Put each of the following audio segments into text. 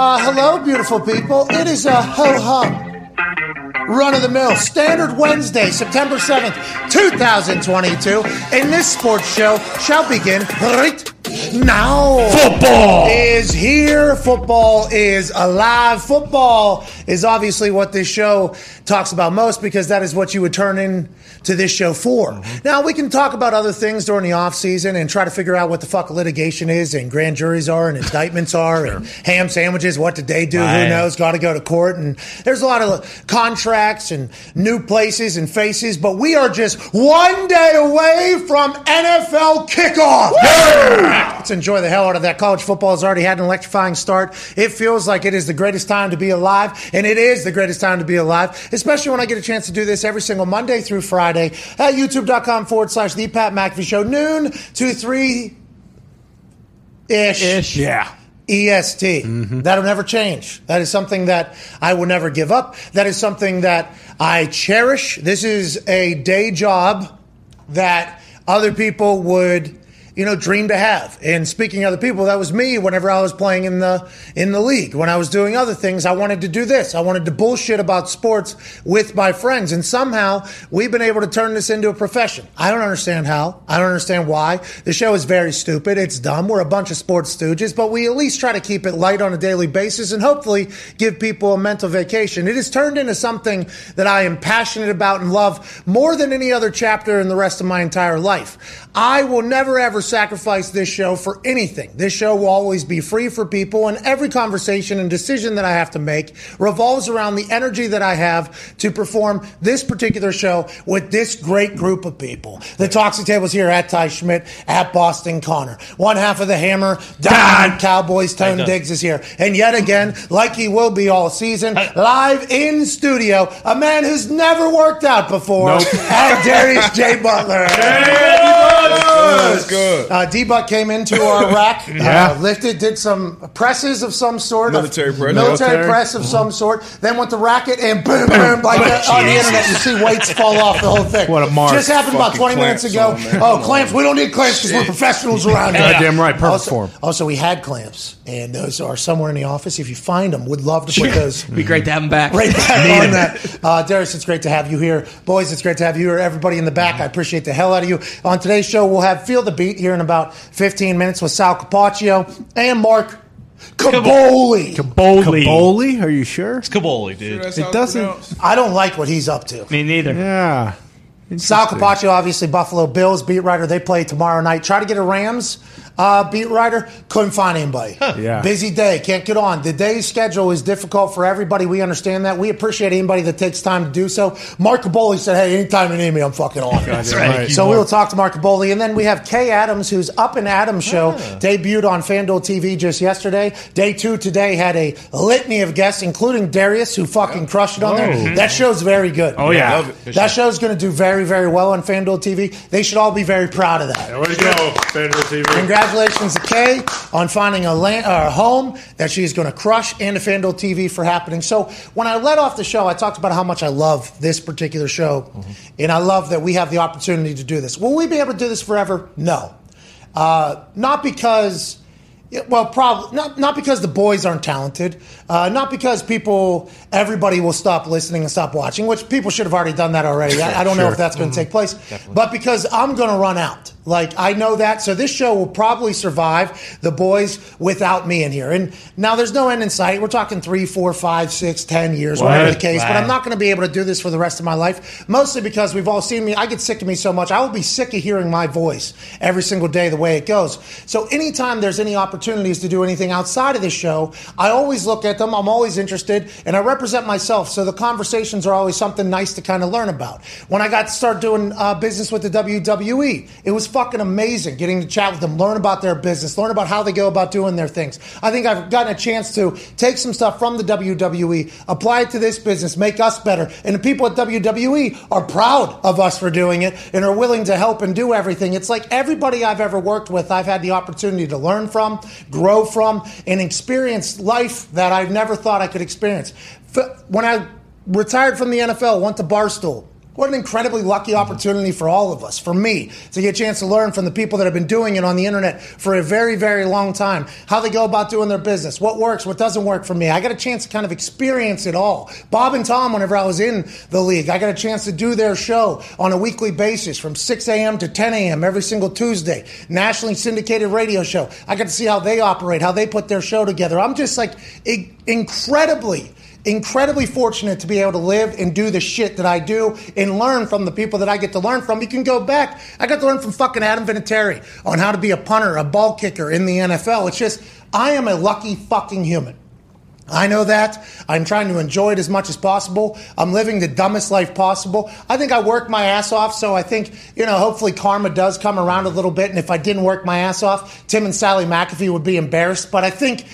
Uh, hello, beautiful people. It is a ho hum. Run of the mill, standard Wednesday, September 7th, 2022. And this sports show shall begin right now. Football is here. Football is alive. Football is obviously what this show talks about most because that is what you would turn in to this show for. Mm-hmm. Now we can talk about other things during the off season and try to figure out what the fuck litigation is and grand juries are and indictments are sure. and ham sandwiches. What did they do? Right. Who knows? Got to go to court and there's a lot of contracts and new places and faces. But we are just one day away from NFL kickoff. Let's enjoy the hell out of that. College football has already had an electrifying start. It feels like it is the greatest time to be alive, and it is the greatest time to be alive, especially when I get a chance to do this every single Monday through Friday at youtube.com forward slash the Pat McAfee Show, noon to 3 ish. Ish. Yeah. EST. Mm-hmm. That'll never change. That is something that I will never give up. That is something that I cherish. This is a day job that other people would you know, dream to have. And speaking of other people, that was me whenever I was playing in the in the league. When I was doing other things, I wanted to do this. I wanted to bullshit about sports with my friends. And somehow we've been able to turn this into a profession. I don't understand how. I don't understand why. The show is very stupid. It's dumb. We're a bunch of sports stooges, but we at least try to keep it light on a daily basis and hopefully give people a mental vacation. It has turned into something that I am passionate about and love more than any other chapter in the rest of my entire life. I will never ever sacrifice this show for anything. This show will always be free for people, and every conversation and decision that I have to make revolves around the energy that I have to perform this particular show with this great group of people. The Toxic Tables here at Ty Schmidt, at Boston Connor. One half of the hammer, Don Cowboys, Tone Diggs is here. And yet again, like he will be all season, live in studio, a man who's never worked out before, nope. at Darius J. Butler. That's good. Uh, D Buck came into our rack, yeah. uh, lifted, did some presses of some sort, military press, military, military. press of mm-hmm. some sort. Then went to racket and boom, boom, like oh, on the internet, you see weights fall off the whole thing. What a mark! Just happened about twenty minutes ago. On, oh, clamps! We don't need clamps because we're professionals around here. Goddamn right, perfect also, form. Also, we had clamps, and those are somewhere in the office. If you find them, would love to put those. It'd be great to have them back. Right back on that. Uh, Darius, it's great to have you here, boys. It's great to have you here. Everybody in the back, I appreciate the hell out of you. On today's show, we'll have feel the beat here in about 15 minutes with Sal Capaccio and Mark Kaboly. Kaboly. Kaboly? Are you sure? It's Kaboly, dude. It doesn't. I don't like what he's up to. Me neither. Yeah. Sal Capaccio, obviously Buffalo Bills beat writer. They play tomorrow night. Try to get a Rams uh, beat writer. Couldn't find anybody. Huh. Yeah. Busy day. Can't get on. The day's schedule is difficult for everybody. We understand that. We appreciate anybody that takes time to do so. Mark Kaboly said, hey, anytime you need me, I'm fucking on. That's right. So we will talk to Mark Kaboly. And then we have Kay Adams, who's Up and Adams show, ah. debuted on FanDuel TV just yesterday. Day two today had a litany of guests, including Darius, who fucking yeah. crushed it on there. Mm-hmm. That show's very good. Oh, yeah. That show's going to do very, very well on FanDuel TV. They should all be very proud of that. There we go, FanDuel TV. Congratulations to Kay on finding a, land, a home that she's going to crush and to FanDuel TV for happening. So when I let off the show, I talked about how much I love this particular show, mm-hmm. and I love that we have the opportunity to do this. Will we be able to do this forever? No. Uh, not because well, probably not. Not because the boys aren't talented. Uh, not because people, everybody will stop listening and stop watching. Which people should have already done that already. I, I don't sure. know if that's going to mm-hmm. take place. Definitely. But because I'm going to run out. Like I know that. So this show will probably survive the boys without me in here. And now there's no end in sight. We're talking three, four, five, six, ten years, what? whatever the case. Wow. But I'm not going to be able to do this for the rest of my life. Mostly because we've all seen me. I get sick of me so much. I will be sick of hearing my voice every single day the way it goes. So anytime there's any opportunities to do anything outside of this show, I always look at them. I'm always interested, and I represent myself. So the conversations are always something nice to kind of learn about. When I got to start doing uh, business with the WWE, it was fucking amazing getting to chat with them, learn about their business, learn about how they go about doing their things. I think I've gotten a chance to take some stuff from the WWE, apply it to this business, make us better. And the people at WWE are proud of us for doing it and are willing to help and do everything. It's like everybody I've ever worked with, I've had the opportunity to learn from, grow from, and experience life that I've never thought I could experience. When I retired from the NFL, went to Barstool, What an incredibly lucky opportunity for all of us, for me, to get a chance to learn from the people that have been doing it on the internet for a very, very long time, how they go about doing their business, what works, what doesn't work for me. I got a chance to kind of experience it all. Bob and Tom, whenever I was in the league, I got a chance to do their show on a weekly basis from 6 a.m. to 10 a.m. every single Tuesday. Nationally syndicated radio show. I got to see how they operate, how they put their show together. I'm just like incredibly incredibly fortunate to be able to live and do the shit that I do and learn from the people that I get to learn from. You can go back. I got to learn from fucking Adam Vinatieri on how to be a punter, a ball kicker in the NFL. It's just, I am a lucky fucking human. I know that. I'm trying to enjoy it as much as possible. I'm living the dumbest life possible. I think I work my ass off, so I think, you know, hopefully karma does come around a little bit. And if I didn't work my ass off, Tim and Sally McAfee would be embarrassed. But I think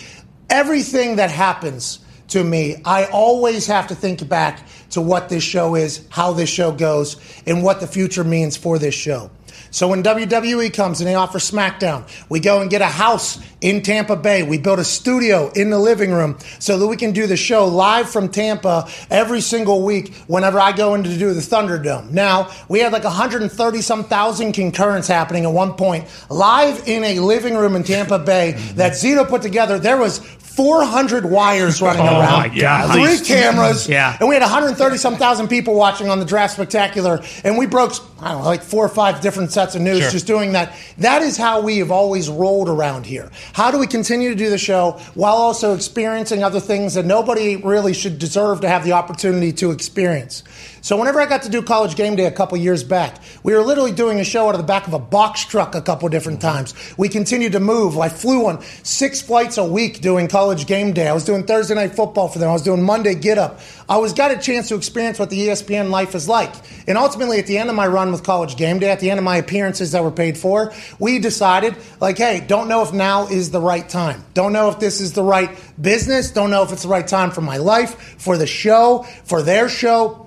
everything that happens to me, I always have to think back to what this show is, how this show goes, and what the future means for this show. So when WWE comes and they offer SmackDown, we go and get a house in Tampa Bay. We built a studio in the living room so that we can do the show live from Tampa every single week whenever I go in to do the Thunderdome. Now, we had like 130 some thousand concurrents happening at one point live in a living room in Tampa Bay mm-hmm. that Zito put together. There was 400 wires running oh around. My God. Three cameras. Yeah. And we had 130 some thousand people watching on the Draft Spectacular. And we broke, I don't know, like four or five different sets of news sure. just doing that. That is how we have always rolled around here. How do we continue to do the show while also experiencing other things that nobody really should deserve to have the opportunity to experience? So whenever I got to do college game day a couple years back, we were literally doing a show out of the back of a box truck a couple different times. We continued to move. I flew on six flights a week doing college game day. I was doing Thursday night football for them. I was doing Monday get up. I was got a chance to experience what the ESPN life is like. And ultimately, at the end of my run with college game day, at the end of my appearances that were paid for, we decided, like, hey, don't know if now is the right time. Don't know if this is the right business. Don't know if it's the right time for my life, for the show, for their show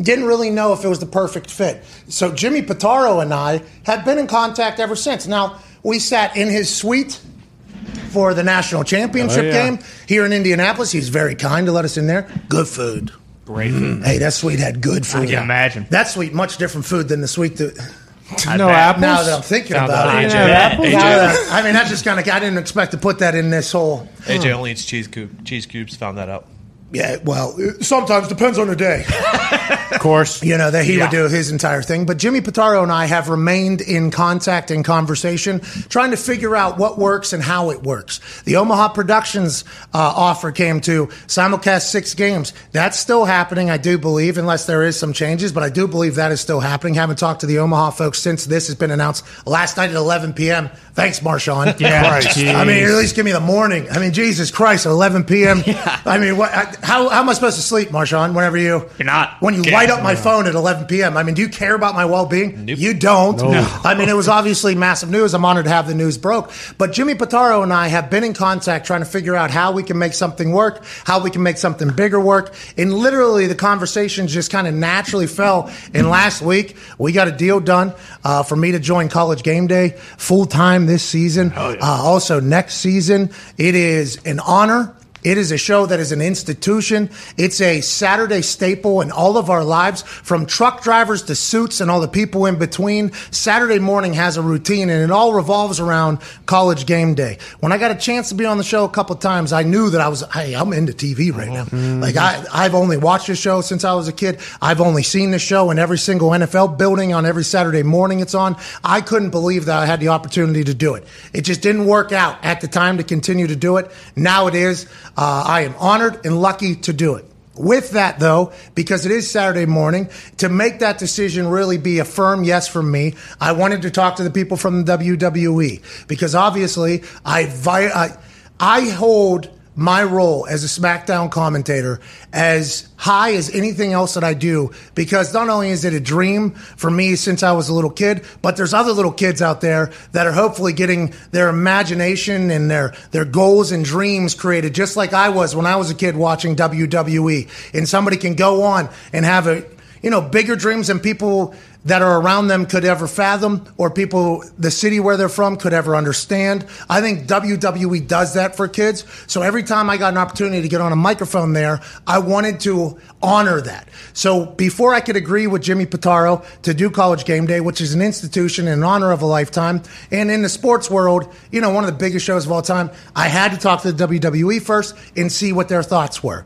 didn't really know if it was the perfect fit. So Jimmy Pitaro and I have been in contact ever since. Now, we sat in his suite for the national championship oh, yeah. game here in Indianapolis. He was very kind to let us in there. Good food. Great hmm. food. Hey, that suite had good food. I can imagine. That suite, much different food than the suite that. no apples. Now that I'm thinking Found about it, AJ. AJ. That, I mean, that's just kind of. I didn't expect to put that in this whole. AJ only eats cheese cube, cheese cubes. Found that out. Yeah, well, sometimes depends on the day. of course, you know that he yeah. would do his entire thing. But Jimmy Pitaro and I have remained in contact and conversation, trying to figure out what works and how it works. The Omaha Productions uh, offer came to simulcast six games. That's still happening, I do believe, unless there is some changes. But I do believe that is still happening. Haven't talked to the Omaha folks since this has been announced last night at 11 p.m. Thanks, Marchand. Yeah, I mean, at least give me the morning. I mean, Jesus Christ, 11 p.m. Yeah. I mean, what? I, how, how am I supposed to sleep, Marchand? Whenever you you're not when you light up my phone at 11 p.m. I mean, do you care about my well-being? Nope. You don't. No. I mean, it was obviously massive news. I'm honored to have the news broke. But Jimmy Pitaro and I have been in contact trying to figure out how we can make something work, how we can make something bigger work, and literally the conversations just kind of naturally fell. And last week we got a deal done uh, for me to join College Game Day full time this season. Yeah. Uh, also next season, it is an honor it is a show that is an institution. It's a Saturday staple in all of our lives, from truck drivers to suits and all the people in between. Saturday morning has a routine, and it all revolves around college game day. When I got a chance to be on the show a couple times, I knew that I was, hey, I'm into TV right now. Mm-hmm. Like I, I've only watched the show since I was a kid. I've only seen the show in every single NFL building on every Saturday morning it's on. I couldn't believe that I had the opportunity to do it. It just didn't work out at the time to continue to do it. Now it is. Uh, I am honored and lucky to do it. With that, though, because it is Saturday morning, to make that decision really be a firm yes from me, I wanted to talk to the people from the WWE because obviously I, I, I hold my role as a SmackDown commentator as high as anything else that I do because not only is it a dream for me since I was a little kid, but there's other little kids out there that are hopefully getting their imagination and their, their goals and dreams created just like I was when I was a kid watching WWE. And somebody can go on and have a you know, bigger dreams than people that are around them could ever fathom or people the city where they're from could ever understand. I think WWE does that for kids. So every time I got an opportunity to get on a microphone there, I wanted to honor that. So before I could agree with Jimmy Pitaro to do college game day, which is an institution in honor of a lifetime, and in the sports world, you know, one of the biggest shows of all time, I had to talk to the WWE first and see what their thoughts were.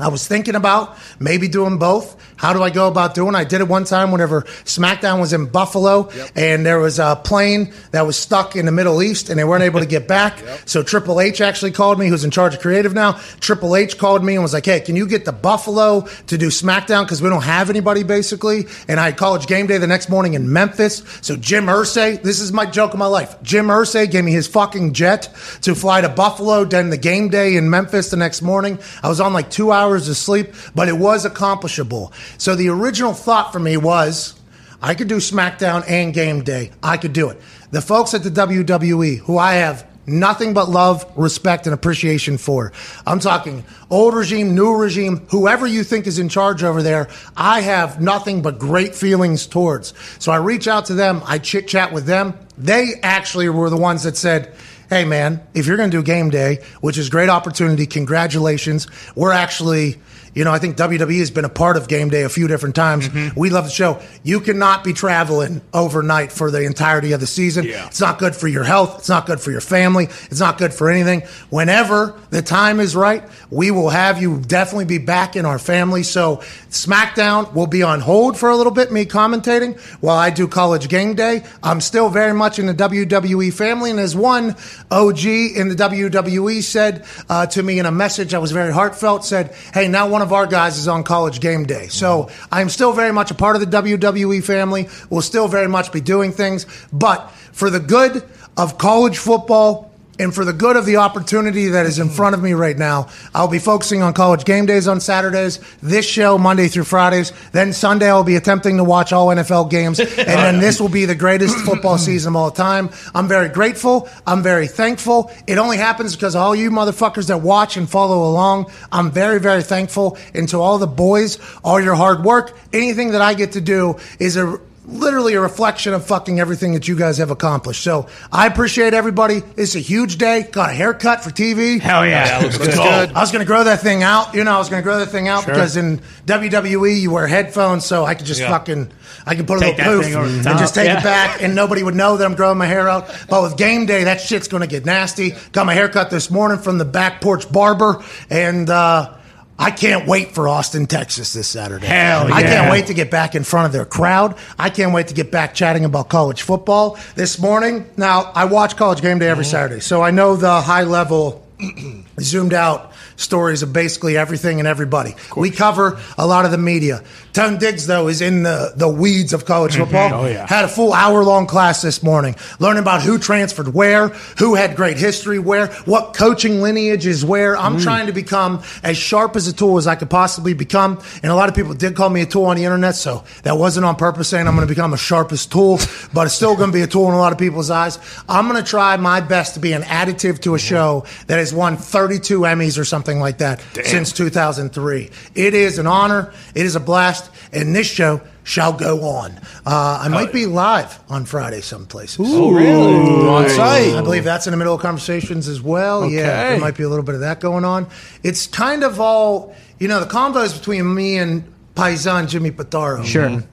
I was thinking about maybe doing both. How do I go about doing? I did it one time whenever SmackDown was in Buffalo, yep. and there was a plane that was stuck in the Middle East, and they weren't able to get back. Yep. So Triple H actually called me, who's in charge of creative now. Triple H called me and was like, "Hey, can you get the Buffalo to do SmackDown because we don't have anybody basically?" And I had college game day the next morning in Memphis. So Jim Irsay, this is my joke of my life. Jim Irsay gave me his fucking jet to fly to Buffalo, then the game day in Memphis the next morning. I was on like two hours hours of sleep, but it was accomplishable. So the original thought for me was I could do SmackDown and Game Day. I could do it. The folks at the WWE, who I have nothing but love, respect, and appreciation for. I'm talking old regime, new regime, whoever you think is in charge over there, I have nothing but great feelings towards. So I reach out to them, I chit chat with them. They actually were the ones that said, hey man, if you're going to do game day, which is great opportunity, congratulations. We're actually you know, I think WWE has been a part of game day a few different times. Mm-hmm. We love the show. You cannot be traveling overnight for the entirety of the season. Yeah. It's not good for your health. It's not good for your family. It's not good for anything. Whenever the time is right, we will have you definitely be back in our family. So SmackDown will be on hold for a little bit, me commentating while I do college game day. I'm still very much in the WWE family. And as one OG in the WWE said uh, to me in a message that was very heartfelt, said, Hey, now one one of our guys is on college game day. So mm-hmm. I'm still very much a part of the WWE family. We'll still very much be doing things. But for the good of college football, and for the good of the opportunity that is in mm-hmm. front of me right now, I'll be focusing on college game days on Saturdays, this show Monday through Fridays. Then Sunday, I'll be attempting to watch all NFL games. And then this will be the greatest football season of all time. I'm very grateful. I'm very thankful. It only happens because all you motherfuckers that watch and follow along, I'm very, very thankful. And to all the boys, all your hard work, anything that I get to do is a literally a reflection of fucking everything that you guys have accomplished. So I appreciate everybody. It's a huge day. Got a haircut for TV. Hell yeah. yeah looks, good. good. I was going to grow that thing out. You know, I was going to grow that thing out sure. because in WWE you wear headphones, so I could just yeah. fucking I can put a little poof and just take yeah. it back, and nobody would know that I'm growing my hair out. But with game day, that shit's going to get nasty. Got my haircut this morning from the back porch barber, and. uh I can't wait for Austin, Texas this Saturday. Hell yeah. I can't wait to get back in front of their crowd. I can't wait to get back chatting about college football. This morning, now I watch college game day every mm-hmm. Saturday, so I know the high level zoomed out stories of basically everything and everybody. We cover a lot of the media. Ton Diggs, though, is in the, the weeds of college mm-hmm. football. Oh, yeah. Had a full hour long class this morning, learning about who transferred where, who had great history where, what coaching lineage is where. I'm mm. trying to become as sharp as a tool as I could possibly become. And a lot of people did call me a tool on the internet, so that wasn't on purpose saying I'm going to become a sharpest tool, but it's still going to be a tool in a lot of people's eyes. I'm going to try my best to be an additive to a mm-hmm. show that has won 32 Emmys or something like that Damn. since 2003. It is an honor. It is a blast and this show shall go on. Uh, I might be live on Friday some places. oh, really? On site. I believe that's in the middle of conversations as well. Okay. Yeah, there might be a little bit of that going on. It's kind of all, you know, the combos between me and Paisan Jimmy Pitaro. Sure. Mm-hmm.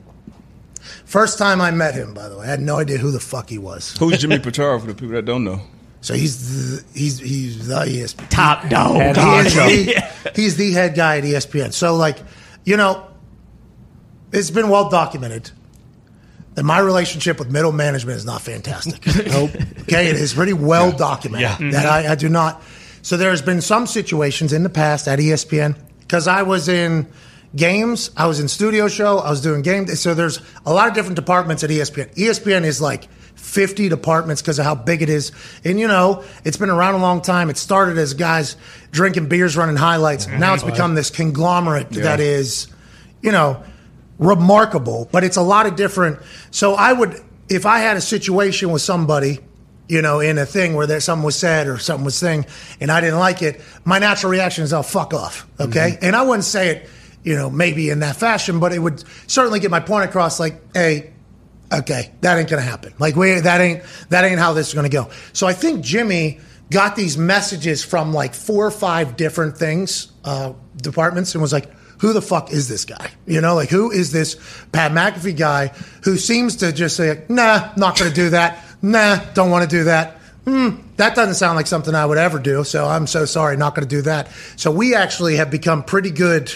First time I met him, by the way, I had no idea who the fuck he was. Who's Jimmy Pitaro for the people that don't know? So he's the, he's he's the ESPN top dog. He is the, he's the head guy at ESPN. So like, you know, it's been well documented that my relationship with middle management is not fantastic. nope. Okay, it is pretty well yeah. documented yeah. that mm-hmm. I, I, do not. So there's been some situations in the past at ESPN because I was in games, I was in studio show, I was doing game. So there's a lot of different departments at ESPN. ESPN is like 50 departments because of how big it is. And you know, it's been around a long time. It started as guys drinking beers, running highlights. Mm-hmm. Now it's become this conglomerate yeah. that is, you know remarkable, but it's a lot of different. So I would, if I had a situation with somebody, you know, in a thing where there something was said or something was thing, and I didn't like it, my natural reaction is, "Oh, fuck off," okay? Mm-hmm. And I wouldn't say it you know, maybe in that fashion, but it would certainly get my point across. Like, hey, okay, that ain't gonna happen. Like, we that ain't that ain't how this is gonna go. So I think Jimmy got these messages from like four or five different things, uh, departments, and was like, who the fuck is this guy? You know, like who is this Pat McAfee guy who seems to just say, nah, not to do that. Nah, don't want to do that. Hmm, that doesn't sound like something I would ever do. So I'm so sorry, not going to do that. So we actually have become pretty good.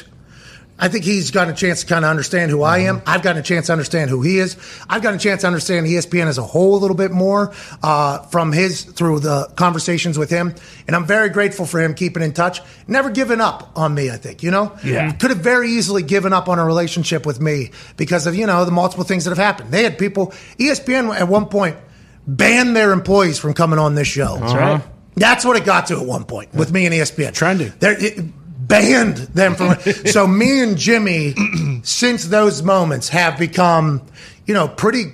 I think he's gotten a chance to kind of understand who I am. I've gotten a chance to understand who he is. I've gotten a chance to understand ESPN as a whole a little bit more uh, from his through the conversations with him, and I'm very grateful for him keeping in touch. Never giving up on me. I think you know, Yeah. could have very easily given up on a relationship with me because of you know the multiple things that have happened. They had people. ESPN at one point banned their employees from coming on this show. That's right. That's what it got to at one point with me and ESPN. Trending. It banned them from. so me and Jimmy, since those moments, have become, you know, pretty,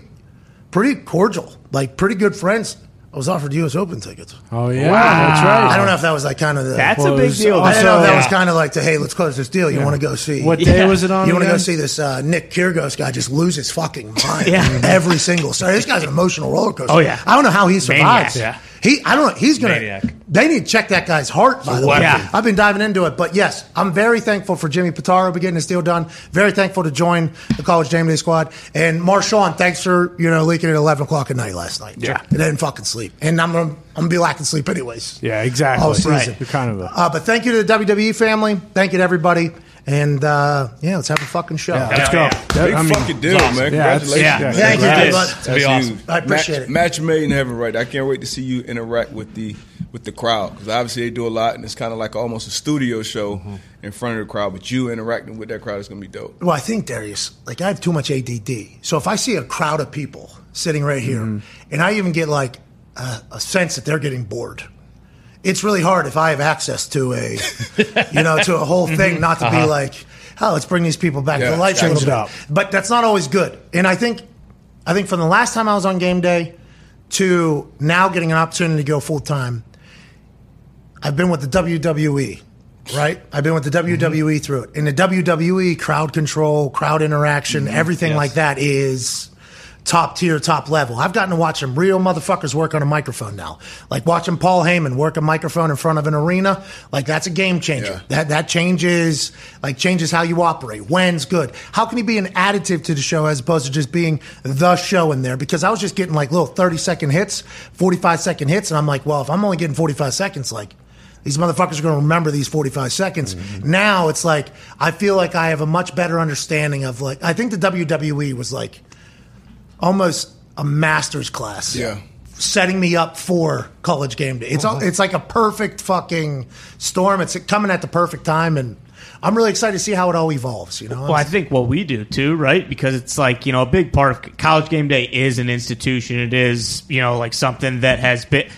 pretty cordial, like pretty good friends. I was offered U.S. Open tickets. Oh yeah, that's right. I don't know if that was like kind of the. That's Well, a big was deal. I didn't know if that also- was kind of like the hey, let's close this deal. You want to go see What day was it on? You want to go see this uh, Nick Kyrgios guy just lose his fucking mind Yeah. every single. Sorry, this guy's an emotional roller coaster. Oh, yeah. I don't know how he survives. Maniac. Yeah. He, I don't know. He's gonna. Maniac. They need to check that guy's heart. By the way, Yeah. I've been diving into it, but yes, I'm very thankful for Jimmy Pitaro for getting his deal done. Very thankful to join the College Game Day squad. And Marchand, thanks for you know leaking at 11 o'clock at night last night. Yeah. I didn't fucking sleep, and I'm gonna I'm gonna be lacking sleep anyways. Yeah, exactly. All season. Right. You're kind of a. Uh, but thank you to the WWE family. Thank you to everybody. And uh, yeah, let's have a fucking show. Let's go. yeah. That- Big I mean, fucking deal, man. Yeah, Congratulations. Yeah. Yeah. Thank you, Congrats. dude. To be That's awesome. huge. I appreciate match, it. Match made in heaven, right? I can't wait to see you interact with the with the crowd because obviously they do a lot, and it's kind of like almost a studio show Mm-hmm. in front of the crowd. But you interacting with that crowd is gonna be dope. Well, I think Darius, like I have too much ADD. So if I see a crowd of people sitting right here, and I even get like a, a sense that they're getting bored, it's really hard if I have access to a, you know, to a whole mm-hmm. thing, not to be uh-huh. like, oh, let's bring these people back Yeah, to life a little bit. up. But that's not always good. And I think, I think from the last time I was on game day to now getting an opportunity to go full time, I've been with the WWE, right? I've been with the mm-hmm. WWE through it. In the WWE, crowd control, crowd interaction, mm-hmm. everything like that is top tier, top level. I've gotten to watch some real motherfuckers work on a microphone now. Like watching Paul Heyman work a microphone in front of an arena, like that's a game changer. Yeah. That that changes like changes how you operate. When's good. How can he be an additive to the show as opposed to just being the show in there? Because I was just getting like little 30 second hits, 45 second hits, and I'm like, well, if I'm only getting 45 seconds, like these motherfuckers are going to remember these 45 seconds. Mm-hmm. Now it's like I feel like I have a much better understanding of like I think the WWE was like almost a master's class. Yeah. Setting me up for college game day. It's all, uh-huh. it's like a perfect fucking storm. It's coming at the perfect time and I'm really excited to see how it all evolves, you know. Well, I think what we do too, right? Because it's like, you know, a big part of college game day is an institution. It is, you know, like something that has been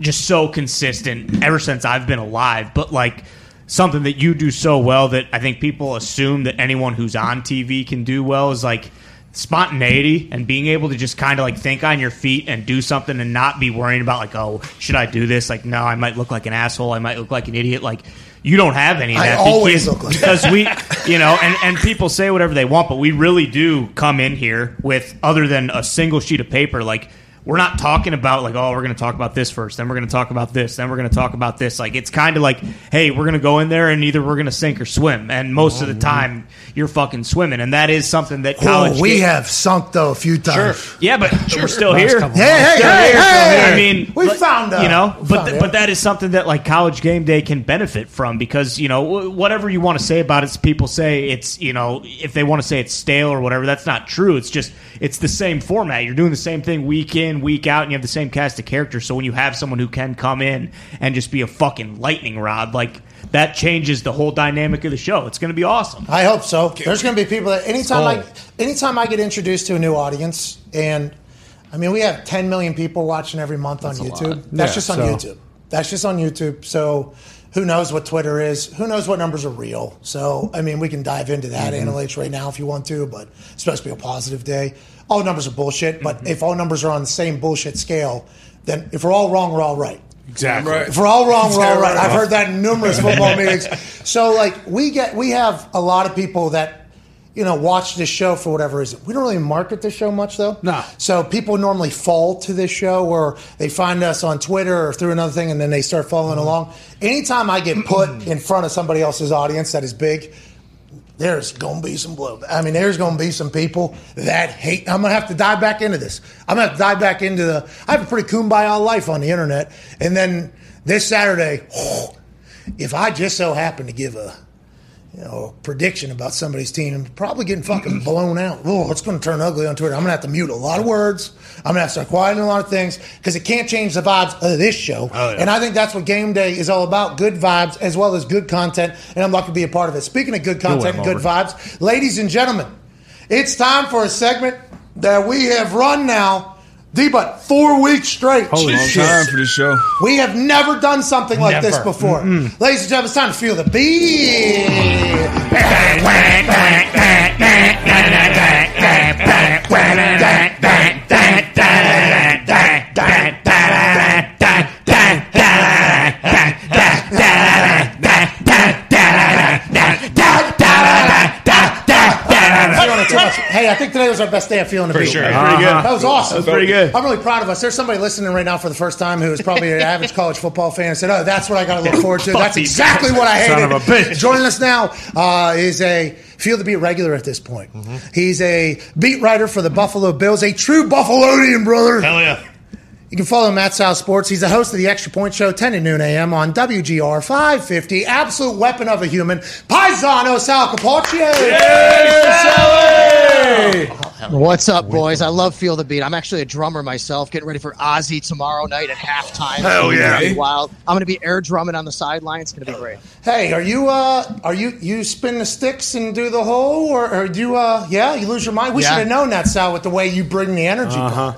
just so consistent ever since I've been alive. But like something that you do so well that I think people assume that anyone who's on TV can do well is like spontaneity and being able to just kind of like think on your feet and do something and not be worrying about like, oh, should I do this? Like, no, I might look like an asshole. I might look like an idiot. Like, you don't have any of I that. always because- look like that. because we, you know, and, and people say whatever they want, but we really do come in here with other than a single sheet of paper. Like we're not talking about like, oh, we're going to talk about this first, then we're going to talk about this, then we're going to talk about this. Like it's kind of like, hey, we're going to go in there and either we're going to sink or swim, and most of the oh. time you're fucking swimming, and that is something that college. oh, we ga- have sunk though a few times. yeah, but we're still here. couple Hey, hey, Still hey, here, hey, I mean, we but- found out. you know, but th- but that is something that like college game day can benefit from because you know whatever you want to say about it, people say it's you know if they want to say it's stale or whatever, that's not true. It's just it's the same format. You're doing the same thing week in week out, and you have the same cast of characters. So when you have someone who can come in and just be a fucking lightning rod, like that changes the whole dynamic of the show. It's going to be awesome. I hope so. There's going to be people that anytime I anytime I get introduced to a new audience, and I mean we have 10 million people watching every month on YouTube. That's Yeah, just on so- YouTube. That's just on YouTube. So who knows what Twitter is? Who knows what numbers are real? So I mean we can dive into that Mm-hmm. analytics right now if you want to, but it's supposed to be a positive day. All numbers are bullshit, but Mm-hmm. if all numbers are on the same bullshit scale, then if we're all wrong, we're all right. Exactly. Right. If we're all wrong, we're all right. Right. right. I've heard that in numerous football meetings. So, like, we get we have a lot of people that you know watch this show for whatever reason. We don't really market this show much, though. No. So people normally fall to this show, or they find us on Twitter or through another thing, and then they start following along. Anytime I get put in front of somebody else's audience that is big, there's gonna be some blow. I mean, there's gonna be some people that hate. I'm gonna have to dive back into this. I'm gonna have to dive back into the. I have a pretty kumbaya life on the internet, and then this Saturday, if I just so happen to give a, you know, prediction about somebody's team, probably getting fucking blown out. Oh, it's gonna turn ugly on Twitter. I'm gonna have to mute a lot of words. I'm gonna have to start quieting a lot of things because it can't change the vibes of this show. Oh, yeah. And I think that's what game day is all about: good vibes as well as good content. And I'm lucky to be a part of it. Speaking of good content and good vibes, ladies and gentlemen, it's time for a segment that we have run now. D, but four weeks straight. Holy Long time for the show. We have never done something like this Never. before. Ladies and gentlemen, it's time to feel the beat. I'm feeling it too much. Hey, I think today was our best day of feeling the For beat. sure. Pretty good. That was awesome. That's pretty good. I'm really proud of us. There's somebody listening right now for the first time who is probably an average college football fan and said, "Oh, that's what I got to look forward to." That's exactly what I hated. Son of a bitch. Joining us now uh, is a feel the beat regular at this point. He's a beat writer for the Buffalo Bills, a true Buffalonian brother. Hell yeah. You can follow him at Sal Sports. He's the host of the Extra Point Show, 10 to noon a.m. on WGR 550. Absolute weapon of a human, Paisano Sal Capaccio. What's up, boys? I love Feel the Beat. I'm actually a drummer myself, getting ready for Ozzy tomorrow night at halftime. Hell yeah. be wild. I'm going to be air drumming on the sideline. It's going to be great. Hey, are you uh are you you spin the sticks and do the whole or, or do you uh yeah, you lose your mind? We Yeah. should have known that Sal with the way you bring the energy. Uh-huh.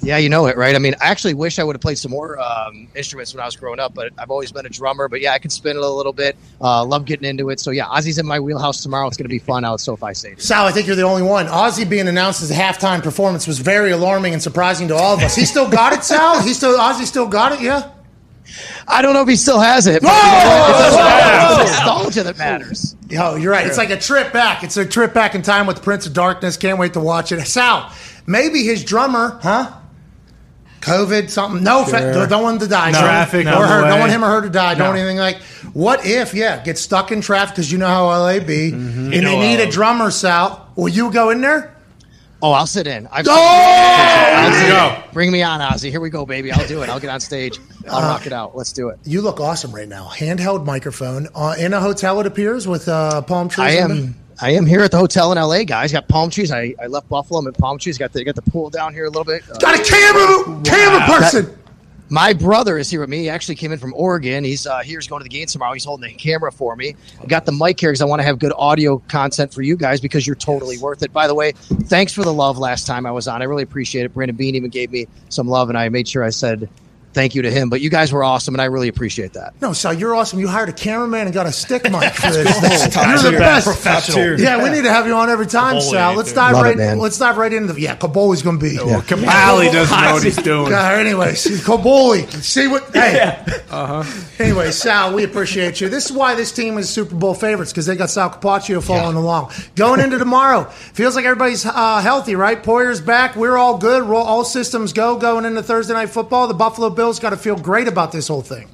Yeah, you know it, right? I mean, I actually wish I would have played some more um, instruments when I was growing up, but I've always been a drummer. But yeah, I can spin it a little bit. Uh, love getting into it. So yeah, Ozzy's in my wheelhouse tomorrow. It's going to be fun out at SoFi Stadium. Sal, I think you're the only one. Ozzy being announced as a halftime performance was very alarming and surprising to all of us. He still got it, Sal? He still Ozzy still got it, yeah? I don't know if he still has it. But Whoa! it's nostalgia that matters. Oh, you're right. It's like a trip back. It's a trip back in time with Prince of Darkness. Can't wait to watch it. Sal, maybe his drummer, huh? COVID, something. No, fa- don't want him to die. No. Don't- Traffic or on the her. Don't want him or her to die. Don't want anything like. What if, yeah, get stuck in traffic because you know how LA be, and You know they need a drummer, Sal. Will you go in there? Oh, I'll sit in. I've Oh! Ozzy, you go. Bring me on, Ozzy. Here we go, baby. I'll do it. I'll get on stage. I'll rock it out. Let's do it. You look awesome right now. Handheld microphone uh, in a hotel. It appears with uh, palm trees. I in am. I am here at the hotel in LA, guys. Got palm trees. I, I left Buffalo. I'm at palm trees. Got the got the pool down here a little bit. Uh, Got a camera, camera person. my brother is here with me. He actually came in from Oregon. He's uh, here. He's going to the game tomorrow. He's holding the camera for me. I got the mic here because I want to have good audio content for you guys because you're totally worth it. By the way, thanks for the love last time I was on. I really appreciate it. Brandon Beane even gave me some love, and I made sure I said thank you to him. But you guys were awesome, and I really appreciate that. No, Sal, you're awesome. You hired a cameraman and got a stick mic for this. Top You're the best. Top tier. Yeah, we need to have you on every time, Kaboly, Sal. Let's dive Love right. man. let's dive right into the. Yeah, Kaboly's going to be. Well, Kaboly doesn't know what he's doing. Uh, anyways, Kaboly. See what? Hey. Uh huh. Anyway, Sal, we appreciate you. This is why this team is Super Bowl favorites because they got Sal Capaccio following along. Going into tomorrow, feels like everybody's uh, healthy, right? Poyer's back. We're all good. All systems go going into Thursday night football. The Buffalo Bills got to feel great about this whole thing.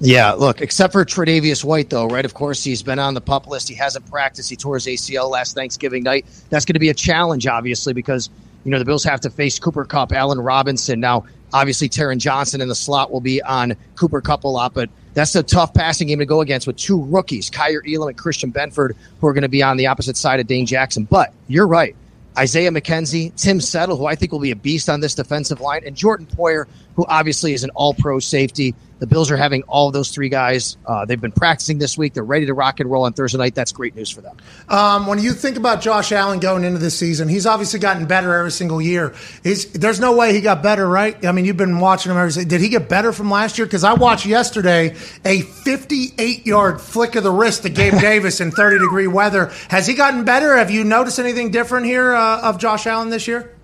Yeah, look, except for Tre'Davious White, though, right? Of course, he's been on the pup list. He hasn't practiced. He tore his ACL last Thanksgiving night. That's going to be a challenge, obviously, because, you know, the Bills have to face Cooper Kupp, Allen Robinson. Now, obviously, Taron Johnson in the slot will be on Cooper Kupp a lot, but that's a tough passing game to go against with two rookies, Kaiir Elam and Christian Benford, who are going to be on the opposite side of Dane Jackson. But you're right. Isaiah McKenzie, Tim Settle, who I think will be a beast on this defensive line, and Jordan Poyer, who obviously is an all pro safety. The Bills are having all of those three guys. Uh, they've been practicing this week. They're ready to rock and roll on Thursday night. That's great news for them. Um, when you think about Josh Allen going into this season, he's obviously gotten better every single year. He's, there's no way he got better, right? I mean, you've been watching him every. Did he get better from last year? Because I watched yesterday a 58 yard flick of the wrist to Gabe Davis in 30 degree weather. Has he gotten better? Have you noticed anything different here uh, of Josh Allen this year?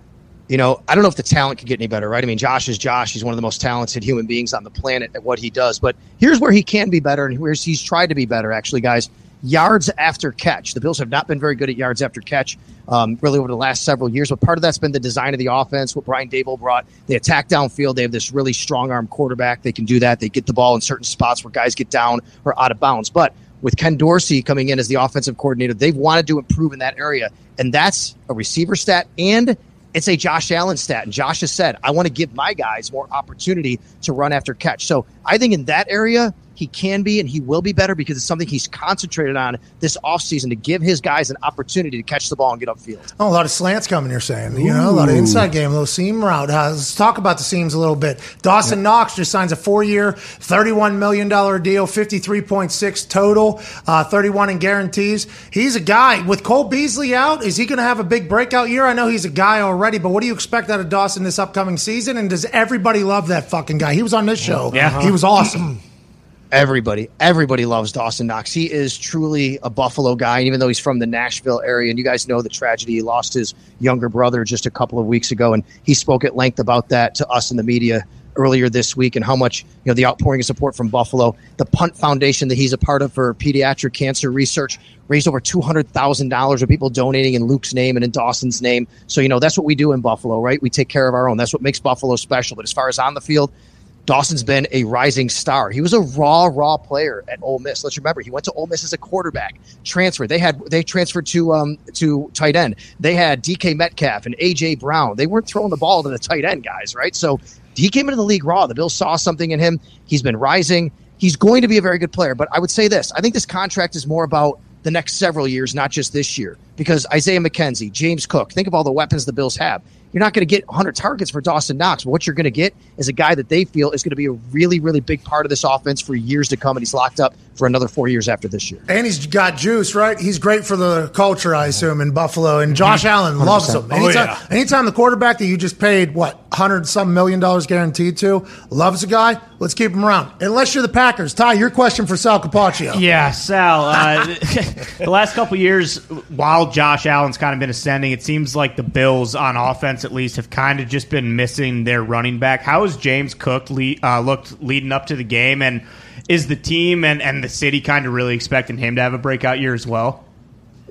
You know, I don't know if the talent could get any better, right? I mean, Josh is Josh. He's one of the most talented human beings on the planet at what he does. But here's where he can be better and where he's tried to be better, actually, guys. Yards after catch. The Bills have not been very good at yards after catch, um, really over the last several years. But part of that's been the design of the offense, what Brian Daboll brought. They attack downfield. They have this really strong arm quarterback. They can do that. They get the ball in certain spots where guys get down or out of bounds. But with Ken Dorsey coming in as the offensive coordinator, they've wanted to improve in that area. And that's a receiver stat and it's a Josh Allen stat. And Josh has said, I want to give my guys more opportunity to run after catch. So I think in that area, he can be and he will be better because it's something he's concentrated on this offseason to give his guys an opportunity to catch the ball and get upfield. Oh, a lot of slants coming, you're saying. You know, a lot of inside game, a little seam route. Uh, let's talk about the seams a little bit. Dawson yeah. Knox just signs a four year, $31 million deal, 53.6 total, uh, 31 in guarantees. He's a guy. With Cole Beasley out, is he going to have a big breakout year? I know he's a guy already, but what do you expect out of Dawson this upcoming season? And does everybody love that fucking guy? He was on this show. Yeah. He was awesome. Everybody, everybody loves Dawson Knox. He is truly a Buffalo guy, and even though he's from the Nashville area, and you guys know the tragedy, he lost his younger brother just a couple of weeks ago, and he spoke at length about that to us in the media earlier this week, and how much you know the outpouring of support from Buffalo. The Punt Foundation that he's a part of for pediatric cancer research raised over two hundred thousand dollars with people donating in Luke's name and in Dawson's name. So you know that's what we do in Buffalo, right? We take care of our own. That's what makes Buffalo special. But as far as on the field, Dawson's been a rising star. He was a raw, raw player at Ole Miss. Let's remember, he went to Ole Miss as a quarterback. Transferred. They had they transferred to um to tight end. They had DK Metcalf and AJ Brown. They weren't throwing the ball to the tight end guys, right? So he came into the league raw. The Bills saw something in him. He's been rising. He's going to be a very good player. But I would say this: I think this contract is more about the next several years, not just this year. Because Isaiah McKenzie, James Cook, think of all the weapons the Bills have. You're not going to get 100 targets for Dawson Knox, what you're going to get is a guy that they feel is going to be a really, really big part of this offense for years to come, and he's locked up for another four years after this year. And he's got juice, right? He's great for the culture, I assume, in Buffalo. And Josh mm-hmm. Allen loves 100%. him. Anytime, oh, yeah. anytime the quarterback that you just paid, what, 100 some million dollars guaranteed to, loves a guy, let's keep him around. Unless you're the Packers. Ty, your question for Sal Capaccio. Yeah, Sal. Uh, the last couple years, while Josh Allen's kind of been ascending, it seems like the Bills on offense, at least, have kind of just been missing their running back. How has James Cook le- uh, looked leading up to the game? And is the team and, and the city kind of really expecting him to have a breakout year as well?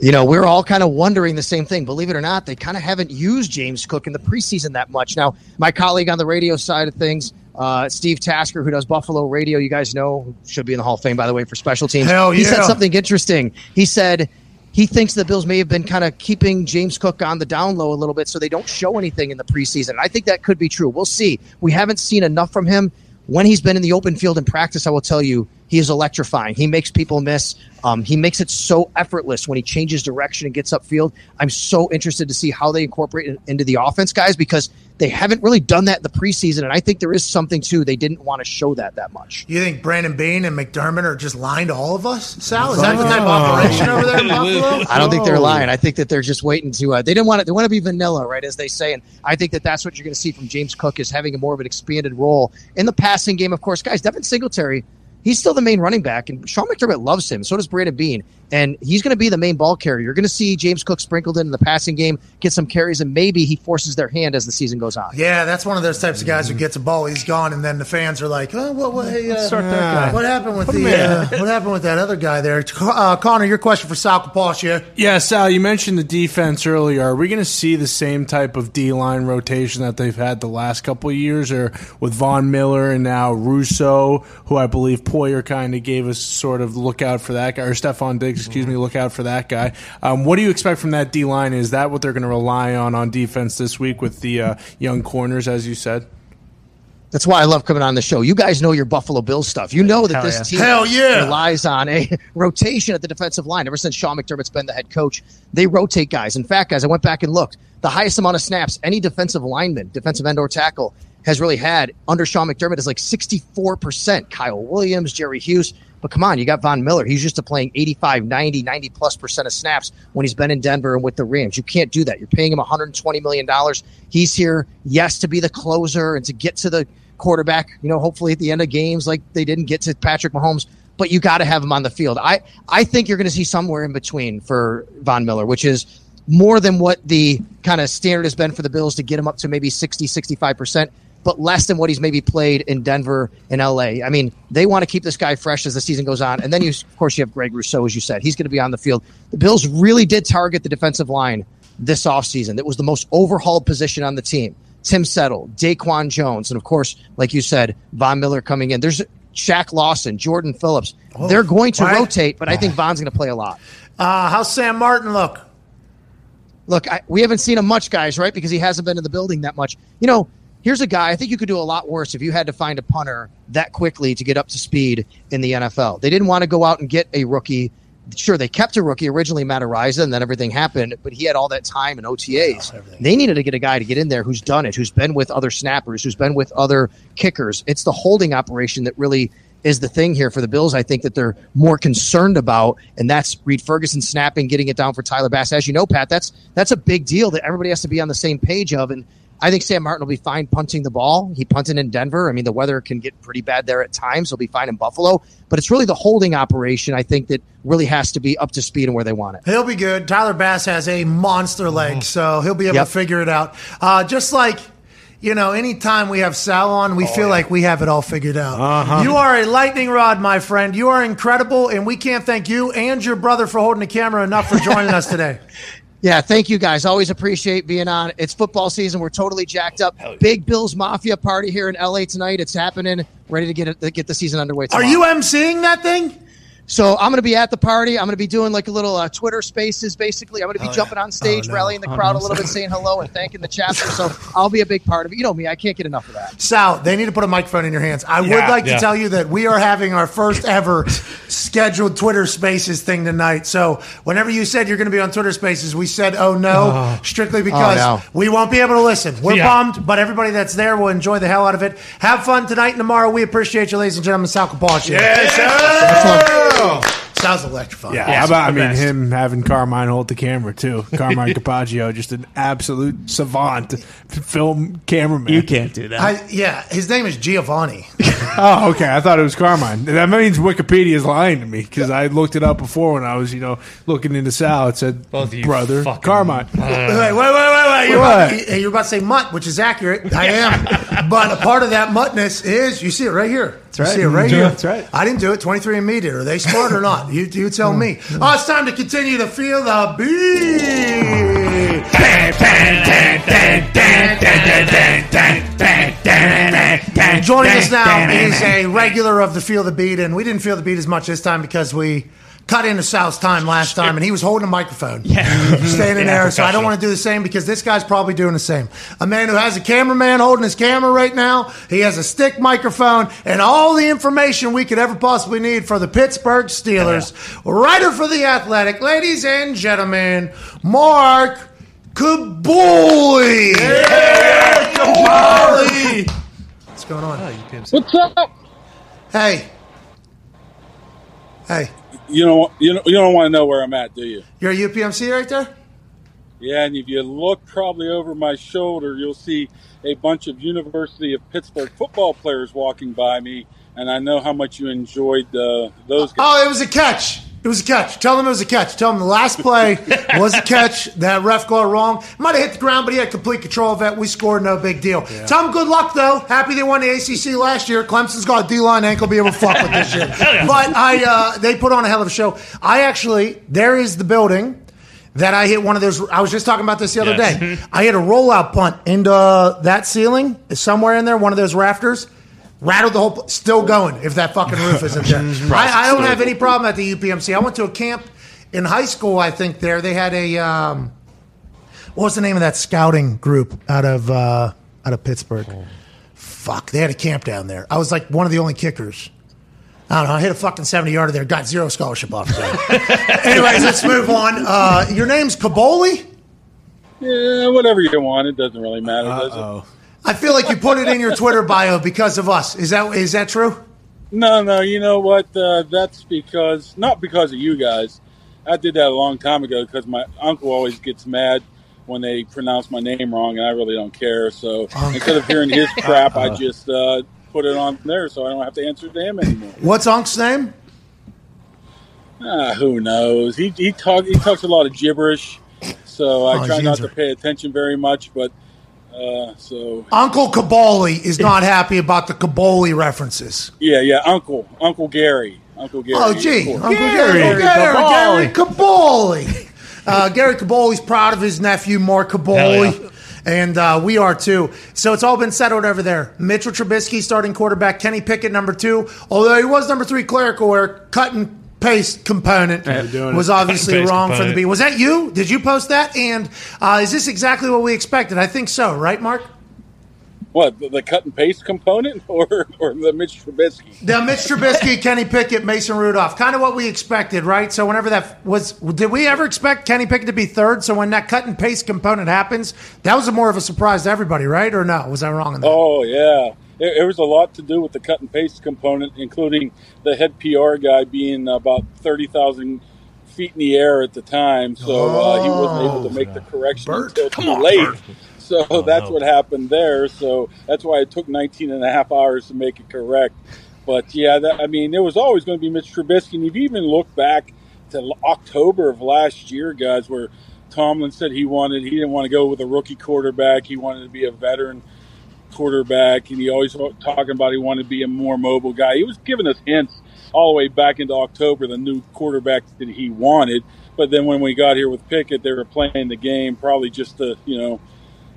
You know, we're all kind of wondering the same thing. Believe it or not, they kind of haven't used James Cook in the preseason that much. Now, my colleague on the radio side of things, uh, Steve Tasker, who does Buffalo radio, you guys know, should be in the Hall of Fame, by the way, for special teams. Hell yeah. He said something interesting. He said he thinks the Bills may have been kind of keeping James Cook on the down low a little bit so they don't show anything in the preseason. I think that could be true. We'll see. We haven't seen enough from him. When he's been in the open field in practice, I will tell you, he is electrifying. He makes people miss. Um, he makes it so effortless when he changes direction and gets upfield. I'm so interested to see how they incorporate it into the offense, guys, because they haven't really done that in the preseason, and I think there is something too. They didn't want to show that that much. You think Brandon Beane and McDermott are just lying to all of us? Sal, is that the type of operation over there in Buffalo? I don't think they're lying. I think that they're just waiting to. Uh, they didn't want it. They want to be vanilla, right, as they say. And I think that that's what you're going to see from James Cook is having a more of an expanded role in the passing game. Of course, guys, Devin Singletary he's still the main running back, and Sean McDermott loves him. So does Brandon Beane and he's going to be the main ball carrier. You're going to see James Cook sprinkled in the passing game, get some carries, and maybe he forces their hand as the season goes on. Yeah, that's one of those types of guys who gets a ball, he's gone, and then the fans are like, "Oh, what? What, hey, uh, what happened with the? Uh, what happened with that other guy there?" Uh, Connor, your question for Sal Capaccio. Yeah, Sal, you mentioned the defense earlier. Are we going to see the same type of D line rotation that they've had the last couple of years, or with Von Miller and now Rousseau, who I believe Poyer kind of gave us sort of look out for that guy, or Stefon Diggs, excuse me, look out for that guy. Um, what do you expect from that D line? Is that what they're going to rely on on defense this week with the uh, young corners, as you said? That's why I love coming on the show. You guys know your Buffalo Bills stuff. You know that Hell this yeah. team Hell yeah. relies on a rotation at the defensive line. Ever since Sean McDermott's been the head coach, they rotate guys. In fact, guys, I went back and looked. The highest amount of snaps any defensive lineman, defensive end or tackle, has really had under Sean McDermott is like 64%. Kyle Williams, Jerry Hughes. But come on, you got Von Miller. He's used to playing 85, 90, 90 plus percent of snaps when he's been in Denver and with the Rams. You can't do that. You're paying him $120 million. He's here, yes, to be the closer and to get to the quarterback, you know, hopefully at the end of games like they didn't get to Patrick Mahomes, but you got to have him on the field. I, I think you're going to see somewhere in between for Von Miller, which is more than what the kind of standard has been for the Bills to get him up to maybe 60, 65%, but less than what he's maybe played in Denver and LA. I mean, they want to keep this guy fresh as the season goes on. And then, you, of course, you have Greg Rousseau, as you said. He's going to be on the field. The Bills really did target the defensive line this offseason. That was the most overhauled position on the team. Tim Settle, DaQuan Jones, and of course, like you said, Von Miller coming in. There's Shaq Lawson, Jordan Phillips. They're going to right. rotate, but I think Von's going to play a lot. Uh, how's Sam Martin look? Look, I, we haven't seen him much, guys, right? Because he hasn't been in the building that much. You know, here's a guy I think you could do a lot worse if you had to find a punter that quickly to get up to speed in the NFL. They didn't want to go out and get a rookie. Sure, they kept a rookie originally, Matt Araiza, and then everything happened, but he had all that time and OTAs. they needed to get a guy to get in there who's done it, who's been with other snappers, who's been with other kickers. It's the holding operation that really is the thing here for the Bills. I think that they're more concerned about, and that's Reed Ferguson snapping, getting it down for Tyler Bass. As you know, Pat, that's that's a big deal that everybody has to be on the same page of. And I think Sam Martin will be fine punting the ball. He punted in Denver. I mean, the weather can get pretty bad there at times. He'll be fine in Buffalo, but it's really the holding operation. I think that really has to be up to speed and where they want it. He'll be good. Tyler Bass has a monster leg, so he'll be able Yep. to figure it out. Uh, just like, you know, anytime we have Sal on, we feel like we have it all figured out. You are a lightning rod, my friend. You are incredible, and we can't thank you and your brother for holding the camera enough for joining us today. Yeah, thank you guys. Always appreciate being on. It's football season. We're totally jacked up. Big Bills Mafia party here in LA tonight. It's happening. Ready to get it, get the season underway. Are Tomorrow. you emceeing that thing? So I'm going to be at the party. I'm going to be doing like a little uh, Twitter Spaces. Basically, I'm going to be jumping on stage, Oh, no. rallying the crowd a little bit, saying hello and thanking the chapter. So I'll be a big part of it. You know me. I can't get enough of that. Sal, they need to put a microphone in your hands. I would Yeah, like to tell you that we are having our first ever scheduled Twitter Spaces thing tonight. So whenever you said you're going to be on Twitter Spaces, we said, "Oh no," strictly because no. we won't be able to listen. We're Yeah. bummed, but everybody that's there will enjoy the hell out of it. Have fun tonight and tomorrow. We appreciate you, ladies and gentlemen. Sal Capal Show. Oh. Sounds electrifying. Yeah, how about I mean him having Carmine hold the camera too? Carmine Capaccio, just an absolute savant, film cameraman. You can't do that. I, yeah, his name is Giovanni. Oh, okay. I thought it was Carmine. That means Wikipedia is lying to me because I looked it up before when I was, you know, looking into Sal. It said Both of you brother fucking- Carmine. wait, wait, wait, wait, wait. You're What? about, you- you're about to say mutt, which is accurate. I am. but a part of that muttness is, you see it right here. That's right. You see it right here. that's right. I didn't do it. 23 and me did. Are they smart or not? You, you tell me. Hmm. Oh, it's time to continue to feel the beat. Joining us now is a regular of the Feel the Beat, and we didn't feel the beat as much this time because we cut into Sal's time last time, and he was holding a microphone, Yeah. standing there. So I don't want to do the same because this guy's probably doing the same. A man who has a cameraman holding his camera right now. He has a stick microphone and all the information we could ever possibly need for the Pittsburgh Steelers. Writer for the Athletic, ladies and gentlemen, Mark Kaboly. Kaboly. What's going on? What's up? Hey. Hey. You don't you don't, you don't want to know where I'm at, do you? You're a UPMC right there? Yeah, and if you look probably over my shoulder, you'll see a bunch of University of Pittsburgh football players walking by me, and I know how much you enjoyed uh, those guys. Oh, it was a catch. It was a catch. Tell them it was a catch. Tell them the last play was a catch. That ref got it wrong. Might have hit the ground, but he had complete control of it. We scored, no big deal. Tell them good luck, though. Happy they won the ACC last year. Clemson's got a D-line ankle be able to fuck with this year. But I, uh, they put on a hell of a show. I actually, there is the building that I hit one of those. I was just talking about this the other Yes. day. I hit a rollout punt into that ceiling, somewhere in there, one of those rafters. Rattled the whole, still going. If that fucking roof isn't there, I, I don't have any problem at the UPMC. I went to a camp in high school. I think there they had a um, what was the name of that scouting group out of uh, out of Pittsburgh? Fuck, they had a camp down there. I was like one of the only kickers. I don't know. I hit a fucking 70 yarder there. Got zero scholarship off of that. Anyways, let's move on. Uh, your name's Kaboly? Yeah, whatever you want, it doesn't really matter, does it? I feel like you put it in your Twitter bio because of us. Is that is that true? No, no, you know what? Uh, that's because not because of you guys. I did that a long time ago because my uncle always gets mad when they pronounce my name wrong, and I really don't care. So instead of hearing his crap, I just uh, put it on there so I don't have to answer to him anymore. What's Unc's name? Ah, who knows? He he talk he talks a lot of gibberish. so I Oh, try not to pay attention very much. But uh, so Uncle Kaboly is not happy about the Kaboly references. yeah, yeah, Uncle Uncle Gary, Uncle Gary. Oh, of gee. Uncle Gary, Gary, Gary Kaboly. Uh, Gary Kaboly's proud of his nephew, Mark Kaboly. And uh, we are too. So it's all been settled over there. Mitchell Trubisky starting quarterback, Kenny Pickett number two. Although he was number three clerical error, cut and paste component doing was obviously Cut and paste wrong from the component. beginning. Was that you? Did you post that? And uh, is this exactly what we expected? I think so, right, Mark? What the, the cut and paste component, or or the Mitch Trubisky? The Mitch Trubisky, Kenny Pickett, Mason Rudolph, kind of what we expected, right? So whenever that was, did we ever expect Kenny Pickett to be third? So when that cut and paste component happens, that was a more of a surprise to everybody, right? Or no? Was I wrong in that? Oh yeah, there, there was a lot to do with the cut and paste component, including the head PR guy being about thirty thousand feet in the air at the time, so uh, he wasn't able to make the correction Bert, until come too on, late. Bert. So that's no. what happened there. So that's why it took 19 and a half hours to make it correct. But yeah, that, I mean, there was always going to be Mitch Trubisky. And if you even look back to October of last year, guys, where Tomlin said he wanted, he didn't want to go with a rookie quarterback. He wanted to be a veteran quarterback, and he always talking about he wanted to be a more mobile guy. He was giving us hints all the way back into October, the new quarterback that he wanted. But then when we got here with Pickett, they were playing the game probably just to, you know,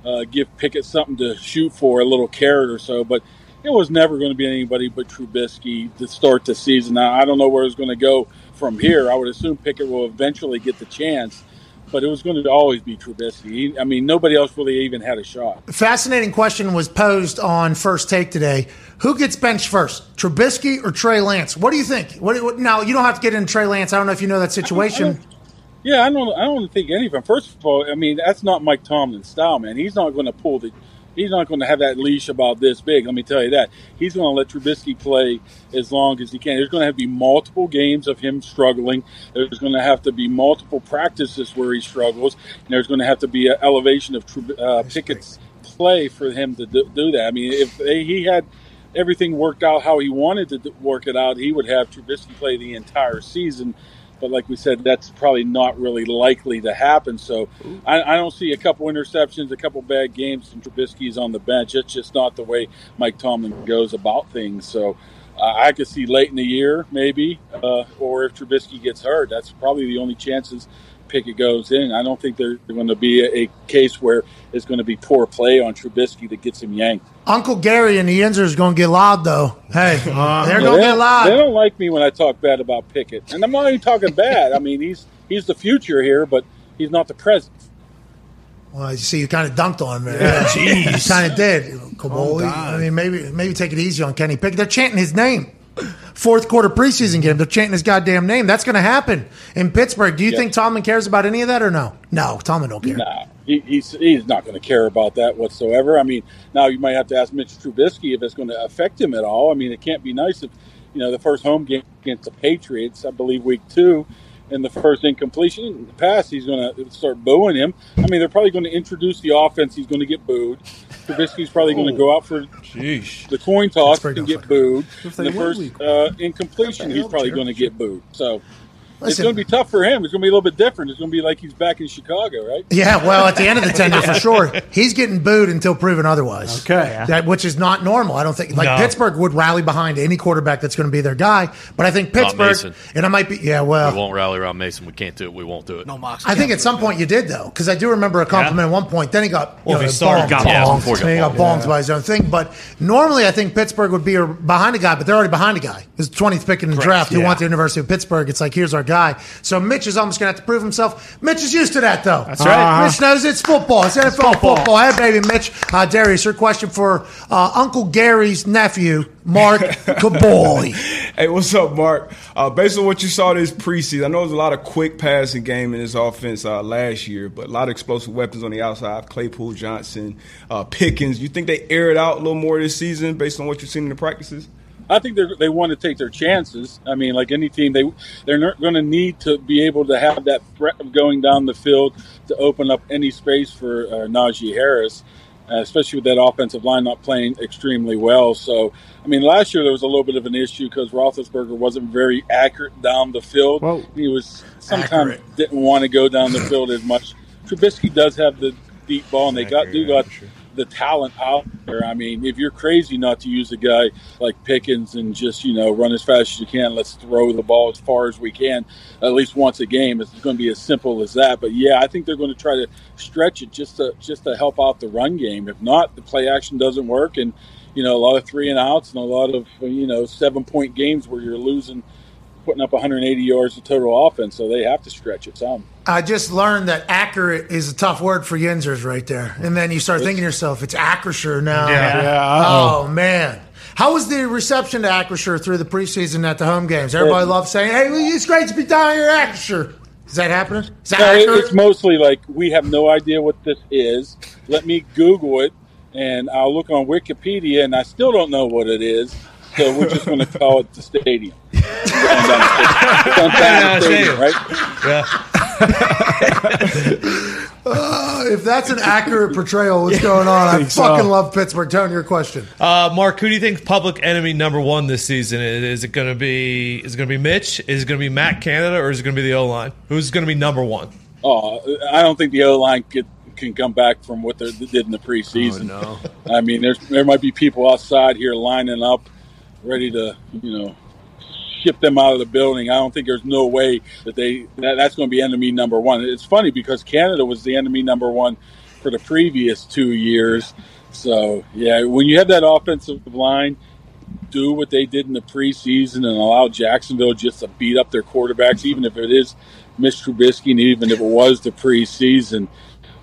uh, give Pickett something to shoot for, a little carrot or so. But it was never going to be anybody but Trubisky to start the season. Now, I don't know where it's going to go from here. I would assume Pickett will eventually get the chance, but it was going to always be Trubisky. I mean, nobody else really even had a shot. Fascinating question was posed on First Take today. Who gets benched first, Trubisky or Trey Lance? What do you think? What, what, now, you don't have to get into Trey Lance. I don't know if you know that situation. Yeah, I don't. I don't think any of them. First of all, I mean that's not Mike Tomlin's style, man. He's not going to pull the. He's not going to have that leash about this big. Let me tell you that. He's going to let Trubisky play as long as he can. There's going to have to be multiple games of him struggling. There's going to have to be multiple practices where he struggles. And there's going to have to be an elevation of uh, Pickett's play for him to do, do that. I mean, if they, he had everything worked out how he wanted to work it out, he would have Trubisky play the entire season. But like we said, that's probably not really likely to happen. So I, I don't see a couple interceptions, a couple bad games, and Trubisky's on the bench. It's just not the way Mike Tomlin goes about things. So uh, I could see late in the year, maybe, uh, or if Trubisky gets hurt, that's probably the only chances Pickett goes in. I don't think there's going to be a, a case where it's going to be poor play on Trubisky that gets him yanked. Uncle Gary and the Yinzer is going to get loud, though. Hey, uh-huh. they're Yeah, going to they, get don't, loud. they don't like me when I talk bad about Pickett, and I'm not even talking bad. I mean, he's he's the future here, but he's not the present. Well, you see, you kind of dunked on him there. Yeah, you kind of did. Oh, Kaboly. I mean, maybe maybe take it easy on Kenny Pickett. They're chanting his name. Fourth quarter preseason game. They're chanting his goddamn name. That's going to happen in Pittsburgh. Do you think Tomlin cares about any of that or no? No, Tomlin don't care. Nah, he, he's he's not going to care about that whatsoever. I mean, now you might have to ask Mitch Trubisky if it's going to affect him at all. I mean, it can't be nice if you know the first home game against the Patriots, I believe week two, and the first incompletion pass, he's going to start booing him. I mean, they're probably going to introduce the offense. He's going to get booed. Trubisky's probably going to go out for Sheesh. the coin toss and get booed. And the first uh, incompletion, he's probably going to get booed. So. It's going to be tough for him. It's going to be a little bit different. It's going to be like he's back in Chicago, right? Yeah, well, at the end of the tenure, for sure, he's getting booed until proven otherwise. Okay. That, which is not normal. I don't think like No. Pittsburgh would rally behind any quarterback that's going to be their guy. But I think Pittsburgh, Mason. and I might be, yeah, Well, We well, won't rally around Mason. We can't do it. We won't do it. No, I think at some point you did though, because I do remember a compliment at one point. Then he got you Well, know, he started, bombed, got bombed. bombed, Before he got then he got bombed. bombed by his own thing. But normally, I think Pittsburgh would be behind a guy, but they're already behind a guy. His twentieth pick in the draft, who yeah. went to the University of Pittsburgh. It's like here's our guy. So Mitch is almost going to have to prove himself. Mitch is used to that though. That's right. Mitch knows it's football. It's NFL football. Hey, baby, Mitch. Uh, Darius, your question for uh, Uncle Gary's nephew, Mark Caboy. Hey, what's up, Mark? Uh, based on what you saw this preseason, I know there's a lot of quick passing game in this offense uh, last year, but a lot of explosive weapons on the outside. Claypool, Johnson, uh, Pickens. You think they air it out a little more this season based on what you've seen in the practices? I think they they want to take their chances. I mean, like any team, they they're not going to need to be able to have that threat of going down the field to open up any space for uh, Najee Harris, uh, especially with that offensive line not playing extremely well. So, I mean, last year there was a little bit of an issue because Roethlisberger wasn't very accurate down the field. Well- he was sometimes didn't want to go down the field as much. Trubisky does have the deep ball, and they got do got the talent out there. I mean, if you're crazy not to use a guy like Pickens and just you know run as fast as you can, let's throw the ball as far as we can, at least once a game. It's going to be as simple as that. But yeah, I think they're going to try to stretch it just to just to help out the run game. If not, the play action doesn't work, and you know a lot of three and outs and a lot of you know seven point games where you're losing. Putting up 180 yards of total offense, so they have to stretch it some. I just learned that accurate is a tough word for Yinzers right there. And then you start thinking to yourself, it's Acrisure now. Yeah. Yeah, Oh, man. How was the reception to Acrisure through the preseason at the home games? Everybody loved saying, hey, it's great to be down here at Acrisure. Is that happening? Is that No, accurate? it's mostly like we have no idea what this is. Let me Google it, and I'll look on Wikipedia, and I still don't know what it is. So we're just going to call it the stadium. Sundown Stadium, right? Uh, if that's an accurate portrayal, what's going on? I think so. fucking love Pittsburgh. Tony, your question. Uh, Mark, who do you think public enemy number one this season is? Is it going to be? Is it going to be Mitch? Is it going to be Matt Canada, or is it going to be the O line? Who's going to be number one? Oh, I don't think the O line can can come back from what they did in the preseason. Oh, I mean, there's there might be people outside here lining up, ready to you know ship them out of the building. I don't think there's no way that they that, that's going to be enemy number one. It's funny because Canada was the enemy number one for the previous two years. So yeah, when you have that offensive line do what they did in the preseason and allow Jacksonville just to beat up their quarterbacks, even if it is Mitch Trubisky and even if it was the preseason.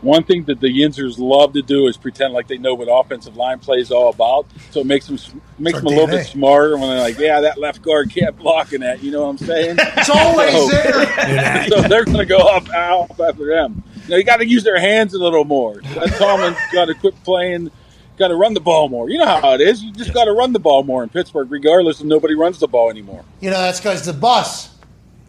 One thing that the Yinzers love to do is pretend like they know what offensive line play is all about. So it makes them makes them our a little bit smarter when they're like, "Yeah, that left guard can't block in that." You know what I'm saying? It's always So- there. so they're going to go up out after them. You, know, you got to use their hands a little more. That Tomlin's got to quit playing. Got to run the ball more. You know how it is. You just got to run the ball more in Pittsburgh, regardless of nobody runs the ball anymore. You know, that's because the bus.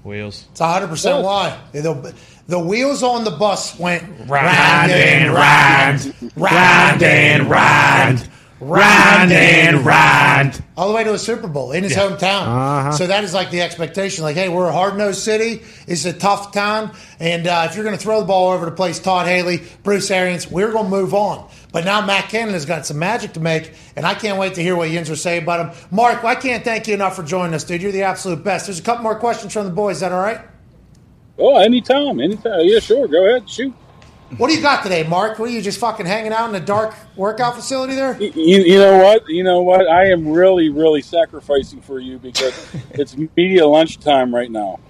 Wheels. It's 100% why. The, the wheels on the bus went Round and round, round and round, round and round. all the way to a Super Bowl in his hometown. Uh-huh. So that is like the expectation. Like, hey, we're a hard nosed city. It's a tough town, and uh, if you're going to throw the ball over the place, Todd Haley, Bruce Arians, we're going to move on. But now Matt Canada's got some magic to make, and I can't wait to hear what Yinzer say about him. Mark, I can't thank you enough for joining us, dude. You're the absolute best. There's a couple more questions from the boys. Is that all right? Oh, anytime, anytime. Yeah, sure. Go ahead, shoot. What do you got today, Mark? What are you just fucking hanging out in a dark workout facility there? You, you know what? You know what? I am really, really sacrificing for you because it's media lunchtime right now.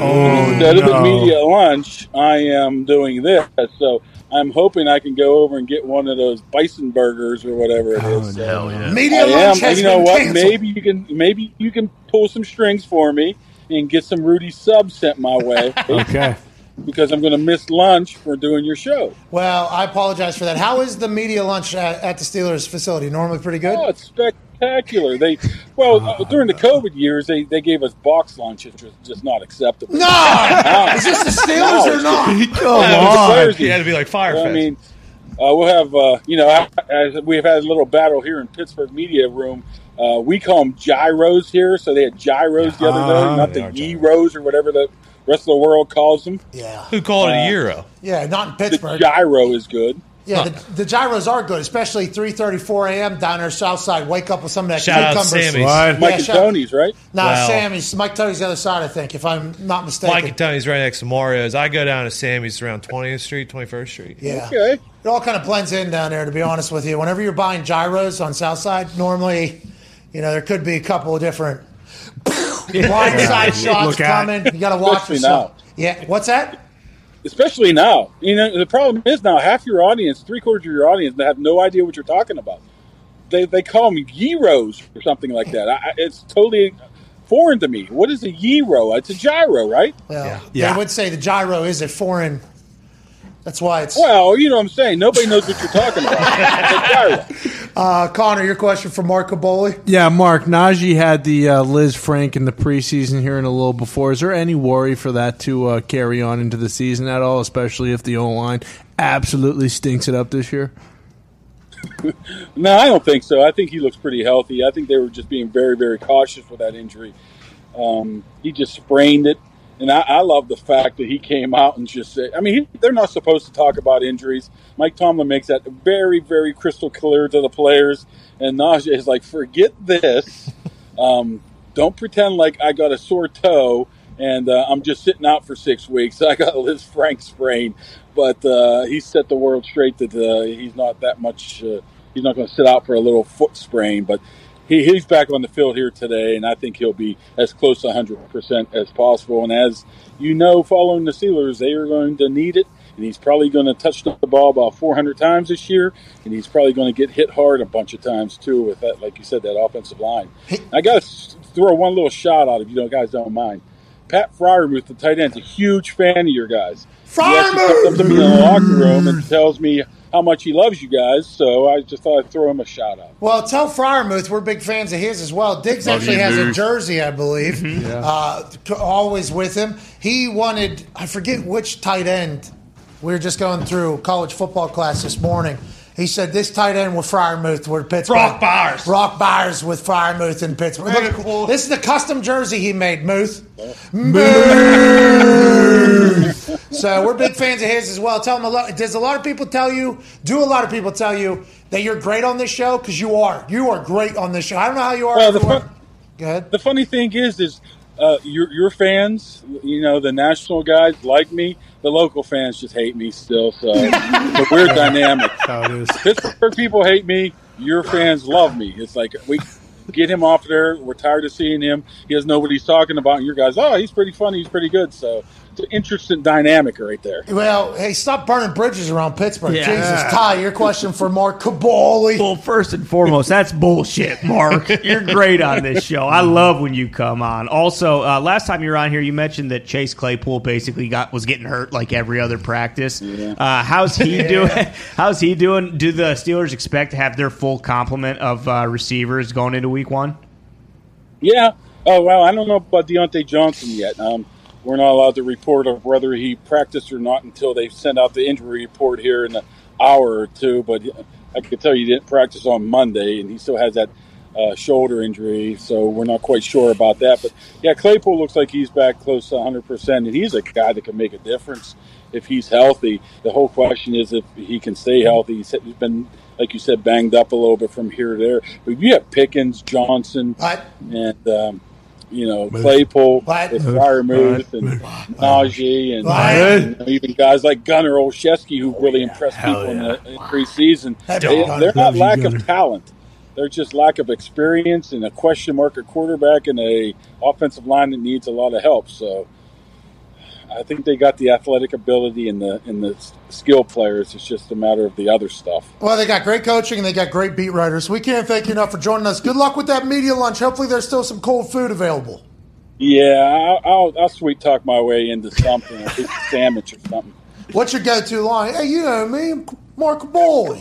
Oh, Instead of the media lunch, I am doing this. So I'm hoping I can go over and get one of those bison burgers or whatever it is. Oh, so Hell yeah. Media I lunch am. has You know been what? canceled. Maybe you can. Maybe you can pull some strings for me and get some Rudy subs sent my way Okay. because I'm going to miss lunch for doing your show. Well, I apologize for that. How is the media lunch at, at the Steelers facility? Normally pretty good? Oh, it's spectacular. They well uh, during the COVID years, they, they gave us box lunch, which was just not acceptable. No! Now- Is this the Steelers now or not? just- Come Yeah, it's on. Thursday. He had to be like fire Well, I mean, uh, we'll have uh, you know as we've had a little battle here in Pittsburgh media room. Uh, we call them gyros here, so they had gyros the other day, not the are gyros or whatever the rest of the world calls them. Yeah. Who called it uh, a euro? Yeah, not in The Pittsburgh. gyro is good. Yeah, the, the gyros are good, especially 3.34 a.m. down there south side. Wake up with some of that Shout out cucumber Sammy's. soup. Mike Yeah, and shout- Tony's, right? No, Wow. Sammy's. Mike Tony's the other side, I think, if I'm not mistaken. Mike and Tony's right next to Mario's. I go down to Sammy's around 20th Street, 21st Street. yeah. Okay. It all kind of blends in down there, to be honest with you. Whenever you're buying gyros on South Side, normally, you know, there could be a couple of different blindside shots Look coming. You got to watch Especially yourself. Yeah, what's that? Especially now. You know, the problem is now half your audience, three quarters of your audience, they have no idea what you're talking about. They, they call them gyros or something like that. I, I- it's totally foreign to me. What is a gyro? It's a gyro, right? Well, Yeah. they would say the gyro is a foreign. That's why it's. Well, you know what I'm saying. Nobody knows what you're talking about. It's a gyro. Uh, Connor, your question for Mark Kaboly. Yeah, Mark, Najee had the uh, Lisfranc in the preseason here in a little before. Is there any worry for that to uh, carry on into the season at all, especially if the O line absolutely stinks it up this year? No, I don't think so. I think he looks pretty healthy. I think they were just being very, very cautious with that injury. Um, he just sprained it, And I, I love the fact that he came out and just said, I mean, he, they're not supposed to talk about injuries. Mike Tomlin makes that very, very crystal clear to the players. And Najee is like, forget this. Um, don't pretend like I got a sore toe and uh, I'm just sitting out for six weeks. I got a Lisfranc sprain, but uh, he set the world straight that uh, he's not that much. Uh, he's not going to sit out for a little foot sprain, but he, he's back on the field here today, and I think he'll be as close to 100% as possible. And as you know, following the Steelers, they are going to need it. And he's probably going to touch the ball about 400 times this year, and he's probably going to get hit hard a bunch of times too with that, like you said, that offensive line. I got to throw one little shot out if you don't, guys don't mind. Pat Freiermuth, the tight end, is a huge fan of your guys. He actually comes up to me in the locker room and tells me how much he loves you guys. So I just thought I'd throw him a shout out. Well, tell Freiermuth we're big fans of his as well. Diggs Love actually you, has a jersey, I believe, Mhm. Yeah. uh, always with him. He wanted, I forget which tight end. We were just going through college football class this morning. He said this tight end with Freiermuth were Pittsburgh. Brock Byers. Brock Byers with Freiermuth in Pittsburgh. Look, This is the custom jersey he made, Muth. Muth. so we're big fans of his as well. Tell him a lot. Does a lot of people tell you? Do a lot of people tell you that you're great on this show? Because you are. You are great on this show. I don't know how you are. Well, the, fun, Go ahead. the funny thing is, is uh, your your fans, you know, the national guys like me. The local fans just hate me still. So it's a weird dynamic. How it is. Pittsburgh people hate me. Your fans love me. It's like we get him off there. We're tired of seeing him. He has nobody he's talking about. And your guys, oh, he's pretty funny. He's pretty good. So an interesting dynamic right there. Well, hey, stop burning bridges around Pittsburgh. Yeah. Jesus, Ty, your question for Mark Kaboly. Well, first and foremost, that's bullshit, Mark. You're great on this show. I love when you come on. Also, uh, last time you were on here, you mentioned that Chase Claypool basically got was getting hurt like every other practice. Uh, how's he doing? How's he doing? Do the Steelers expect to have their full complement of uh, receivers going into Week One? Yeah. Oh well, I don't know about Diontae Johnson yet. Um, we're not allowed to report of whether he practiced or not until they send out the injury report here in an hour or two. But I can tell you, he didn't practice on Monday, and he still has that uh, shoulder injury, so we're not quite sure about that. But yeah, Claypool looks like he's back close to 100, percent and he's a guy that can make a difference if he's healthy. The whole question is if he can stay healthy. He's he's been, like you said, banged up a little bit from here to there. But you have Pickens, Johnson, and um, you know Claypool, What? with Freiermuth, and Najee, and What? you know, even guys like Gunnar Olszewski who really impressed people in the in preseason. They, they're not lack of talent. They're just lack of experience and a question mark at quarterback and a offensive line that needs a lot of help. So I think they got the athletic ability and the and the skill players. It's just a matter of the other stuff. Well, they got great coaching and they got great beat writers. We can't thank you enough for joining us. Good luck with that media lunch. Hopefully, there's still some cold food available. Yeah, I'll, I'll, I'll sweet talk my way into something, a sandwich or something. What's your go-to line? Hey, you know me, I'm Mark Boy.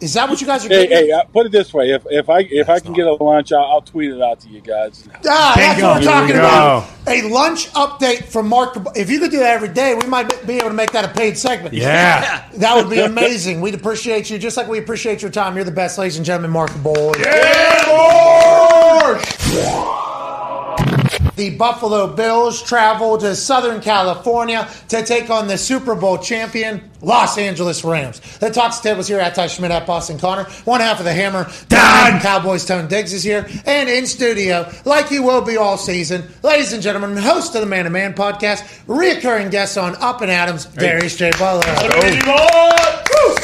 Is that what you guys are Hey, getting? hey, uh, put it this way: if if I if I can get a lunch, I'll, I'll tweet it out to you guys. Ah, that's what we're talking we about. A lunch update from Mark. If you could do that every day, we might be able to make that a paid segment. Yeah. That would be amazing. We'd appreciate you, just like we appreciate your time. You're the best, ladies and gentlemen. Mark Boy. The Buffalo Bills travel to Southern California to take on the Super Bowl champion Los Angeles Rams. The Talks tables here at Ty Schmidt at Boston Connor. One half of the Hammer, Don Cowboys Tone Diggs is here, and in studio, like he will be all season, ladies and gentlemen, host of the Man to Man podcast, reoccurring guest on Up and Adams, Darius J. Butler. Woo!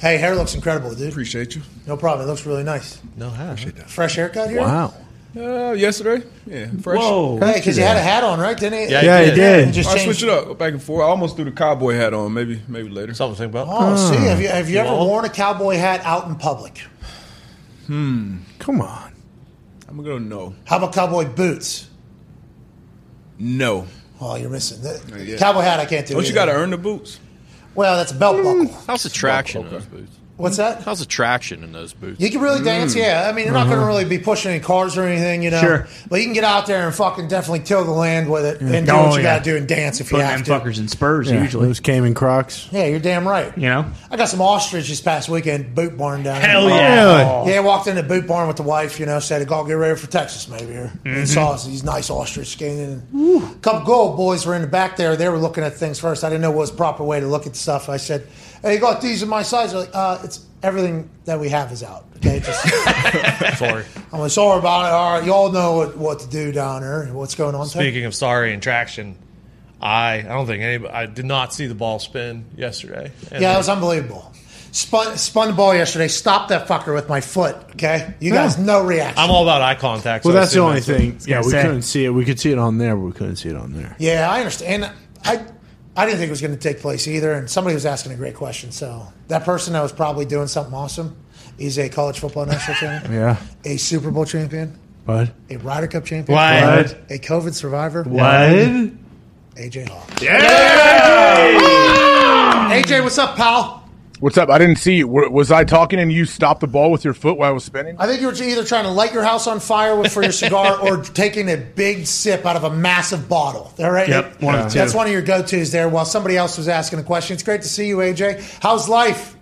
Hey, hair looks incredible, dude. Appreciate you. No problem. It looks really nice. No, how? Fresh haircut here. Wow. Uh, yesterday, yeah, fresh. Whoa. Hey, because you had a hat on, right? Didn't he? Yeah, Yeah, he did. did. You just I changed switch it up back and forth. I almost threw the cowboy hat on. Maybe, maybe later. Something to think about. Oh, see, have you have you ever Well- worn a cowboy hat out in public? Hmm. Come on. I'm gonna go no, How about cowboy boots? no. Oh, you're missing that. yeah. Cowboy hat, I can't do. Don't you either. got to earn the boots? Well, that's a belt buckle. How's the traction of those boots? What's that? How's the traction in those boots? You can really dance, yeah. I mean, you're not going to really be pushing any cars or anything, you know. Sure. But you can get out there and fucking definitely till the land with it and do Oh, what you yeah. got to do and dance if you Put have them to. fuckers in spurs Yeah, usually. those Cayman Crocs. Yeah, you're damn right. You know. I got some ostrich this past weekend, boot barn down Hell there. yeah. Yeah, I walked into boot barn with the wife, you know, said, go get ready for Texas, maybe. Here. Mm-hmm. And saw these nice ostrich skin. And a couple gold boys were in the back there. They were looking at things first. I didn't know what was the proper way to look at stuff. I said, hey, you got these in my size? They're like, uh, it's everything that we have is out. Okay, just Sorry. I'm like, sorry about it. All right, y'all know what, what to do down there. What's going on? Ted? Speaking of sorry and traction, I I don't think anybody. I did not see the ball spin yesterday. And Yeah, it was unbelievable. Spun, spun the ball yesterday. Stopped that fucker with my foot. Okay, you guys, no reaction. I'm all about eye contact. Well, so I that's the only what- thing. Yeah, we say. couldn't see it. We could see it on there, but we couldn't see it on there. Yeah, I understand. I, I didn't think it was going to take place either. And somebody was asking a great question. So that person that was probably doing something awesome. He's a college football national champion, Yeah, a Super Bowl champion, but a Ryder Cup champion, What? a COVID survivor, What? AJ Hawk. Yeah. AJ, what's up, pal? What's up? I didn't see you. Was I talking and you stopped the ball with your foot while I was spinning? I think you were either trying to light your house on fire for your cigar or taking a big sip out of a massive bottle. All right? Yep, one of the two. That's one of your go tos there while somebody else was asking a question. It's great to see you, AJ. How's life?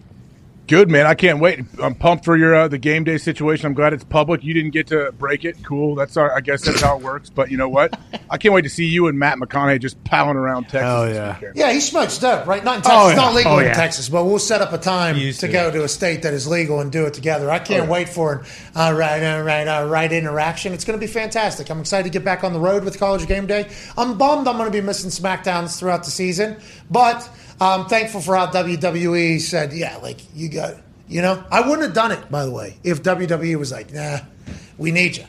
Good man. I can't wait. I'm pumped for your uh, the game day situation. I'm glad it's public. You didn't get to break it. Cool. That's our, I guess that's how it works. But you know what? I can't wait to see you and Matt McConaughey just palling around Texas. Hell yeah. weekend. Yeah, he smokes dope, right? Not in Texas. Oh, It's yeah. not legal Oh, in yeah. Texas, but we'll set up a time to to. go to a state that is legal and do it together. I can't wait for an all right, all right, all right interaction. It's going to be fantastic. I'm excited to get back on the road with College Game Day. I'm bummed I'm going to be missing SmackDowns throughout the season, but I'm thankful for how WWE said, yeah, like you got, you know, I wouldn't have done it by the way if WWE was like, nah, we need you.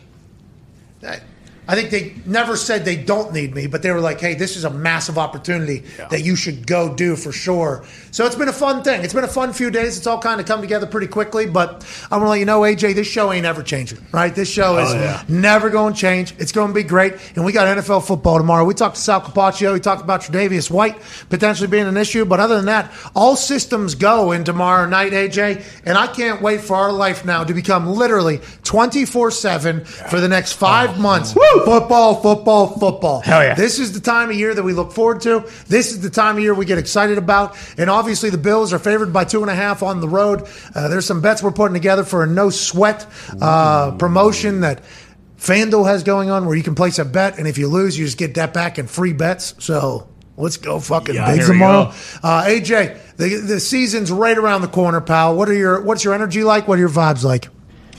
I- think they never said they don't need me, but they were like, hey, this is a massive opportunity that you should go do for sure. So it's been a fun thing. It's been a fun few days. It's all kind of come together pretty quickly, but I'm going to let you know, AJ, this show ain't ever changing, right? This show oh, is never going to change. It's going to be great. And we got NFL football tomorrow. We talked to Sal Capaccio. We talked about Tre'Davious White potentially being an issue. But other than that, all systems go in tomorrow night, AJ. And I can't wait for our life now to become literally 24 7 for the next five oh, months. Football, football, football. Hell yeah. This is the time of year that we look forward to. This is the time of year we get excited about. And obviously, the Bills are favored by two and a half on the road. Uh, there's some bets we're putting together for a no sweat uh, promotion that FanDuel has going on where you can place a bet. And if you lose, you just get that back in free bets. So. Let's go fucking Yeah, big tomorrow. Uh, AJ, the, the season's right around the corner, pal. What are your what's your energy like? What are your vibes like?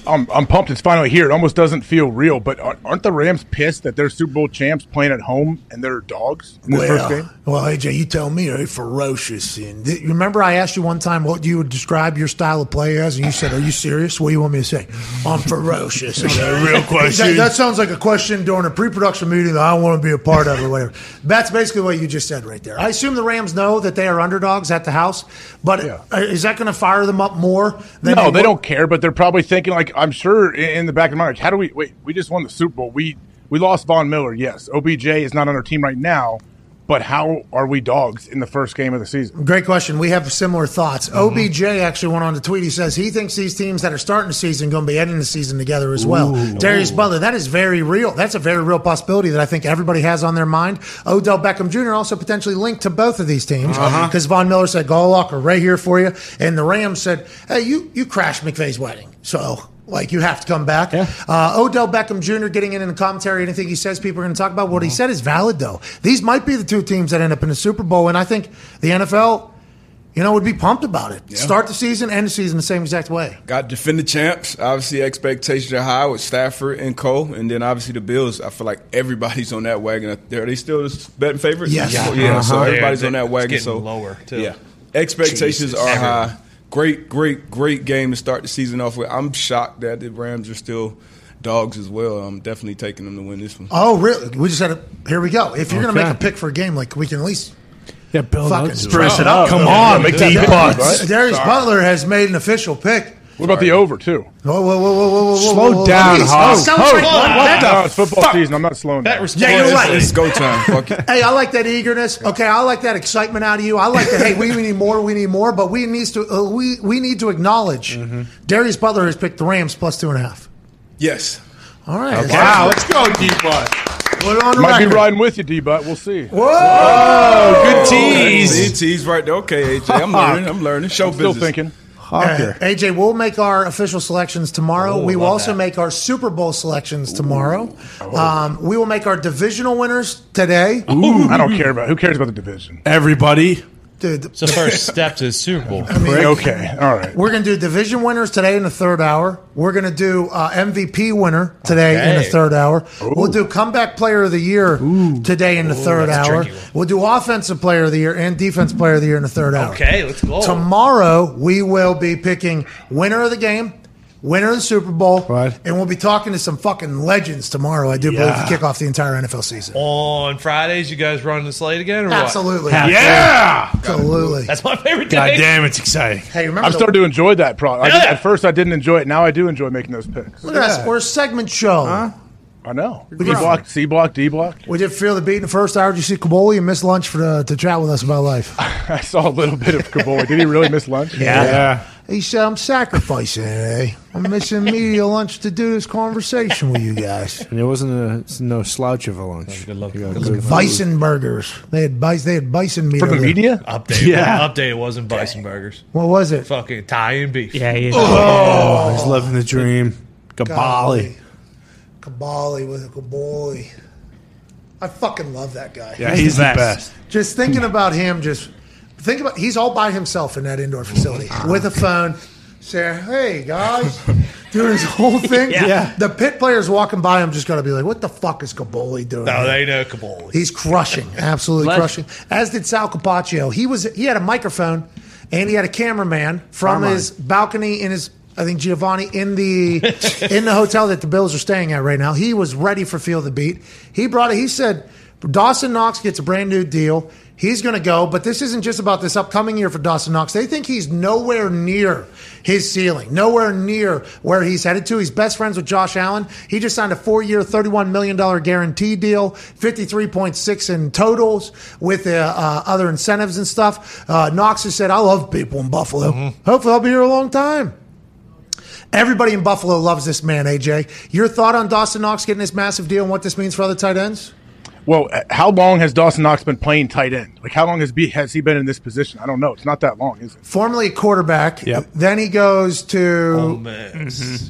I'm, I'm pumped. It's finally here. It almost doesn't feel real, but aren't aren't the Rams pissed that they're Super Bowl champs playing at home and they're dogs in the first game? well, AJ, you tell me, they're ferocious. And th- remember, I asked you one time what you would describe your style of play as, and you said, "Are you serious? What do you want me to say?" I'm ferocious. real question. That, that sounds like a question during a pre-production meeting that I want to be a part of, or whatever. That's basically what you just said right there. I assume the Rams know that they are underdogs at the house, but Yeah. uh, is that going to fire them up more? Than No, they would- don't care, but they're probably thinking like I'm sure in the back of my mind, how do we wait? We just won the Super Bowl. We we lost Von Miller. Yes, OBJ is not on our team right now, but how are we dogs in the first game of the season? Great question. We have similar thoughts. Mm-hmm. OBJ actually went on to tweet. He says he thinks these teams that are starting the season going to be ending the season together as well. Darius Butler, that is very real. That's a very real possibility that I think everybody has on their mind. Odell Beckham Jr. also potentially linked to both of these teams Uh-huh. because Von Miller said, "Go Locker right here for you," and the Rams said, "Hey, you you crashed McVay's wedding, so." Like you have to come back. Uh, Odell Beckham Jr. getting in in the commentary. Anything he says, people are going to talk about. What he said is valid, though. These might be the two teams that end up in the Super Bowl, and I think the NFL you know, would be pumped about it. Start the season, end the season the same exact way. Got defending champs. Obviously, expectations are high with Stafford and Cole, and then obviously the Bills. I feel like everybody's on that wagon. Are they still the betting favorites? Yes. yeah. Yeah. So Uh-huh. everybody's Yeah, on that it's wagon. getting So lower, too. Yeah, expectations Jesus. are Everyone. high. Great, great, great game to start the season off with. I'm shocked that the Rams are still dogs as well. I'm definitely taking them to win this one. Oh, really? We just had a. Here we go. If you're going to make a pick for a game, like we can at least Yeah, Bill, fucking that's spruce it up. up. Come Yeah, on, yeah, McDee yeah. Butts. Darius Sorry. Butler has made an official pick What about the over too? Whoa, whoa, whoa, whoa, whoa, whoa, whoa, Slow whoa, down, whoa. Hog. Oh, celebrate. That- No, it's football season. I'm not slowing That down. was Yeah, you're right. It's go time. Fuck it. Hey, I like that eagerness. Okay, I like that excitement out of you. I like that. Hey, we, we need more. We need more. But we needs to. Uh, we we need to acknowledge Darius Butler has picked the Rams plus two and a half. Yes. All right. Wow, let's go, D-Bud. Put it on the Might be riding with you, D. But we'll see. Oh, good See, Good tease right there. Okay, AJ. I'm learning. I'm learning. Show Still business. thinking. Hawker. Uh, AJ, we'll make our official selections tomorrow. we will also that. make our Super Bowl selections tomorrow. Um, we will make our divisional winners today. Ooh, I don't care about. Who cares about the division? Everybody. Dude, It's the first step to the Super Bowl. Okay, all right. We're going to do division winners today in the third hour. We're going to do uh, MVP winner today in the third hour. We'll do comeback player of the year today in the third hour. We'll do offensive player of the year and defense player of the year in the third hour. Okay, let's go. Tomorrow we will be picking winner of the game, winner of the Super Bowl, Right. and we'll be talking to some fucking legends tomorrow. I do believe to kick off the entire NFL season. On Fridays, you guys running the slate again? Or what? Absolutely, Yeah. absolutely. That's my favorite day. God damn, it's exciting. Hey, remember I'm the- starting to enjoy that product. I did- at first, I didn't enjoy it. Now I do enjoy making those picks. Look at us. We're a segment show. I know. D block, C block, D block. We did feel the beat in the first hour. Did you see Kaboly and miss lunch for the, to chat with us about life? I saw a little bit of Kabul. Did he really miss lunch? Yeah. He said, I'm sacrificing it. Eh? I'm missing media lunch to do this conversation with you guys. And it wasn't a no slouch of a lunch. Good luck. You got Good good Bison burgers. They had bison, they had bison meat. For the media? Update. Yeah. Update. It wasn't bison burgers. What was it? Fucking Italian beef. Yeah, he is. Oh, he's living the dream. Gabali. Kabali with a Kabali. I fucking love that guy. Yeah, he's the best. best. Just thinking about him, just think about he's all by himself in that indoor facility with a phone. Say, hey guys, doing his whole thing. Yeah. The pit players walking by him just going to be like, what the fuck is Kaboly doing? No, here?" they know Kabul. He's crushing, absolutely Legend. crushing. As did Sal Capaccio. He was he had a microphone and he had a cameraman from Carmine. his balcony in his I think Giovanni in the in the hotel that the Bills are staying at right now. He was ready for Feel the Beat. He brought it. He said Dawson Knox gets a brand new deal. He's going to go, but this isn't just about this upcoming year for Dawson Knox. They think he's nowhere near his ceiling, nowhere near where he's headed to. He's best friends with Josh Allen. He just signed a four-year, $31 million guarantee deal, 53.6 in totals with uh, uh, other incentives and stuff. Uh, Knox has said, I love people in Buffalo. Hopefully I'll be here a long time. Everybody in Buffalo loves this man, AJ. Your thought on Dawson Knox getting this massive deal and what this means for other tight ends? Well, uh, how long has Dawson Knox been playing tight end? Like, how long has, be, has he been in this position? I don't know. It's not that long, is it? Formerly a quarterback. Yep. Then he goes to Oh, man.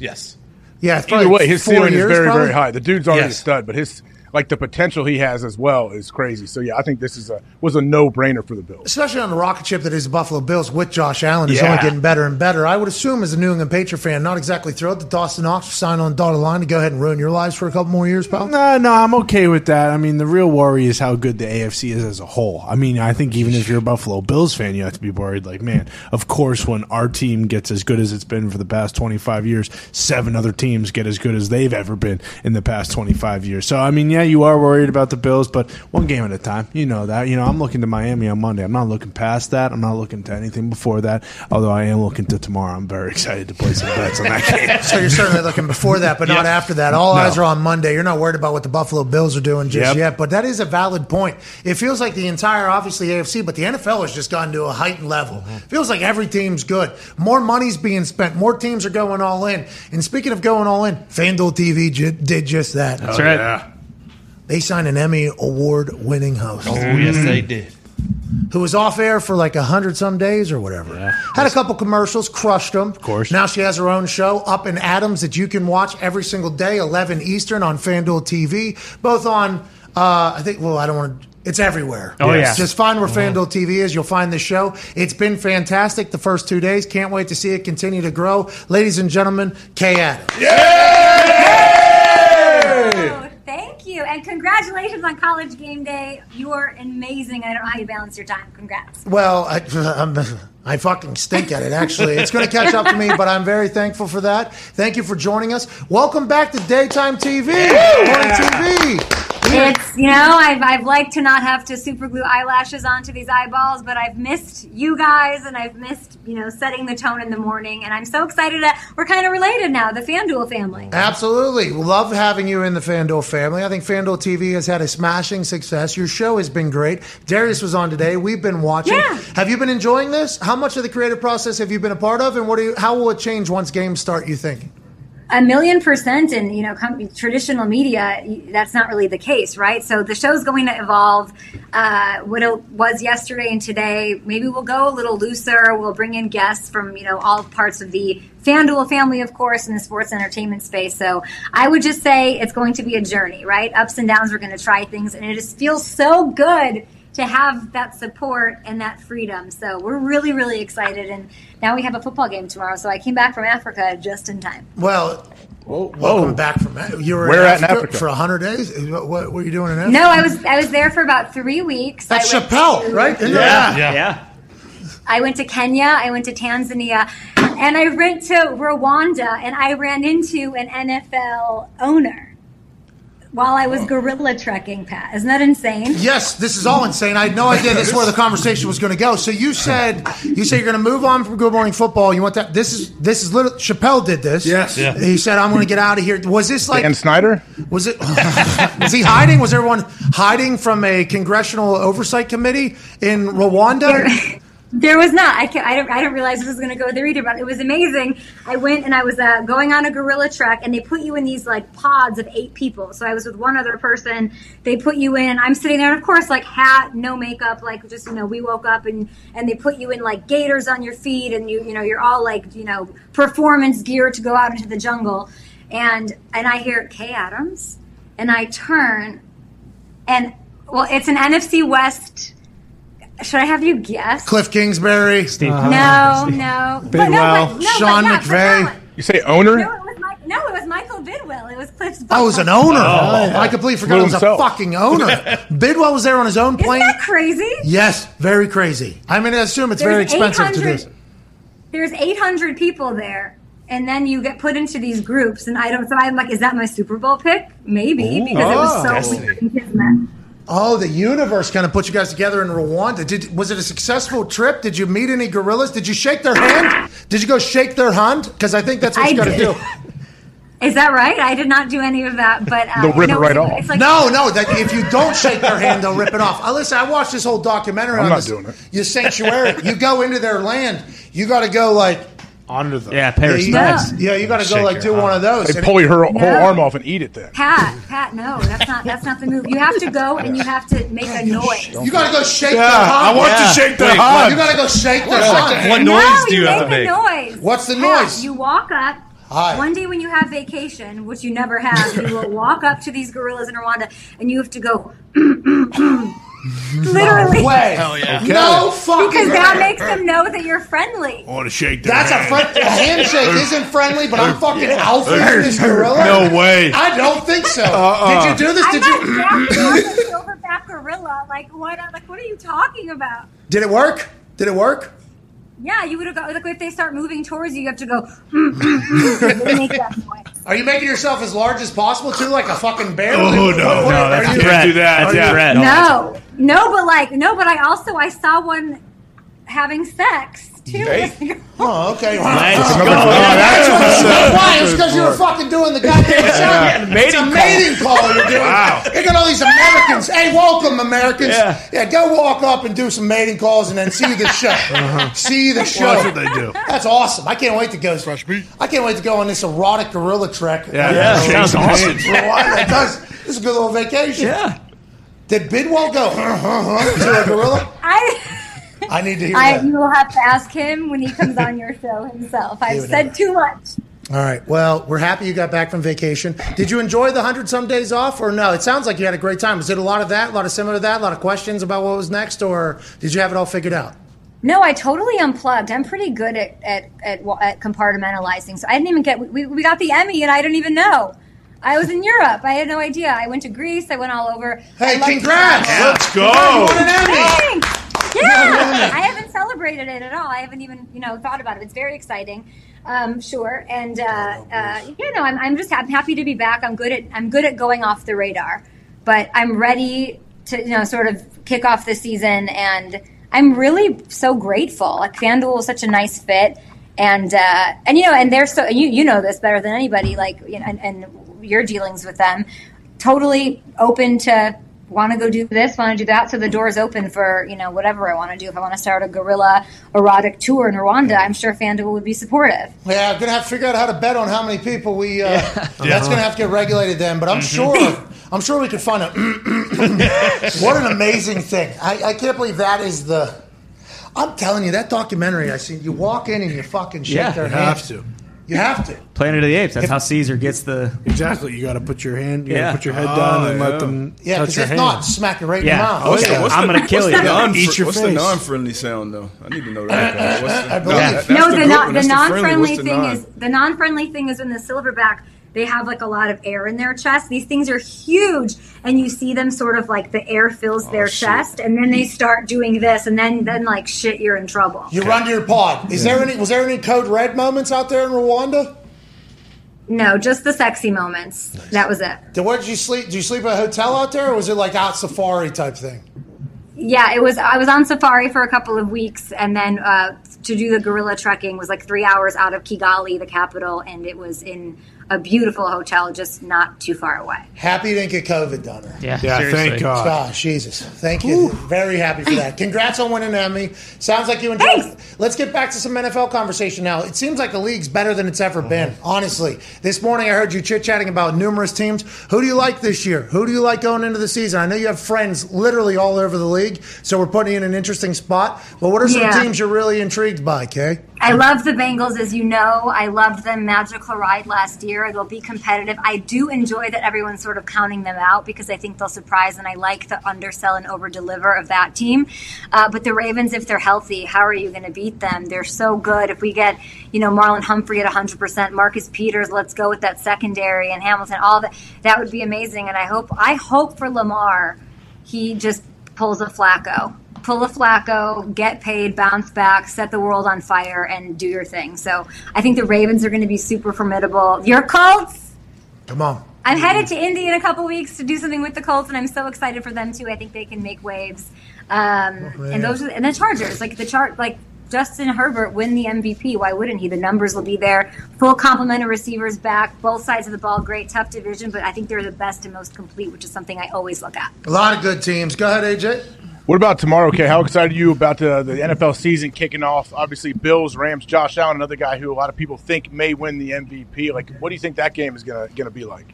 Yes. yeah. it's Either probably way, his four ceiling is very, probably. very high. The dude's already Yes. a stud, but his like the potential he has as well is crazy. So yeah, I think this is a was a no brainer for the Bills. Especially on the rocket ship that is the Buffalo Bills with Josh Allen, is Yeah. only getting better and better. I would assume, as a New England Patriot fan, not exactly thrilled that Dawson Knox signed on the dotted line to go ahead and ruin your lives for a couple more years, pal. No, no, I'm okay with that. I mean, the real worry is how good the AFC is as a whole. I mean, I think even if you're a Buffalo Bills fan, you have to be worried. Like, man, of course, when our team gets as good as it's been for the past 25 years, seven other teams get as good as they've ever been in the past 25 years. So, I mean, yeah, you are worried about the Bills, but one game at a time. You know that. You know, I'm looking to Miami on Monday. I'm not looking past that. I'm not looking to anything before that. Although I am looking to tomorrow. I'm very excited to play some bets on that game. So you're certainly looking before that, but not after that. All No. eyes are on Monday. You're not worried about what the Buffalo Bills are doing just Yep. yet, but that is a valid point. It feels like the entire, obviously AFC, but the NFL has just gotten to a heightened level. Mm-hmm. Feels like every team's good. More money's being spent. More teams are going all in. And speaking of going all in, FanDuel TV j- did just that. That's right. Yeah. They signed an Emmy award winning host Oh, yes, they did. who was off air for like a hundred some days or whatever. Had a couple commercials, crushed them. Of course. Now she has her own show, Up & Adams, that you can watch every single day, 11 Eastern on FanDuel TV. Both on, uh, I think, well, I don't want to. It's everywhere. Oh, yeah. Just find where FanDuel TV is. You'll find the show. It's been fantastic the first two days. Can't wait to see it continue to grow. Ladies and gentlemen, Kay Adams. Oh, thank you. And congratulations on college game day. You are amazing. I don't know how you balance your time. Congrats. Well, I, I'm, I fucking stink at it, actually. It's going to catch up to me, but I'm very thankful for that. Thank you for joining us. Welcome back to Daytime TV, Morning TV. It's you know I've I've liked to not have to super glue eyelashes onto these eyeballs, but I've missed you guys and I've missed you know setting the tone in the morning, and I'm so excited that we're kind of related now, the FanDuel family. Absolutely. Love having you in the FanDuel family. I think FanDuel TV has had a smashing success. Your show has been great. Darius was on today. We've been watching. Yeah. Have you been enjoying this? How much of the creative process have you been a part of? And what do you, how will it change once games start, you think? A million percent in you know com- traditional media that's not really the case right? So the show's going to evolve uh, what it was yesterday and today. Maybe we'll go a little looser. We'll bring in guests from you know all parts of the fanduel family of course in the sports entertainment space. So i would just say it's going to be a journey right? Ups and downs we're going to try things and it just feels so good to have that support and that freedom. So we're really, really excited. And now we have a football game tomorrow. So I came back from Africa just in time. Well, welcome back from you were Where in at in Africa, Africa? for hundred days. What, what were you doing in Africa? No, I was I was there for about three weeks. That's Chappelle, to- right? Isn't Yeah. Yeah. I went to Kenya, I went to Tanzania, and I went to Rwanda, and I ran into an NFL owner while I was oh. gorilla trekking. Pat, isn't that insane? Yes, this is all insane. I had no idea this is where the conversation was going to go. So you said you said you're going to move on from Good Morning Football. You want that? This is this is little. Chappelle did this. Yes. Yeah. He said, "I'm going to get out of here." Was this like? Dan Snyder? Was it? was he hiding? Was everyone hiding from a congressional oversight committee in Rwanda? There was not. I, can't. I, don't, I didn't realize this was going to go there either, but it was amazing. I went and I was uh, going on a gorilla trek, and they put you in these like pods of eight people. So I was with one other person. They put you in. I'm sitting there, and of course, like hat, no makeup, like just you know, we woke up and and they put you in like gaiters on your feet, and you you know, you're all like you know, performance gear to go out into the jungle. And and I hear Kay Adams, and I turn, and well, it's an NFC West. Should I have you guess? Cliff Kingsbury, uh-huh. No, no. But no, Bidwill, but, no, Sean but yeah, but McVay. no, You say owner? No, it was Mike, no, it was Michael Bidwill. It was Cliff's. I was an buddy. owner. I completely forgot Blew he was a fucking owner. Bidwill was there on his own Isn't plane. that crazy? Yes, very crazy. I mean, I assume it's very expensive to 800 do. There's 800 people there, and then you get put into these groups, and I don't. So I'm like, is that my Super Bowl pick? Maybe because it was oh. so Destiny. weird and kismet. Oh, the universe kind of put you guys together in Rwanda. Did was it a successful trip? Did you meet any gorillas? Did you shake their hand? Did you go shake their hand? Because I think that's what I you got to do. Is that right? I did not do any of that, but uh, They'll rip no, it right it's- off. Like, No, no. That if you don't shake their hand, they'll rip it off. I listen. I watched this whole documentary I'm on not this. doing it. Your sanctuary. you go into their land. You got to go like Under the Yeah, pair of yeah, you, specs. yeah, you got to go Shake like your do hand. one of those. They And pull your whole, whole No. arm off and eat it then. Pat, Pat, no, that's not that's not the move. You have to go and you have to make a noise. you got to go shake Yeah, their hand. I want Yeah. to shake their Wait, hand. You got to go shake their What- hand. what no, noise do you have to make? make? A noise. What's the Pat, noise? You walk up. Hi. One day when you have vacation, which you never have, you will walk up to these gorillas in Rwanda and you have to go. Literally. Way. Hell yeah. No fucking Because that way. makes them know that you're friendly. I want to shake their That's a, friend, a handshake isn't friendly, but I'm fucking alpha this gorilla. No way. I don't think so. Uh-uh. Did you do this? I'm Did not you? jacking off a silverback gorilla. Like what? Uh, like what are you talking about? Did it work? Did it work? Yeah, you would have got like if they start moving towards you, you have to go. they make that noise. Are you making yourself as large as possible too, like a fucking bear? Oh, no, no, that's Are a you- threat. do that. That's Yeah. a threat. No, no, but like no, but I also I saw one having sex too. Oh, okay. Let's Oh, go. that's what it's about. Why? It's because you were fucking doing the goddamn sound. It's a Mating mating call you're doing. Wow. You got all these Americans. Hey, welcome, Americans. Yeah. go walk up and do some mating calls and then see the show. Uh-huh. See the show. Well, that's what they do. That's awesome. I can't wait to go. Fresh meat. I can't wait to go on this erotic gorilla trek. Yeah, Yeah, Shake sounds some awesome. hands. Rwanda. It does. This is a good little vacation. Yeah. Did Bidwill go huh, huh, huh, to a gorilla? I, I need to hear I that. you will have to ask him when he comes on your show himself. I've said never. too much. All right. Well, we're happy you got back from vacation. Did you enjoy the hundred some days off, or no? It sounds like you had a great time. Was it a lot of that, a lot of similar to that, a lot of questions about what was next, or did you have it all figured out? No, I totally unplugged. I'm pretty good at at, at, at compartmentalizing. So I didn't even get we, we got the Emmy and I didn't even know. I was in Europe. I had no idea. I went to Greece. I went all over. Hey, congrats! travel. Let's You go. won an Emmy. Thanks. Yeah, I haven't celebrated it at all. I haven't even you know thought about it. It's very exciting. Um, sure, and uh, uh, you know, I'm, I'm just ha- happy to be back. I'm good at I'm good at going off the radar. but I'm ready to you know sort of kick off the season, and I'm really so grateful. Like FanDuel is such a nice fit, and uh, and you know, and they're so you you know this better than anybody. Like you know, and, and your dealings with them, totally open to want to go do this, want to do that. So the door's open for you know whatever I want to do. If I want to start a guerrilla erotic tour in Rwanda, I'm sure FanDuel would be supportive. Yeah, I'm gonna have to figure out how to bet on how many people we. Uh, That's gonna have to get regulated then, but I'm sure. I'm sure we could find a. what an amazing thing! I, I can't believe that is the. I'm telling you, that documentary I seen. You walk in and you fucking shake Yeah, their You hand. have to. You have to. Planet of the Apes. That's If- how Caesar gets the. Exactly. You got to put your hand. You Yeah. got to put your head Oh, down and yeah. let oh, them Yeah, because your if hand. not, smack it right in Yeah. the mouth. What's Yeah. the- I'm gonna kill you. Non- Eat your what's the non-friendly sound though? I need to know that. guy. What's the, I believe- that- that's no, the the, non, one. the That's non-friendly friendly. What's the thing non? is the non-friendly thing is in the silverback. They have like a lot of air in their chest. These things are huge, and you see them sort of like the air fills their chest, and then they start doing this, and then then like shit, you're in trouble. You run to your pod. Is there any? Was there any code red moments out there in Rwanda? No, just the sexy moments. That was it. Did, where did you sleep? Did you sleep at a hotel out there, or was it like out safari type thing? Yeah, it was. I was on safari for a couple of weeks, and then uh, to do the gorilla trekking was like three hours out of Kigali, the capital, and it was in a beautiful hotel, just not too far away. Happy you didn't get COVID, Donner. Yeah, Yeah, seriously. thank God. Gosh, Jesus. Thank you. Very happy for that. Congrats on winning the Emmy. Sounds like you enjoyed it. Let's get back to some NFL conversation now. It seems like the league's better than it's ever been, uh-huh. honestly. This morning I heard you chit chatting about numerous teams. Who do you like this year? Who do you like going into the season? I know you have friends literally all over the league, so we're putting you in an interesting spot. But what are some Yeah. teams you're really intrigued by, Kay? I love the Bengals, as you know. I loved them magical ride last year. They'll be competitive. I do enjoy that everyone's sort of counting them out because I think they'll surprise, and I like the undersell and over deliver of that team. Uh, but the Ravens, if they're healthy, how are you going to beat them? They're so good. If we get, you know, Marlon Humphrey at 100%, Marcus Peters, let's go with that secondary, and Hamilton, all that, that would be amazing. And I hope, I hope for Lamar, he just pulls a Flacco pull a Flacco, get paid, bounce back, set the world on fire, and do your thing. So I think the Ravens are going to be super formidable. Your Colts. Come on. I'm headed to Indy in a couple weeks to do something with the Colts, and I'm so excited for them too. I think they can make waves. Um, and those are, and the Chargers, like the chart, like Justin Herbert win the MVP. Why wouldn't he? The numbers will be there. Full complement of receivers back, both sides of the ball. Great, tough division, but I think they're the best and most complete, which is something I always look at. A lot of good teams. Go ahead, AJ. What about tomorrow, Kay? How excited are you about the, the NFL season kicking off? Obviously, Bills, Rams, Josh Allen, another guy who a lot of people think may win the MVP. Like, what do you think that game is gonna gonna be like?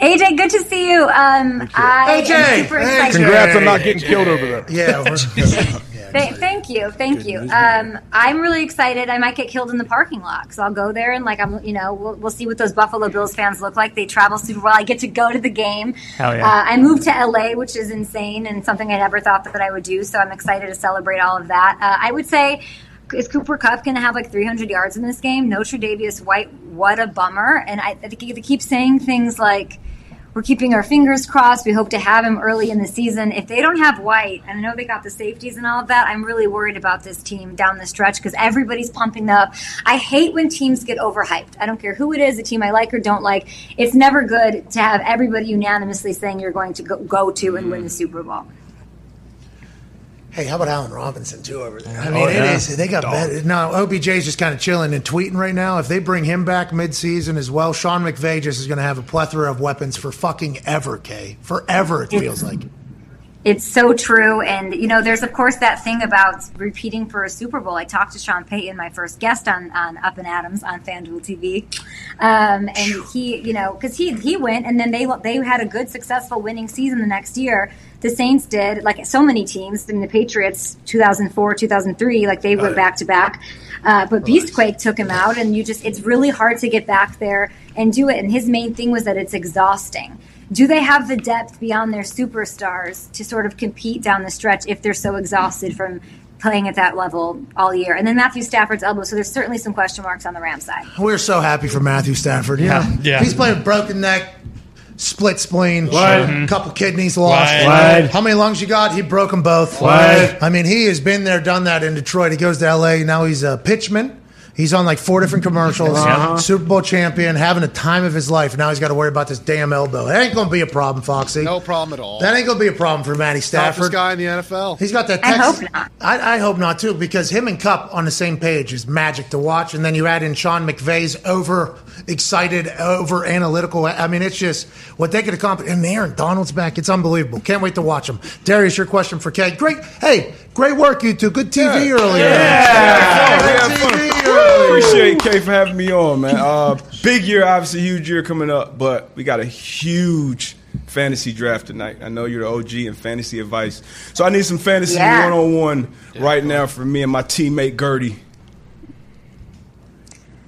AJ, good to see you. Um, I AJ, am super hey, excited. Congrats on not getting killed over there. Yeah. Th- thank you, thank you. Um, I'm really excited. I might get killed in the parking lot, so I'll go there and like I'm, you know, we'll, we'll see what those Buffalo Bills fans look like. They travel super well. I get to go to the game. Hell yeah. Uh, I moved to LA, which is insane and something I never thought that I would do. So I'm excited to celebrate all of that. Uh, I would say. Is Cooper Kupp going to have like 300 yards in this game? No Tre'Davious White. What a bummer! And I, I think they keep saying things like, we're keeping our fingers crossed. We hope to have him early in the season. If they don't have White, and I know they got the safeties and all of that, I'm really worried about this team down the stretch because everybody's pumping up. I hate when teams get overhyped. I don't care who it is, a team I like or don't like. It's never good to have everybody unanimously saying you're going to go, go to and win the mm-hmm. Super Bowl. Hey, how about Allen Robinson too over there? I mean, oh, it is. They got better. No, OBJ's just kind of chilling and tweeting right now. If they bring him back mid-season as well, Sean McVay just is going to have a plethora of weapons for fucking ever. K forever. It feels like. It's so true. And, you know, there's, of course, that thing about repeating for a Super Bowl. I talked to Sean Payton, my first guest on, on Up and Adams on FanDuel TV. Um, and he, you know, because he, he went and then they, they had a good, successful winning season the next year. The Saints did, like so many teams. I mean, the Patriots, 2004, 2003, like they went back to back. Uh, but Beastquake took him out, and you just, it's really hard to get back there and do it. And his main thing was that it's exhausting do they have the depth beyond their superstars to sort of compete down the stretch if they're so exhausted from playing at that level all year? And then Matthew Stafford's elbow, so there's certainly some question marks on the Rams side. We're so happy for Matthew Stafford. Yeah. know, Yeah. he's playing with broken neck, split spleen, What? couple kidneys lost. What? How many lungs you got? He broke them both. What? I mean, he has been there, done that in Detroit. He goes to L.A. Now he's a pitchman. He's on like four different commercials. Uh-huh. Super Bowl champion, having a time of his life. Now he's got to worry about this damn elbow. That ain't going to be a problem, Foxy. No problem at all. That ain't going to be a problem for Matty Toughest Stafford. guy in the NFL. He's got that. I hope not. I, I hope not too, because him and Kupp on the same page is magic to watch. And then you add in Sean McVay's over excited, over analytical. I mean, it's just what they could accomplish. And Aaron Donald's back. It's unbelievable. Can't wait to watch him. Darius, your question for Kay. Great. Hey, great work, you two. Good TV earlier. Yeah, we had fun. TV earlier. Appreciate Kay for having me on, man. Uh, big year, obviously, huge year coming up, but we got a huge fantasy draft tonight. I know you're the OG in fantasy advice, so I need some fantasy Yeah. one on one right now for me and my teammate Gertie.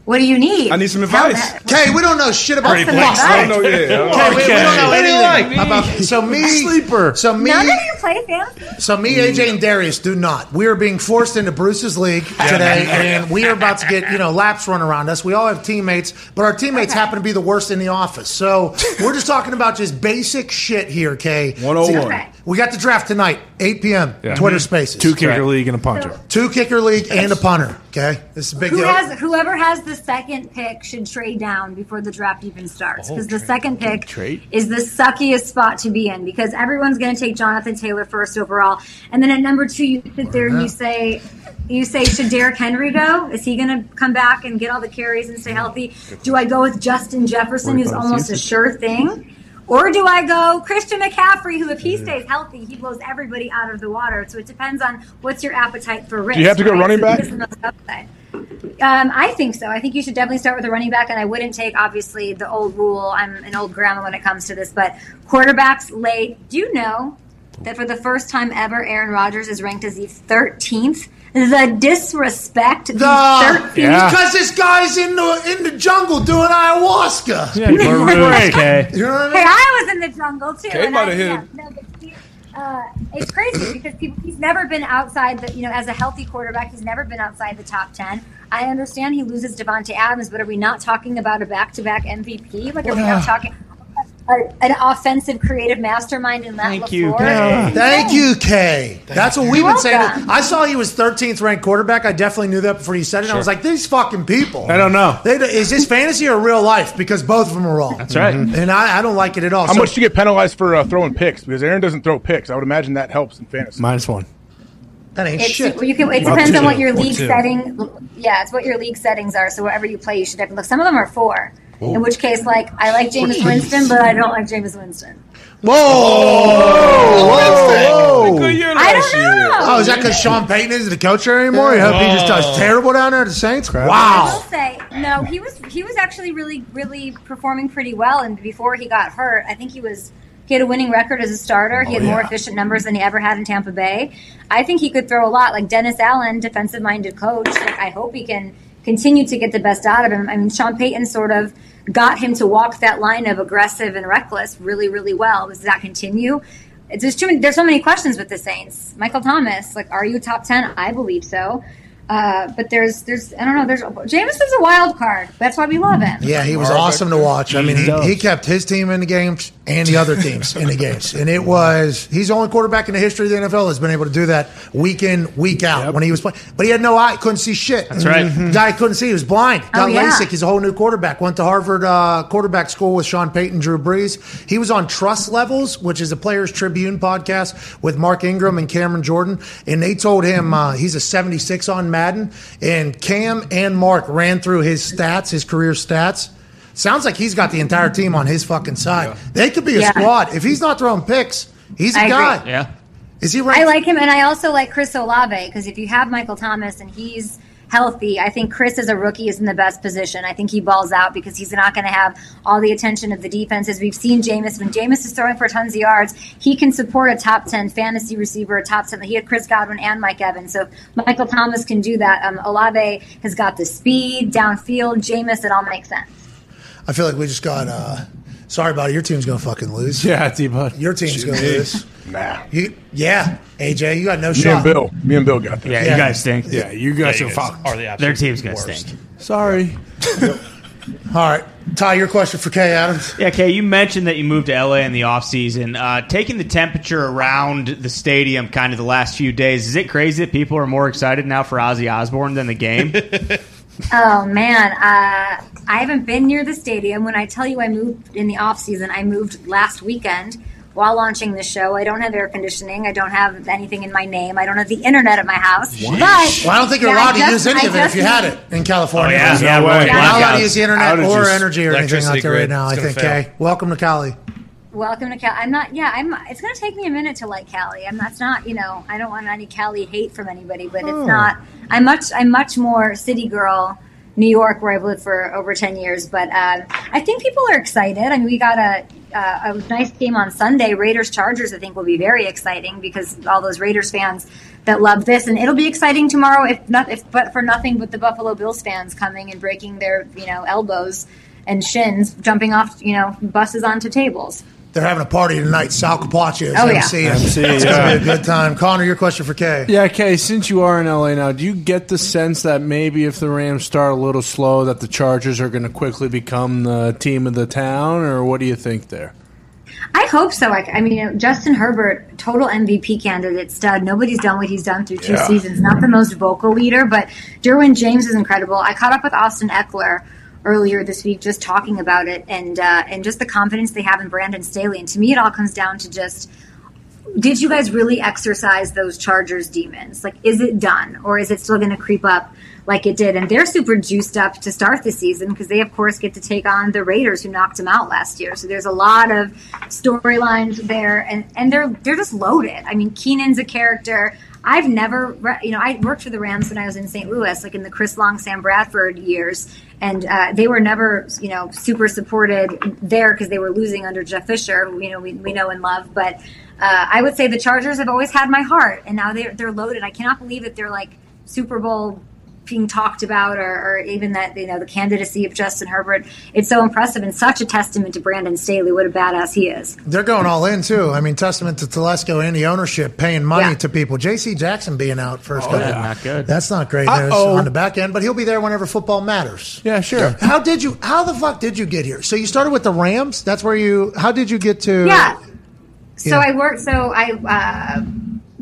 What do you need? I need some advice. Kay, we don't know shit about Pretty football. blank. I don't know yet. I. Kay, we, we don't know What do you anything like? about. So me, Sleeper. So me, None of you play fantasy. So me, AJ, and Darius do not. We are being forced into Bruce's league today, and we are about to get you know laps run around us. We all have teammates, but our teammates happen to be the worst in the office. So we're just talking about just basic shit here, Kay. 101. Okay. We got the draft tonight, 8 p.m. Twitter Spaces. Two kicker league and a punter. Two kicker league and a punter. Okay, this is a big Who deal. has whoever has the second pick should trade down before the draft even starts because the second pick Trade? is the suckiest spot to be in because everyone's going to take Jonathan Taylor first overall, and then at number two you sit there and you say. You say, should Derrick Henry go? Is he going to come back and get all the carries and stay healthy? Do I go with Justin Jefferson, who's almost a sure thing? Or do I go Christian McCaffrey, who, if he stays healthy, he blows everybody out of the water? So it depends on what's your appetite for risk. Do you have to go right? running back? this is the most upside. Um, I think so. I think you should definitely start with a running back, and I wouldn't take obviously the old rule. I'm an old grandma when it comes to this, but quarterbacks late. Do you know that for the first time ever, Aaron Rodgers is ranked as the 13th? The disrespect. The The, 13th. Because this guy's in the in the jungle doing ayahuasca. Yeah, break. Okay. You know what I mean? Hey, I was in the jungle too. Okay, and might I- have hit yeah, no, but he- uh, it's crazy because people, he's never been outside the, you know, as a healthy quarterback, he's never been outside the top 10. I understand he loses Davante Adams, but are we not talking about a back to back MVP? Like, are we not talking a, an offensive creative mastermind in that. Thank you, Kay. Thank you, Kay. That's what we've been saying. welcome. I saw he was 13th ranked quarterback. I definitely knew that before you said it. I was like, these fucking people. I don't know. They, is this fantasy or real life? Because both of them are wrong. That's right. And I, I don't like it at all. How So- much do you get penalized for uh, throwing picks? Because Aaron doesn't throw picks. I would imagine that helps in fantasy. Minus one. That ain't It's, shit. you can, it Up depends to on what your Or league two. setting. Yeah, it's what your league settings are. So wherever you play, you should definitely look. Some of them are four. In which case, like I like Jameis Winston, but I don't like James Winston. Whoa! Whoa! Good year I don't know. Oh, is that because Sean Payton isn't the coach there anymore? You hope he just does terrible down there at the Saints? Wow! I will say no. He was he was actually really really performing pretty well, and before he got hurt, I think he was he had a winning record as a starter. He oh, had more yeah. efficient numbers than he ever had in Tampa Bay. I think he could throw a lot. Like Dennis Allen, defensive minded coach. Like I hope he can continue to get the best out of him. I mean, Sean Payton sort of got him to walk that line of aggressive and reckless really really well. Does that continue? It's There's too many, there's so many questions with the Saints. Michael Thomas, like, are you top ten? I believe so. Uh, but there's, there's, I don't know. There's Jameis is a wild card. That's why we love him. Yeah, he was awesome to watch. I mean, he, he kept his team in the games and the other teams in the games. And it was, he's the only quarterback in the history of the NFL that's been able to do that week in, week out when he was playing. But he had no eye, couldn't see shit. That's right. Guy couldn't see, he was blind. Got Oh, yeah. LASIK. He's a whole new quarterback. Went to Harvard uh, quarterback school with Sean Payton, Drew Brees. He was on Trust Levels, which is a Players Tribune podcast with Mark Ingram and Cameron Jordan. And they told him uh, he's a 76 on Madden. And Cam and Mark ran through his stats, his career stats. Sounds like he's got the entire team on his fucking side. They could be a Yeah. squad. If he's not throwing picks, he's a I agree. guy. Yeah. Is he right? I like him, and I also like Chris Olave because if you have Michael Thomas and he's healthy, I think Chris as a rookie is in the best position. I think he balls out because he's not going to have all the attention of the defenses. We've seen Jameis when Jameis is throwing for tons of yards, he can support a top ten fantasy receiver, a top ten. He had Chris Godwin and Mike Evans, so if Michael Thomas can do that. Um, Olave has got the speed downfield. Jameis, it all makes sense. I feel like we just got. uh Sorry about it. Your team's gonna fucking lose. Yeah, T Bud. Your team's gonna lose. Nah. You, yeah, AJ, you got no Me shot. and Bill. Me and Bill got this. Yeah, Yeah. you guys stink. Yeah, you guys You are fucked. are the absolute Their team's gonna worst. stink. Sorry. All right, Ty, your question for Kay Adams. Yeah, Kay, you mentioned that you moved to LA in the offseason. Uh, taking the temperature around the stadium kind of the last few days, is it crazy that people are more excited now for Ozzy Osbourne than the game? Oh man, uh, I haven't been near the stadium. When I tell you I moved in the off season, I moved last weekend while launching the show. I don't have air conditioning. I don't have anything in my name. I don't have the internet at my house. But Well, I don't think you're Yeah, allowed I to use any I of it if you had it in California. Oh, yeah. You're Yeah, not allowed to use the internet or energy or anything Electricity out there right now. I It's gonna think. fail. Kay, welcome to Cali. Welcome to Cali. I'm not. Yeah, I'm. It's going to take me a minute to like Cali. I'm. That's not. You know, I don't want any Cali hate from anybody, but it's oh. not. I'm much. I'm much more city girl. New York, where I've lived for over ten years, but um, I think people are excited. I mean, we got a uh, a nice game on Sunday. Raiders Chargers. I think will be very exciting because all those Raiders fans that love this, and it'll be exciting tomorrow. If not, if but for nothing but the Buffalo Bills fans coming and breaking their you know elbows and shins, jumping off you know buses onto tables. They're having a party tonight. Sal Capaccio is Oh, yeah. MC. MC, it's yeah. going to be a good time. Connor, your question for Kay. Yeah, Kay, since you are in LA now, do you get the sense that maybe if the Rams start a little slow, that the Chargers are going to quickly become the team of the town, or what do you think there? I hope so. I, I mean, Justin Herbert, total MVP candidate, stud. Nobody's done what he's done through two Yeah. seasons. Not the most vocal leader, but Derwin James is incredible. I caught up with Austin Ekeler earlier this week, just talking about it, and uh, and just the confidence they have in Brandon Staley. And to me, it all comes down to just did you guys really exercise those Chargers demons? Like, is it done, or is it still going to creep up like it did? And they're super juiced up to start the season because they, of course, get to take on the Raiders who knocked them out last year. So there's a lot of storylines there, and and they're they're just loaded. I mean, Keenan's a character. I've never, you know, I worked for the Rams when I was in St. Louis, like in the Chris Long, Sam Bradford years, and uh, they were never, you know, super supported there because they were losing under Jeff Fisher, you know, we, we know and love. But uh, I would say the Chargers have always had my heart, and now they're they're loaded. I cannot believe that they're like Super Bowl being talked about, or, or even that you know the candidacy of Justin Herbert. It's so impressive and such a testament to Brandon Staley. What a badass he is. They're going all in too. I mean, testament to Telesco and the ownership paying money Yeah. to people. J.C. Jackson being out first. couple- yeah, not good. That's not great news Uh-oh. on the back end, but he'll be there whenever football matters. Yeah, sure. How did you? How the fuck did you get here? So you started with the Rams. That's where you. How did you get to? Yeah. So Yeah. I worked. So I uh,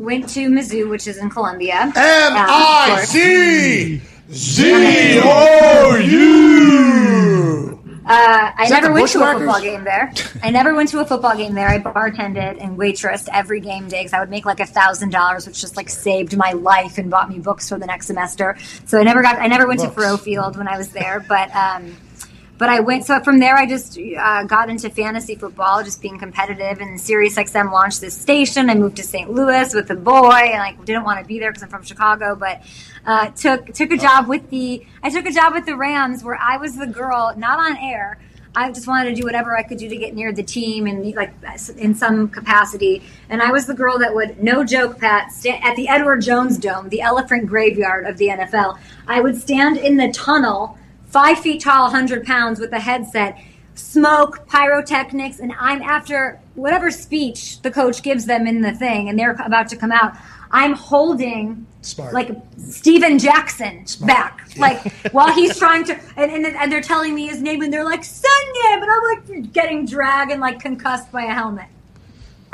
went to Mizzou, which is in Columbia. M Uh, I. C Z O U. Uh, I never went to a football game there. I never went to a football game there. I bartended and waitressed every game day because I would make like a thousand dollars, which just like saved my life and bought me books for the next semester. So I never got. I never went to Books. Faurot Field when I was there, but. Um, but I went so from there. I just uh, got into fantasy football, just being competitive. And SiriusXM launched this station. I moved to St. Louis with the boy, and I didn't want to be there because I'm from Chicago. But uh, took took a job with the I took a job with the Rams where I was the girl, not on air. I just wanted to do whatever I could do to get near the team and like in some capacity. And I was the girl that would, no joke, Pat, at the Edward Jones Dome, the elephant graveyard of the NFL. I would stand in the tunnel, five feet tall, 100 pounds, with a headset, smoke, pyrotechnics, and I'm after whatever speech the coach gives them in the thing, and they're about to come out. I'm holding Smart. like Steven Jackson back, like while he's trying to, and, and and they're telling me his name, and they're like Sunday, but I'm like getting dragged and like concussed by a helmet.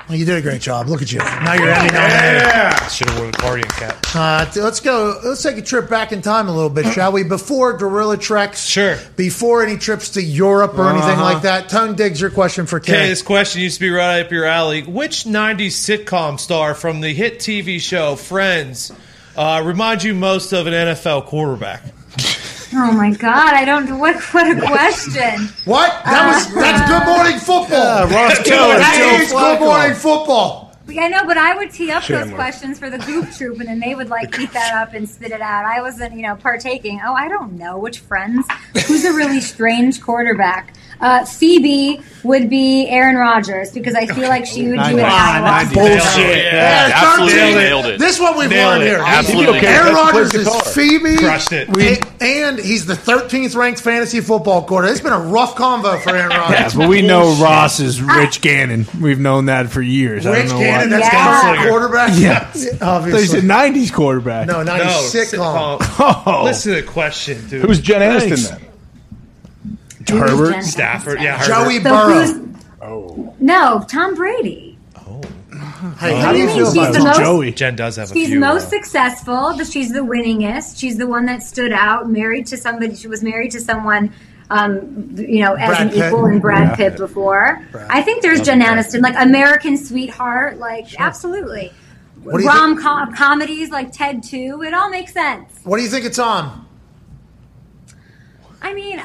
Well, you did a great job. Look at you. Now you're Emmy nominated. Yeah. Should have worn the guardian cap. Uh, t- let's go. Let's take a trip back in time a little bit, shall we? Before Gorilla Treks, Sure. Before any trips to Europe or anything like that. Tone Diggs, your question for Okay, Kay. this question used to be right up your alley. Which 90s sitcom star from the hit TV show Friends uh, reminds you most of an NFL quarterback? Oh my god, I don't. What what a question. What? That was uh, that's Good Morning Football. Ross Geller, That Joe is Good Morning Football. I know, but I would tee up those Chandler. questions for the goop troop, and then they would like eat that up and spit it out. I wasn't, you know, partaking. Oh, I don't know which friends. Who's a really strange quarterback? Uh, Phoebe would be Aaron Rodgers because I feel like she would do it. Wow, Bullshit. Yeah, absolutely nailed it. This one we've Nailed learned it. here. Absolutely. Aaron That's Rodgers is to call her. Phoebe. Crushed it. A- and he's the 13th ranked fantasy football quarter. It's been a rough convo for Aaron Yeah, but we know Ross is Rich Gannon. We've known that for years. I Rich don't know Gannon, why. that's Yeah. yeah. quarterback. Yeah. So he's obviously. a '90s quarterback. No, No, 90s sitcom. Oh. Listen to the question, dude. Who's Jen Aniston then? Herbert? Jen Stafford? Aniston. Yeah, Joey Herbert. So Burrow. who's? No, Tom Brady. Hey, What how do do you you feel about the most- Joey. Jen does have a She's few. most uh, successful. but She's the winningest. She's the one that stood out. Married to somebody. She was married to someone, um, you know, as Brad an Pitt. equal in Brad Pitt before. I think there's Jen Aniston, like American Sweetheart, like absolutely. What do you Rom com- comedies like Ted Two. It all makes sense. What do you think it's on? I mean,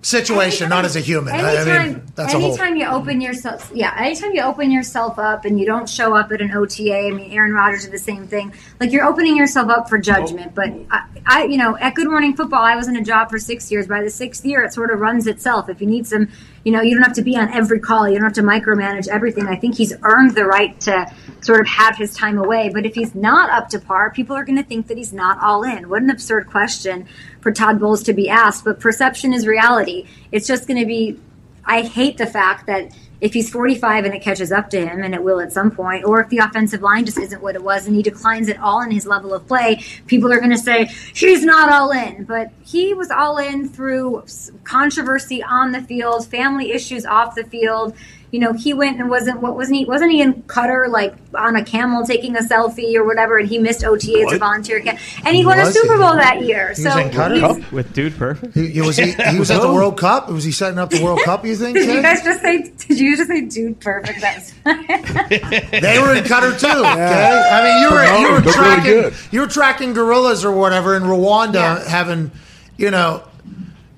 Situation, Anytime- not as a human. I- I Anytime, mean, that's a whole. anytime you open yourself, yeah, anytime you open yourself up and you don't show up at an OTA. I mean, Aaron Rodgers did the same thing. Like you're opening yourself up for judgment. But I, I, you know, at Good Morning Football, I was in a job for six years. By the sixth year, it sort of runs itself. If you need some, you know, you don't have to be on every call. You don't have to micromanage everything. I think he's earned the right to sort of have his time away. But if he's not up to par, people are going to think that he's not all in. What an absurd question for Todd Bowles to be asked. But perception is reality. It's just going to be. I hate the fact that if he's 45 and it catches up to him, and it will at some point, or if the offensive line just isn't what it was and he declines at all in his level of play, people are going to say he's not all in. But he was all in through controversy on the field, family issues off the field. You know, he went and wasn't what wasn't he? Wasn't he in Qatar like on a camel taking a selfie or whatever? And he missed OTA as a volunteer camp, and he won a Was Super he? Bowl that year. He was so in Qatar? he's- with Dude Perfect. He, he was he, he was at the World Cup. Was he setting up the World Cup? You think? Did you guys just say? Did you just say dude perfect? That's They were in Qatar too. Okay, I mean you were you were Looked really tracking you were tracking gorillas or whatever in Rwanda, Yeah. having you know.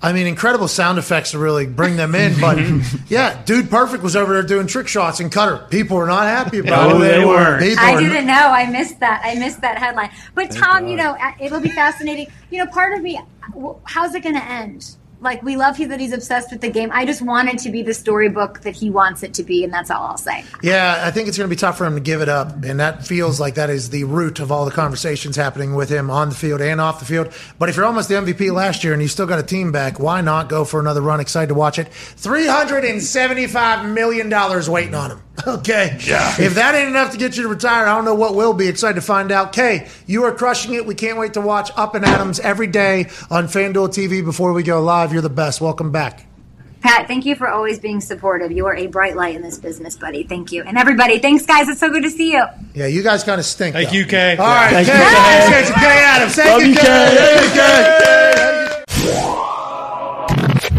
I mean, incredible sound effects to really bring them in, but yeah, dude, perfect was over there doing trick shots and Qatar. People were not happy about No, it. they weren't. People I didn't know. I missed that. I missed that headline. But Tom, you know, uh, it'll be fascinating. You know, part of me, how's it going to end? Like, we love he that he's obsessed with the game. I just want it to be the storybook that he wants it to be, and that's all I'll say. Yeah, I think it's going to be tough for him to give it up, and that feels like that is the root of all the conversations happening with him on the field and off the field. But if you're almost the MVP last year and you still got a team back, why not go for another run? Excited to watch it. Three hundred and seventy-five million dollars waiting on him. Okay, yeah. If that ain't enough to get you to retire, I don't know what will be. Excited to find out. Kay, you are crushing it. We can't wait to watch Up and Adams every day on FanDuel TV before we go live. You're the best. Welcome back. Pat, thank you for always being supportive. You are a bright light in this business, buddy. Thank you. And everybody, thanks, guys. It's so good to see you. Yeah, you guys kind of stink. Thank though. you, Kay. All right, Thank Kay, you, Kay, Kay, Kay Adams. Thank you,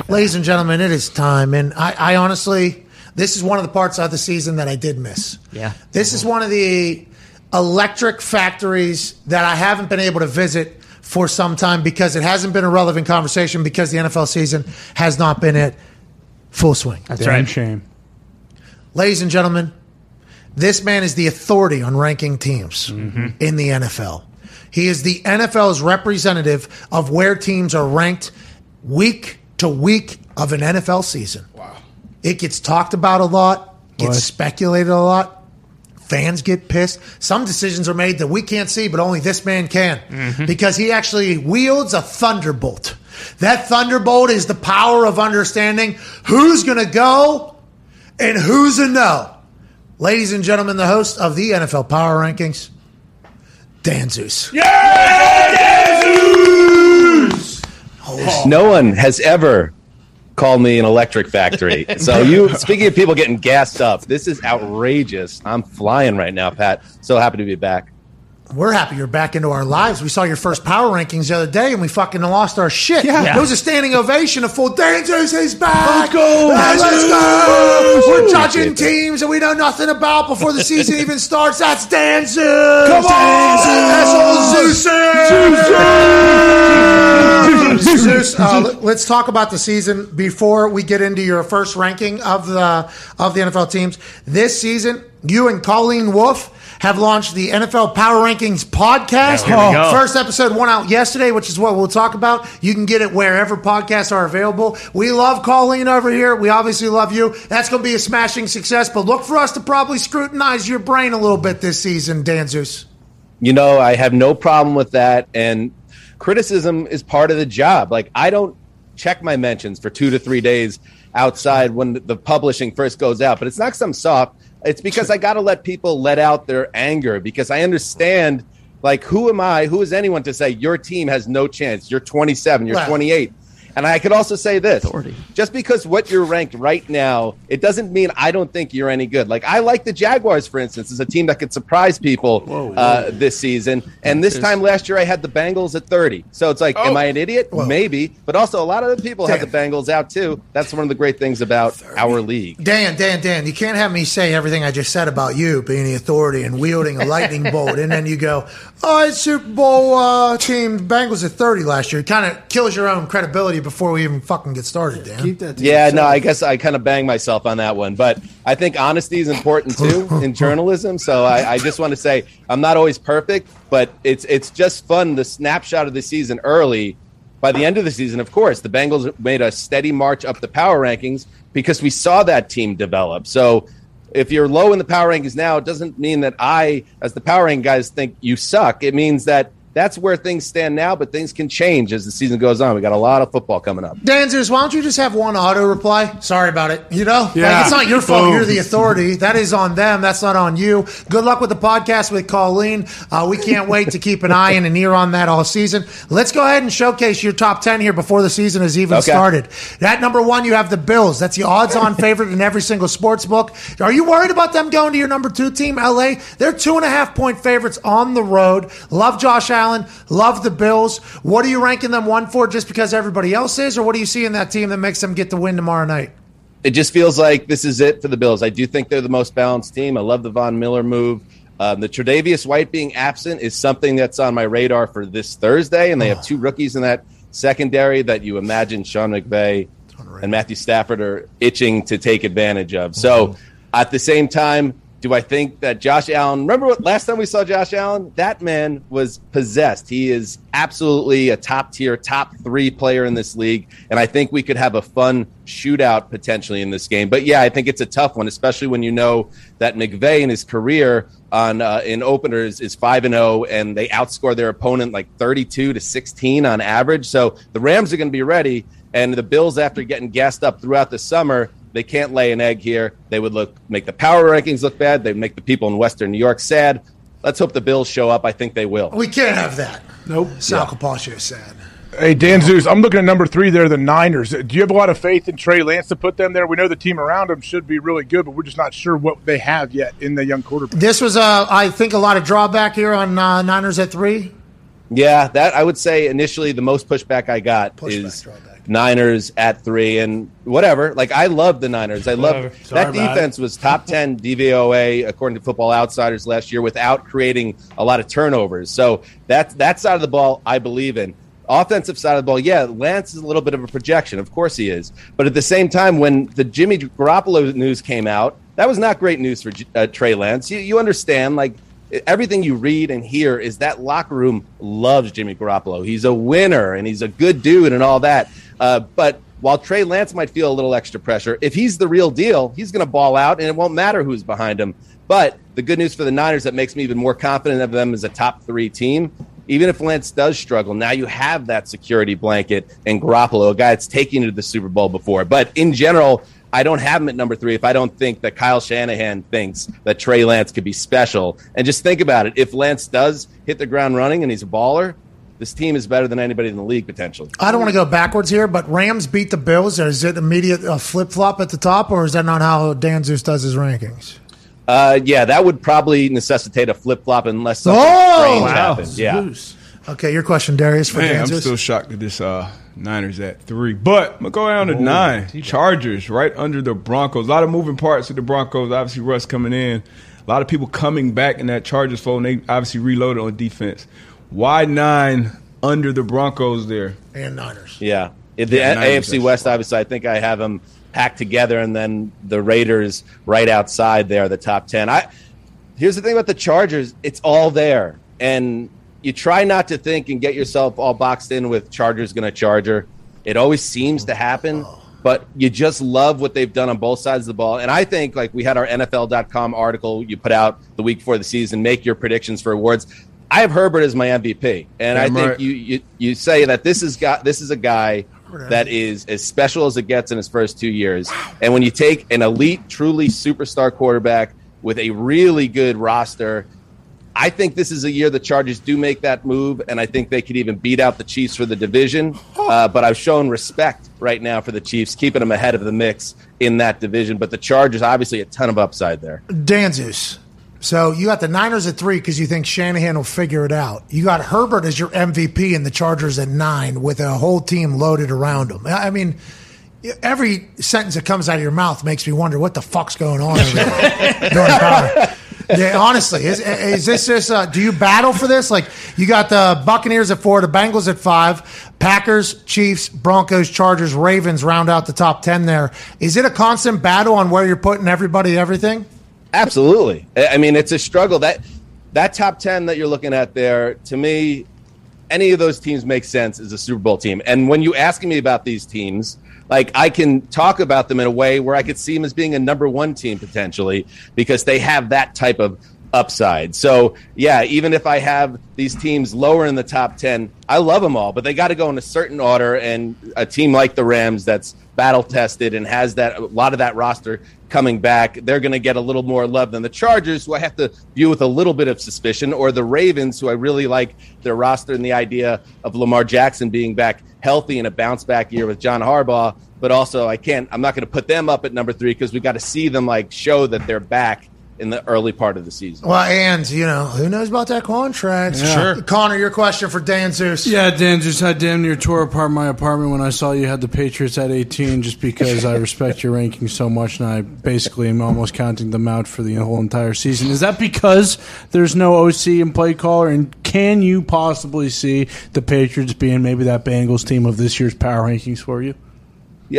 Kay. Ladies and gentlemen, it is time, and I, I honestly, this is one of the parts of the season that I did miss. Yeah. This is one of the electric factories that I haven't been able to visit for some time because it hasn't been a relevant conversation because the NFL season has not been at full swing. That's Damn right. shame. Ladies and gentlemen, this man is the authority on ranking teams mm-hmm. in the NFL. He is the NFL's representative of where teams are ranked week to week of an NFL season. Wow. It gets talked about a lot, gets What? speculated a lot. Fans get pissed. Some decisions are made that we can't see, but only this man can mm-hmm. because he actually wields a thunderbolt. That thunderbolt is the power of understanding who's going to go and who's a no. Ladies and gentlemen, the host of the NFL Power Rankings, Dan Zeus. Yes, Dan Zeus! No one has ever called me an electric factory. So you speaking of people getting gassed up, this is outrageous. I'm flying right now, Pat. So happy to be back. We're happy you're back into our lives. We saw your first power rankings the other day, and we fucking lost our shit. Yeah. It was a standing ovation. A full Dan Zeus is back. Let's go, Let's Dan go. We're judging teams that we know nothing about before the season even starts. That's Dan Zeus. Come on. Dan Zeus. Zeus. Zeus. Uh, let- let's talk about the season before we get into your first ranking of the of the NFL teams. This season, you and Colleen Wolfe have launched the NFL Power Rankings podcast. Here we go. First episode went out yesterday, which is what we'll talk about. You can get it wherever podcasts are available. We love Colleen over here. We obviously love you. That's going to be a smashing success, but look for us to probably scrutinize your brain a little bit this season, Dan Zeus. You know, I have no problem with that. And criticism is part of the job. Like, I don't check my mentions for two to three days outside when the publishing first goes out, but it's not some soft. It's because I got to let people let out their anger because I understand, like, who am I? Who is anyone to say your team has no chance? You're 27, you're Right. 28. And I could also say this: just because what you're ranked right now, it doesn't mean I don't think you're any good. Like I like the Jaguars, for instance, as a team that could surprise people uh, this season. And this time last year, I had the Bengals at 30. So it's like, am I an idiot? Maybe, but also a lot of the people have the Bengals out too. That's one of the great things about our league. Dan, Dan, Dan, you can't have me say everything I just said about you being the authority and wielding a lightning bolt, and then you go, "Oh, it's Super Bowl uh, team Bengals at 30 last year." It kind of kills your own credibility before we even fucking get started, Dan. Keep that. Yeah, no, I guess I kind of bang myself on that one, but I think honesty is important too in journalism. So I, I just want to say I'm not always perfect, but it's it's just fun. The snapshot of the season early. By the end of the season, of course, the Bengals made a steady march up the power rankings because we saw that team develop. So if you're low in the power rankings now, it doesn't mean that I, as the power ranking guys, think you suck. It means that that's where things stand now, but things can change as the season goes on. We got a lot of football coming up. Dan Zeus, why don't you just have one auto reply? Sorry about it. You know, Yeah. like, it's not your fault. Boom. You're the authority. That is on them. That's not on you. Good luck with the podcast with Colleen. Uh, we can't wait to keep an eye and an ear on that all season. Let's go ahead and showcase your top ten here before the season has even Okay. started. At number one, you have the Bills. That's the odds-on favorite in every single sports book. Are you worried about them going to your number two team, LA? They're two and a half point favorites on the road. Love Josh Allen. Love the Bills. What are you ranking them one for? Just because everybody else is, or what do you see in that team that makes them get the win tomorrow night? it just feels like this is it for the Bills. I do think they're the most balanced team. I love the Von Miller move. Um, the Tre'Davious White being absent is something that's on my radar for this Thursday, and they have two rookies in that secondary that you imagine Sean McVay and Matthew Stafford are itching to take advantage of. So, at the same time, do I think that Josh Allen? Remember what last time we saw Josh Allen? That man was possessed. He is absolutely a top tier, top three player in this league, and I think we could have a fun shootout potentially in this game. But yeah, I think it's a tough one, especially when you know that McVay in his career on uh, in openers is five and zero, and they outscore their opponent like thirty two to sixteen on average. So the Rams are going to be ready, and the Bills, after getting gassed up throughout the summer, they can't lay an egg here. They would look make the power rankings look bad. They'd make the people in Western New York sad. Let's hope the Bills show up. I think they will. We can't have that. Nope. Sal Capaccio is sad. Hey, Dan Zeus, I'm looking at number three there, the Niners. Do you have a lot of faith in Trey Lance to put them there? We know the team around him should be really good, but we're just not sure what they have yet in the young quarterback. This was, uh, I think, a lot of drawback here on uh, Niners at three. Yeah, that I would say initially the most pushback I got is Niners at three and whatever. Like I love the Niners. I love that defense was top ten DVOA according to Football Outsiders last year without creating a lot of turnovers. So that that side of the ball I believe in. Offensive side of the ball, yeah, Lance is a little bit of a projection. Of course he is. But at the same time, when the Jimmy Garoppolo news came out, that was not great news for uh, Trey Lance. You, you understand, like, everything you read and hear is that locker room loves Jimmy Garoppolo. He's a winner and he's a good dude and all that. Uh, but while Trey Lance might feel a little extra pressure, if he's the real deal, he's going to ball out and it won't matter who's behind him. But the good news for the Niners that makes me even more confident of them as a top three team. Even if Lance does struggle, now you have that security blanket and Garoppolo, a guy that's taken to the Super Bowl before. But in general, I don't have him at number three if I don't think that Kyle Shanahan thinks that Trey Lance could be special. And just think about it. If Lance does hit the ground running and he's a baller, this team is better than anybody in the league potentially. I don't want to go backwards here, but Rams beat the Bills. Is it immediate uh, flip flop at the top, or is that not how Dan Zeus does his rankings? Uh, yeah, that would probably necessitate a flip flop unless something Oh! strange Wow. happens. Yeah. Okay, your question, Darius, for Man, Dan I'm Zeus. still shocked at this uh, Niners at three. But I'm going to go down to nine. Chargers right under the Broncos. A lot of moving parts with the Broncos. Obviously, Russ coming in. A lot of people coming back in that Chargers fold, and they obviously reloaded on defense. Why nine under the Broncos there? and Niners. Yeah. The Yeah, Niners, AFC West, obviously, I think I have them packed together, and then the Raiders right outside there, the top 10. I Here's the thing about the Chargers it's all there. And you try not to think and get yourself all boxed in with Chargers going to Charger. It always seems to happen, but you just love what they've done on both sides of the ball. And I think, like, we had our NFL.com article you put out the week before the season, make your predictions for awards. I have Herbert as my MVP, and I think right. you, you you say that this is got this is a guy that is as special as it gets in his first two years. And when you take an elite, truly superstar quarterback with a really good roster, I think this is a year the Chargers do make that move, and I think they could even beat out the Chiefs for the division. Uh, but I've shown respect right now for the Chiefs, keeping them ahead of the mix in that division. But the Chargers, obviously, a ton of upside there. Dan Zeus. So you got the Niners at three because you think Shanahan will figure it out. You got Herbert as your MVP and the Chargers at nine with a whole team loaded around him. I mean, every sentence that comes out of your mouth makes me wonder what the fuck's going on over there. Yeah, honestly, is, is this this? Uh, do you battle for this? Like you got the Buccaneers at four, the Bengals at five, Packers, Chiefs, Broncos, Chargers, Ravens round out the top ten. There is it a constant battle on where you're putting everybody, everything? Absolutely. I mean, it's a struggle. That that top ten that you're looking at there, to me, any of those teams make sense as a Super Bowl team. And when you ask me about these teams, like I can talk about them in a way where I could see them as being a number one team potentially because they have that type of upside. So yeah, even if I have these teams lower in the top 10, I love them all, but they got to go in a certain order. And a team like the Rams that's battle tested and has that a lot of that roster coming back, they're going to get a little more love than the Chargers, who I have to view with a little bit of suspicion, or the Ravens, who I really like their roster and the idea of Lamar Jackson being back healthy in a bounce back year with John Harbaugh. But also, I can't. I'm not going to put them up at number three because we got to see them like show that they're back in the early part of the season. Well, and you know who knows about that contract? Yeah. Sure, Connor, your question for Dan Zeus. Yeah, Dan just had damn near tore apart my apartment when I saw you had the Patriots at 18 just because I respect your ranking so much and I basically am almost counting them out for the whole entire season. Is that because there's no OC and play caller? And can you possibly see the Patriots being maybe that Bengals team of this year's power rankings for you?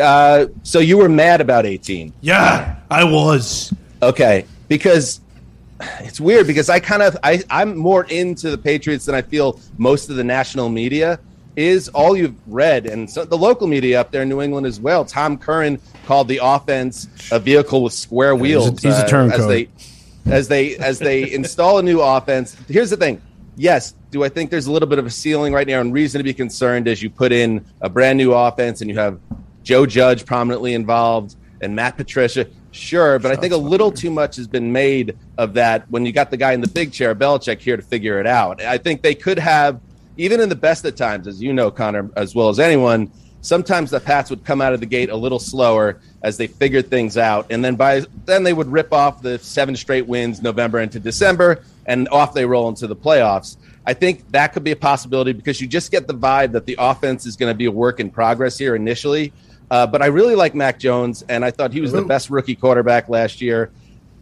Uh, so you were mad about 18. Yeah, I was. Okay, because it's weird because I kind of I, I'm more into the Patriots than I feel most of the national media is. All you've read and so the local media up there in New England as well. Tom Curran called the offense a vehicle with square wheels. he's a- he's a uh, turncoat. as they as they as they install a new offense. Here's the thing. Yes, do I think there's a little bit of a ceiling right now and reason to be concerned as you put in a brand new offense and you have Joe Judge prominently involved and Matt Patricia? Sure, but I think a little too much has been made of that when you got the guy in the big chair, Belichick, here to figure it out. I think they could have, even in the best of times, as you know, Connor, as well as anyone, sometimes the Pats would come out of the gate a little slower as they figured things out, and then by then they would rip off the seven straight wins November into December, and off they roll into the playoffs. I think that could be a possibility because you just get the vibe that the offense is going to be a work in progress here initially. Uh, but I really like Mac Jones, and I thought he was the best rookie quarterback last year.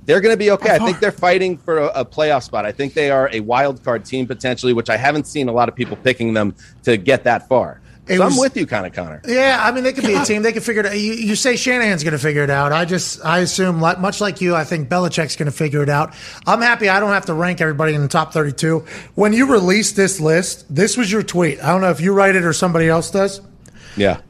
They're going to be okay. I think they're fighting for a, a playoff spot. I think they are a wild card team potentially, which I haven't seen a lot of people picking them to get that far. So was- I'm with you, kind of, Connor. Yeah, I mean they could be a team. They could figure it out. You, you say Shanahan's going to figure it out. I just I assume like, much like you, I think Belichick's going to figure it out. I'm happy. I don't have to rank everybody in the top 32. When you released this list, this was your tweet. I don't know if you write it or somebody else does. Yeah.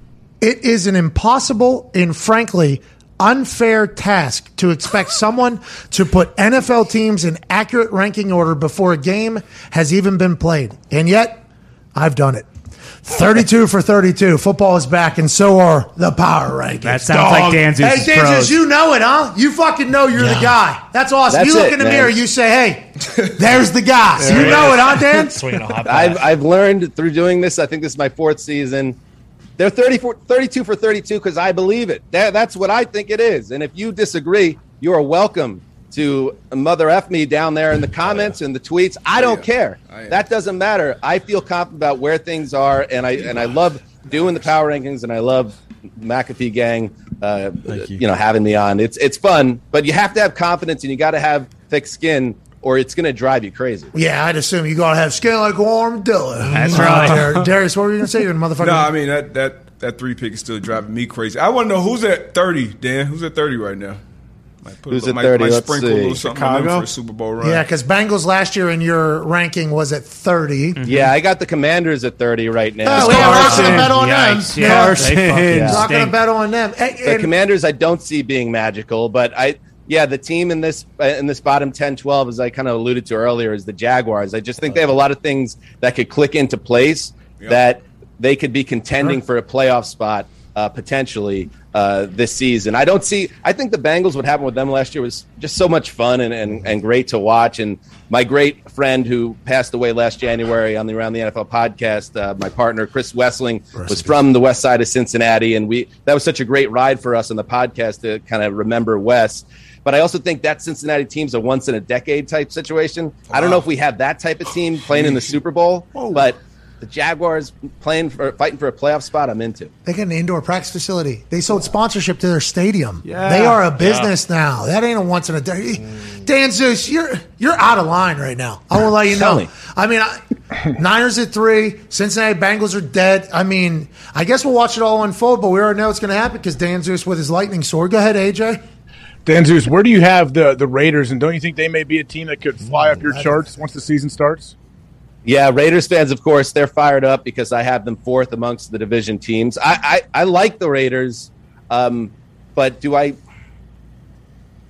It is an impossible and frankly unfair task to expect someone to put NFL teams in accurate ranking order before a game has even been played. And yet, I've done it. 32 for 32. Football is back, and so are the power rankings. That sounds like Dan Zeus' Hey, Dan you know it, huh? You fucking know you're the guy. That's awesome. That's you look it, in the man. mirror, you say, hey, there's the guy. you know it, huh, Dan? Swinging a hot I've. I've learned through doing this. I think this is my fourth season. They're 34, 32 for 32 because I believe it. That, that's what I think it is. And if you disagree, you are welcome to mother F me down there in the comments and the tweets. I don't care. That doesn't matter. I feel confident about where things are, and I and I love doing the power rankings, and I love McAfee gang. Uh, you. know, having me on. It's it's fun, but you have to have confidence, and you got to have thick skin, or it's going to drive you crazy. Yeah, I'd assume you got to have skin like warm Dylan. That's uh, right. Dar- Darius, what were you going to say? You're a motherfucker. No, I mean that that that three pick is still driving me crazy. I want to know who's at thirty, Dan. Who's at thirty right now? Might put Who's a, at might, 30? Might Let's sprinkle a little see. something Chicago? for a Super Bowl run. Yeah, because Bengals last year in your ranking was at 30. Mm-hmm. Yeah, I got the Commanders at thirty right now. Oh, yeah, we're not going to bet on Yikes. them. Yeah, Carson. they fucking Yeah. Not going to bet on them. And- the Commanders I don't see being magical, but I yeah, the team in this uh, in this bottom 10 12 as I kind of alluded to earlier is the Jaguars. I just think they have a lot of things that could click into place Yep. that they could be contending for a playoff spot uh, potentially. uh, this season. I don't see. I think the Bengals. What happened with them last year was just so much fun and, and, and great to watch. And my great friend who passed away last January on the Around the NFL podcast, uh, my partner Chris Wesseling, was from the west side of Cincinnati, and we that was such a great ride for us on the podcast to kind of remember Wes. But I also think that Cincinnati team's a once in a decade type situation. I don't know if we have that type of team playing in the Super Bowl, but the Jaguars playing for fighting for a playoff spot, I'm into. They got an indoor practice facility. They sold sponsorship to their stadium. Yeah. They are a business now. That ain't a once in a day. Dan Zeus, you're you're out of line right now. I will let you know. me. I mean, I, Niners at three, Cincinnati Bengals are dead. I mean, I guess we'll watch it all unfold, but we already know it's going to happen because Dan Zeus with his lightning sword. Go ahead, AJ. Dan Zeus, where do you have the the Raiders, and don't you think they may be a team that could fly up your charts once the season starts? Yeah, Raiders fans, of course, they're fired up because I have them fourth amongst the division teams. I I, I like the Raiders, um, but do I?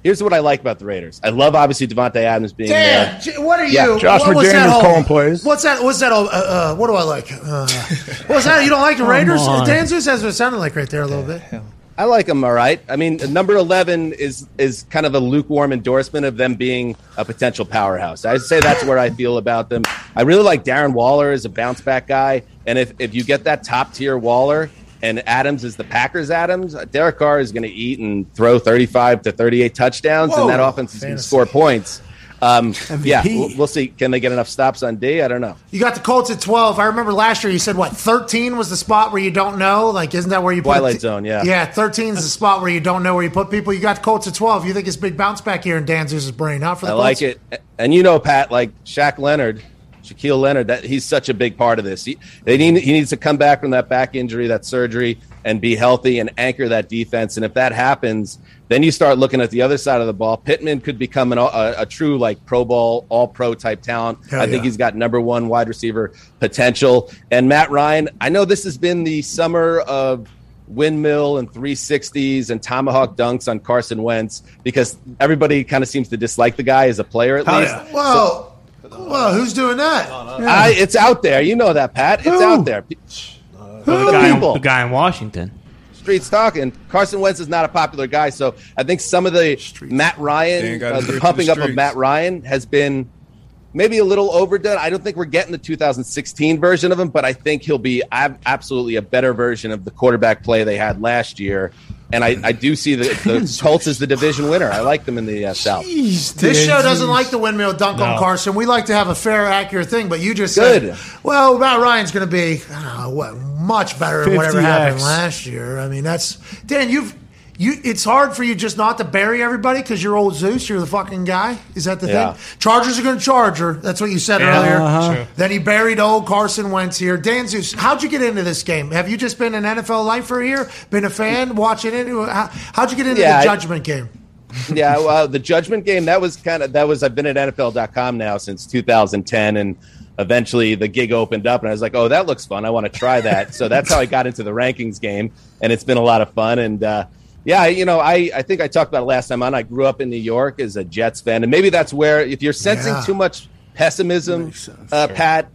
Here's what I like about the Raiders. I love obviously Davante Adams being Dan, there. What are you? Yeah. you? Josh what, what's that McDaniels whole- calling plays. What's that? What's that? Uh, uh, what do I like? Uh, what's that? You don't like the Raiders? on. Dan Zeus has what it sounded like right there a little bit. I like them all right. I mean, number eleven is is kind of a lukewarm endorsement of them being a potential powerhouse. I say that's where I feel about them. I really like Darren Waller as a bounce back guy, and if if you get that top tier Waller and Adams is the Packers Adams, Derek Carr is going to eat and throw thirty five to thirty eight touchdowns, Whoa. and that offense is going to score points. Um, yeah, we'll, we'll see. Can they get enough stops on D? I don't know. You got the Colts at twelve. I remember last year you said what thirteen was the spot where you don't know. Like, isn't that where you put Twilight Zone, yeah. Yeah, thirteen is the spot where you don't know where you put people. You got the Colts at twelve. You think it's big bounce back here in Dan Zeus's brain, not for the I Colts? like it, and you know, Pat, like Shaq Leonard, Shaquille Leonard, that he's such a big part of this. He they need, he needs to come back from that back injury, that surgery, and be healthy and anchor that defense. And if that happens, then you start looking at the other side of the ball. Pittman could become an, a, a true like Pro Bowl, All Pro type talent. Hell I think yeah. he's got number one wide receiver potential. And Matt Ryan, I know this has been the summer of windmill and 360s and tomahawk dunks on Carson Wentz because everybody kind of seems to dislike the guy as a player at Hell least. yeah. Well, well, who's doing that? Yeah. I, it's out there. You know that, Pat. It's Who? out there. Pe- The the guy, people. the guy in Washington. Streets talking. Carson Wentz is not a popular guy, so I think some of the Matt Ryan, uh, the pumping the up of. Matt Ryan has been maybe a little overdone. I don't think we're getting the 2016 version of him, but I think he'll be ab- absolutely a better version of the quarterback play they had last year. And I, I do see the, the Colts as the division winner. I like them in the uh, South. This show doesn't like the windmill dunk on Carson. We like to have a fair, accurate thing, but you just Good. said, well, Matt Ryan's going to be I know, what much better than whatever 50X. happened last year. I mean, that's Dan. You've you. It's hard for you just not to bury everybody because you're old Zeus. You're the fucking guy. Is that the Yeah. thing? Chargers are going to charge her. That's what you said Yeah. earlier. Uh-huh. True. Then he buried old Carson Wentz here. Dan Zeus, how'd you get into this game? Have you just been an NFL lifer here? Been a fan watching it? How, how'd you get into Yeah, the judgment game? yeah, well, the judgment game that was kind of that was I've been at NFL.com now since 2010, and eventually the gig opened up, and I was like, oh, that looks fun. I want to try that. so that's how I got into the rankings game, and it's been a lot of fun. And uh, yeah, you know, I I think I talked about it last time on. I grew up in New York as a Jets fan, and maybe that's where if you're sensing Yeah. too much pessimism, uh, Pat.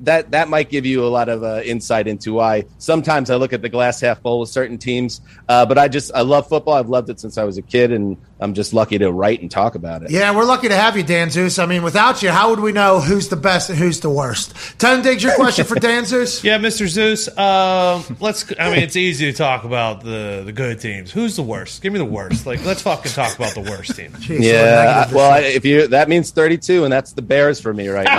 That, that might give you a lot of uh, insight into why sometimes I look at the glass half full with certain teams. Uh, but I just I love football. I've loved it since I was a kid, and I'm just lucky to write and talk about it. Yeah, we're lucky to have you, Dan Zeus. I mean, without you, how would we know who's the best and who's the worst? Ten Diggs, your question for Dan Zeus? Yeah, Mr. Zeus. Um, let's. I mean, it's easy to talk about the the good teams. Who's the worst? Give me the worst. Like, let's fucking talk about the worst team. Yeah, I- well, I- if you that means 32, and that's the Bears for me right Oh,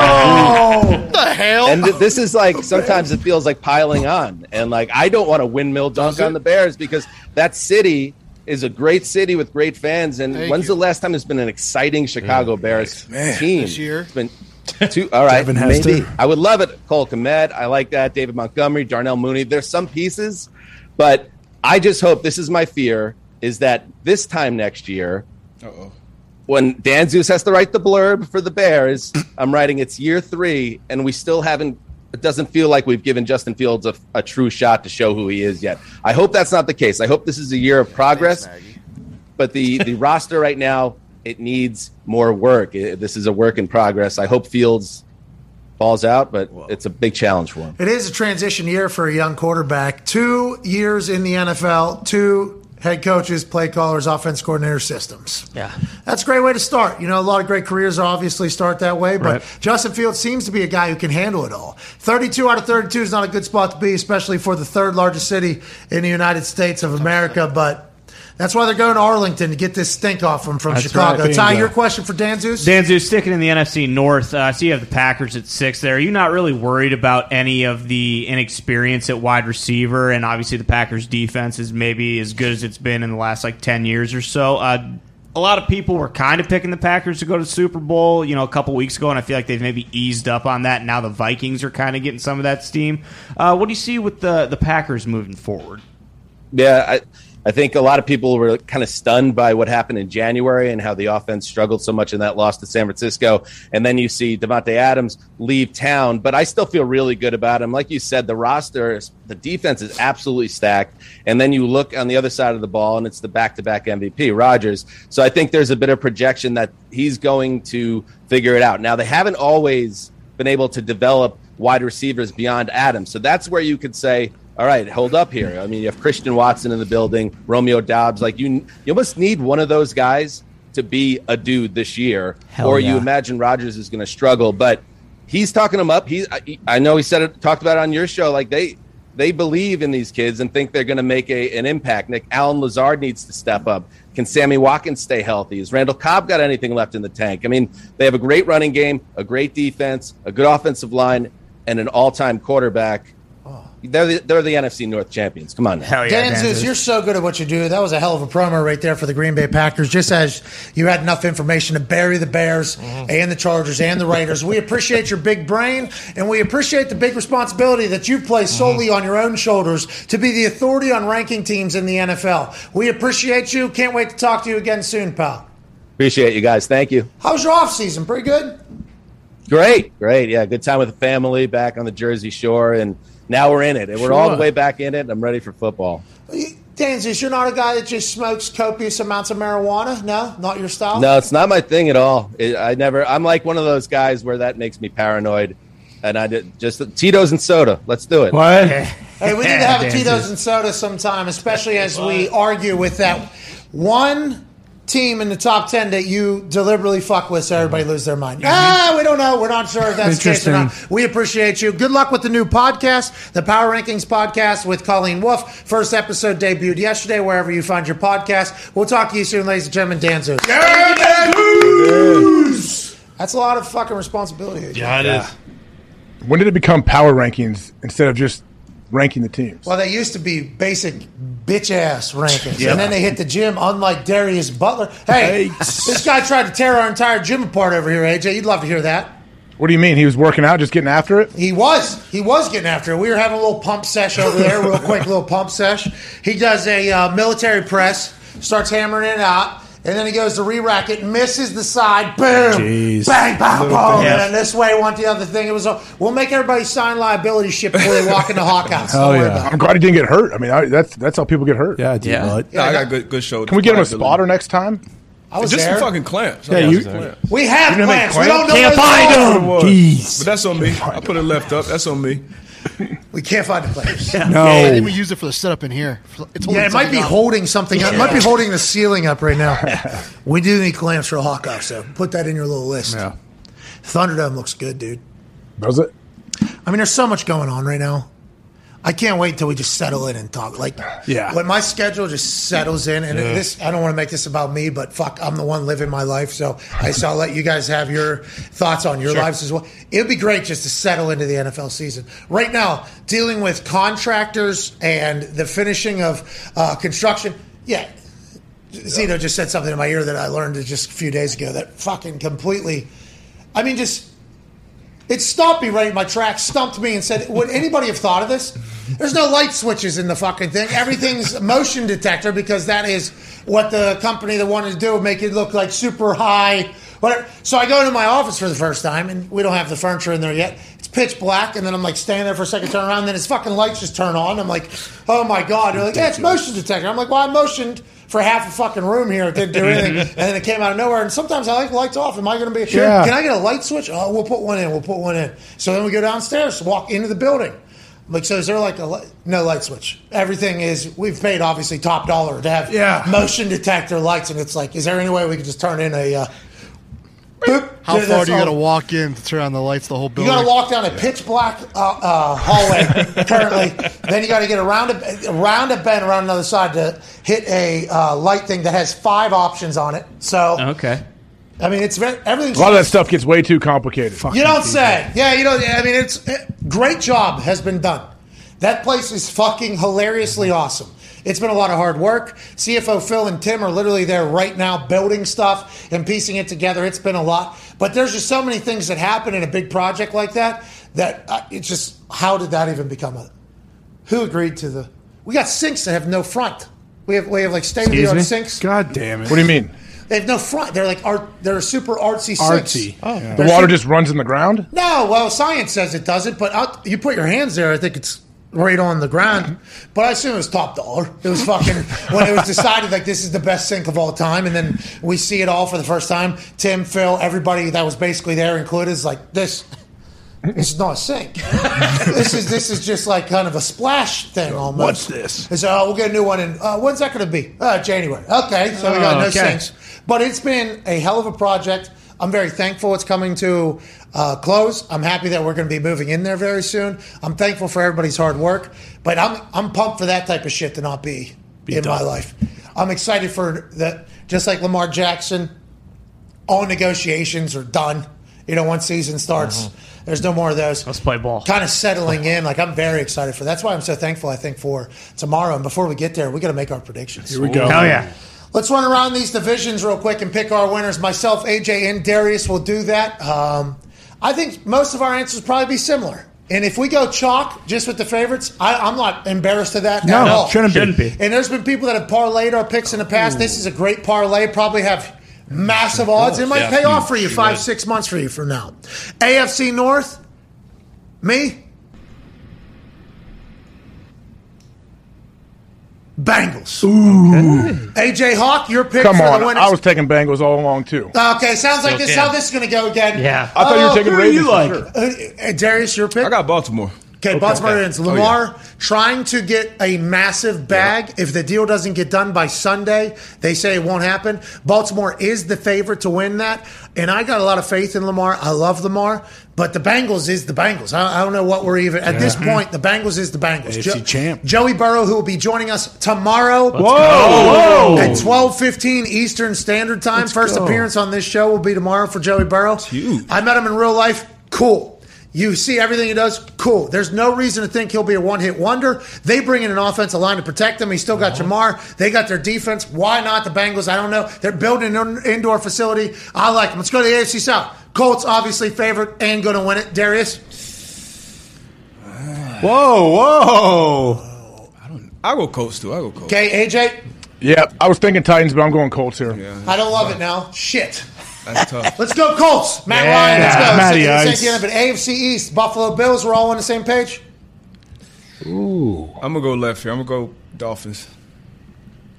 now. the hell? And th- this is like sometimes it feels like piling on, and like I don't want to windmill dunk on the Bears because that city is a great city with great fans. And Thank when's you. the last time there's been an exciting Chicago mm. Bears Man, team? this year? It's been two. All right, maybe I would love it. Cole Kmet, I like that. David Montgomery, Darnell Mooney. There's some pieces, but I just hope this is my fear is that this time next year Uh-oh. When Dan Zeus has to write the blurb for the Bears, I'm writing it's year three, and we still haven't. It doesn't feel like we've given Justin Fields a, a true shot to show who he is yet. I hope that's not the case. I hope this is a year of progress. but the the roster right now it needs more work. It- this is a work in progress. I hope Fields falls out, but it's a big challenge for him. It is a transition year for a young quarterback. Two years in the NFL, two head coaches, play callers, offense coordinator systems. Yeah. That's a great way to start. You know, a lot of great careers obviously start that way, but Right. Justin Fields seems to be a guy who can handle it all. 32 out of 32 is not a good spot to be, especially for the third largest city in the United States of America, but that's why they're going to Arlington to get this stink off from, from That's Chicago. right. Ty, Bingo. your question for Dan Zeus? Dan Zeus sticking in the NFC North. Uh, so you have the Packers at six there. Are you not really worried about any of the inexperience at wide receiver? And obviously, the Packers defense is maybe as good as it's been in the last like 10 years or so. Uh, a lot of people were kind of picking the Packers to go to the Super Bowl, you know, a couple weeks ago, and I feel like they've maybe eased up on that. Now the Vikings are kind of getting some of that steam. Uh, what do you see with the the Packers moving forward? Yeah, I, I think a lot of people were kind of stunned by what happened in January and how the offense struggled so much in that loss to San Francisco. And then you see Davante Adams leave town, but I still feel really good about him. Like you said, the roster, is- the defense is absolutely stacked. And then you look on the other side of the ball, and it's the back-to-back MVP, Rodgers. So I think there's a bit of projection that he's going to figure it out. Now they haven't always been able to develop wide receivers beyond Adams. So that's where you could say, all right, hold up here. I mean, you have Christian Watson in the building, Romeo Doubs. Like you, you must need one of those guys to be a dude this year, Hell or yeah. you imagine Rodgers is going to struggle. But he's talking them up. He, I, I know he said it, talked about it on your show. Like they, they believe in these kids and think they're going to make a, an impact. Nick Allen Lazard needs to step up. Can Sammy Watkins stay healthy? Has Randall Cobb got anything left in the tank? I mean, they have a great running game, a great defense, a good offensive line, and an all-time quarterback. They're the, they're the NFC North champions. Come on, now. Hell Dan Zeus, you're so good at what you do. That was a hell of a promo right there for the Green Bay Packers. Just as you had enough information to bury the Bears mm-hmm. and the Chargers and the Raiders. We appreciate your big brain and we appreciate the big responsibility that you've placed mm-hmm. solely on your own shoulders to be the authority on ranking teams in the NFL. We appreciate you. Can't wait to talk to you again soon, pal. Appreciate you guys. Thank you. How's your off season? Pretty good. Great, great. Yeah, good time with the family back on the Jersey Shore, and now we're in it. And we're all the way back in it. I'm ready for football. Dan Zeus, you're not a guy that just smokes copious amounts of marijuana. No, not your style. No, it's not my thing at all. It, I never. I'm like one of those guys where that makes me paranoid, and I did just Tito's and soda. Let's do it. What? Hey, we need to have a Tito's and soda sometime, especially as we argue with that one team in the top 10 that you deliberately fuck with so everybody lose their mind. Ah, we don't know. We're not sure if that's the case or not. We appreciate you. Good luck with the new podcast, the Power Rankings podcast with Colleen Wolfe. First episode debuted yesterday, wherever you find your podcast. We'll talk to you soon, ladies and gentlemen. Dan Zeus. That's a lot of fucking responsibility. Yeah, it is. When did it become power rankings instead of just ranking the teams? Well, they used to be basic bitch ass rankings, and then they hit the gym. Unlike Darius Butler, hey, this guy tried to tear our entire gym apart over here. AJ, you'd love to hear that. What do you mean? He was working out, just getting after it? He was, he was getting after it. We were having a little pump sesh over there, real quick, little pump sesh. He does a uh, military press, starts hammering it out. And then he goes to re-rack it, misses the side, boom, Jeez. bang, bang, boom, thing. and then this way, one the other thing. It was. A, we'll make everybody sign liability shit before they walk into Hawkhouse. Hell Don't yeah. I'm glad he didn't get hurt. I mean, I, that's that's how people get hurt. Yeah, dude. Yeah. Bud. Yeah, I got good good shoulder. Can we get him a spotter next time? I was Just there. some fucking clamps. Yeah, you- some clamps. We have clamps. didn't make plans. We don't know plans? where Can't they find them. It. Jeez. But that's on me. I put it left up. That's on me. We can't find the players. No. Yeah, I think we use it for the setup in here. It's Yeah, it might be something up. holding something. It might be holding the ceiling up right now. we do need clamps for a Hawkeye, so put that in your little list. Yeah. Thunderdome looks good, dude. Does it? I mean, there's so much going on right now. I can't wait until we just settle in and talk. Like, Yeah. when my schedule just settles in, and this, I don't want to make this about me, but fuck, I'm the one living my life, so I so I'll let you guys have your thoughts on your lives as well. It'd be great just to settle into the NFL season. Right now, dealing with contractors and the finishing of uh, construction, yeah. Zito just said something in my ear that I learned just a few days ago that fucking completely. I mean, just it stopped me right in my tracks, stumped me, and said, "Would anybody have thought of this?" There's no light switches in the fucking thing. Everything's motion detector because that is what the company that wanted to do make it look like super high. So I go into my office for the first time, and we don't have the furniture in there yet. It's pitch black, and then I'm like standing there for a second, turn around, and then his fucking lights just turn on. I'm like, "Oh my god!" They're like, "Yeah, it's motion detector." I'm like, "Well, I motioned." For half a fucking room here. It didn't do anything, and then it came out of nowhere. And sometimes I like lights off. Am I going to be? Sure. Can I get a light switch? Oh, we'll put one in. We'll put one in. So then we go downstairs, walk into the building. Like, so is there like a li- no light switch? Everything is we've paid obviously top dollar to have Yeah. motion detector lights, and it's like, is there any way we could just turn in a? Uh, boop? How That's far do you got to walk in to turn on the lights? The whole building. You got to walk down a pitch black uh, uh, hallway currently. Then you got to get around a around a bend around another side to hit a uh, light thing that has five options on it. So Okay. I mean, it's very, everything's. A lot of that stuff gets way too complicated. You don't say. Yeah, you know. I mean, it's great job has been done. That place is fucking hilariously awesome. It's been a lot of hard work. CFO Phil and Tim are literally there right now building stuff and piecing it together. It's been a lot, but there's just so many things that happen in a big project like that that uh, it's just how did that even become a? Who agreed to the? We got sinks that have no front. We have we have like state of the art sinks. God damn it. What do you mean? They have no front. They're like art. They're super artsy sinks. Artsy. Oh, The water just runs in the ground? no, well, science says it doesn't, but i you put your hands there, I think it's right on the ground. But I assume it was top dollar. It was fucking when it was decided like this is the best sink of all time, and then we see it all for the first time. Tim, Phil, everybody that was basically there included is like this. It's not a sink. this is this is just like kind of a splash thing almost. What's this? Say, oh, we'll get a new one in. Uh, when's that going to be? Uh, January. Okay, so we got Oh, no okay. sinks. But it's been a hell of a project. I'm very thankful it's coming to uh, close. I'm happy that we're going to be moving in there very soon. I'm thankful for everybody's hard work, but I'm I'm pumped for that type of shit to not be, in my life. I'm excited for that. Just like Lamar Jackson, all negotiations are done. You know, once season starts, there's no more of those. Let's play ball. Kind of settling in. Like I'm very excited for. That's why I'm so thankful. I think for tomorrow. And before we get there, we got to make our predictions. Here we go. Hell yeah. Let's run around these divisions real quick and pick our winners. Myself, AJ, and Darius will do that. Um, I think most of our answers probably be similar. And if we go chalk just with the favorites, I, I'm not embarrassed of that No, at all. shouldn't be. Shouldn't be. And there's been people that have parlayed our picks in the past. This is a great parlay. Probably have massive odds. It might Yeah, pay off for you huge. five, six months for you from now. AFC North, me, Bengals. Ooh. AJ Hawk, your pick Come for on. the winners. I was taking Bengals all along, too. Okay, sounds like Still this is how this is going to go again. Yeah. I thought you Oh, were taking who do Ravens. you like? sure. Uh, uh, Darius, your pick. I got Baltimore. Okay, Baltimore okay. Ravens. Oh, Lamar trying to get a massive bag. If the deal doesn't get done by Sunday, they say it won't happen. Baltimore is the favorite to win that. And I got a lot of faith in Lamar. I love Lamar. But the Bengals is the Bengals. I, I don't know what we're even. At this point, the Bengals is the Bengals. AFC champ. Joey Burrow, who will be joining us tomorrow. Whoa! At twelve fifteen Eastern Standard Time, first go. appearance on this show will be tomorrow for Joey Burrow. huge. I met him in real life. Cool. You see everything he does. Cool. There's no reason to think he'll be a one hit wonder. They bring in an offensive line to protect him. He's still got uh-huh. Ja'Marr. They got their defense. Why not the Bengals? I don't know. They're building an indoor facility. I like them. Let's go to the AFC South. Colts obviously favorite and going to win it. Darius. Whoa, whoa. I go Colts too. I go Colts. Okay, AJ. Yeah, I was thinking Titans, but I'm going Colts here. I don't love it now. Shit. That's tough. Let's go Colts. Matt Yeah, Ryan. Let's go. Matty It's- it's Ice. at the end of. AFC East. Buffalo Bills. We're all on the same page. Ooh. I'm gonna go left here. I'm gonna go Dolphins.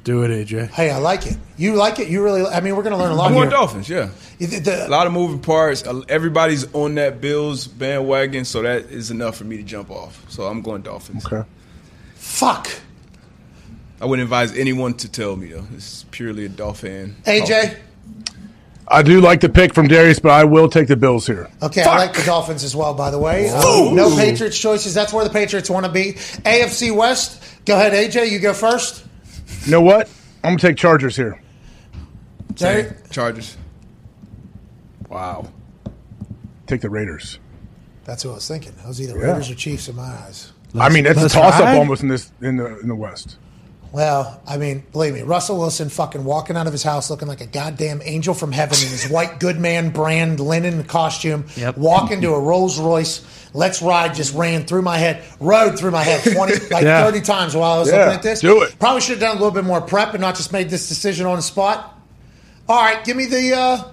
Do it, AJ. Hey, I like it. You like it. You really. I mean, we're going to learn a lot I'm here. going Dolphins. Yeah, The- the- a lot of moving parts. Everybody's on that Bills bandwagon, so that is enough for me to jump off. So I'm going Dolphins. Okay. fuck. I wouldn't advise anyone to tell me though. It's purely a Dolphin. AJ. I do like the pick from Darius, but I will take the Bills here. Okay, I like the Dolphins as well. By the way, Uh, no Patriots choices. That's where the Patriots want to be. AFC West. Go ahead, AJ. You go first. You know what? I'm going to take Chargers here. Jerry? Chargers. Wow. Take the Raiders. That's what I was thinking. I was either Yeah. Raiders or Chiefs in my eyes. I mean, it's a toss up almost in this in the in the West. Well, I mean, believe me, Russell Wilson fucking walking out of his house looking like a goddamn angel from heaven in his white Goodman brand linen costume, Yep. walking to a Rolls Royce. Let's ride just ran through my head, rode through my head 20, like Yeah. 30 times while I was Yeah, looking at this. do it. Probably should have done a little bit more prep and not just made this decision on the spot. All right, give me the, uh,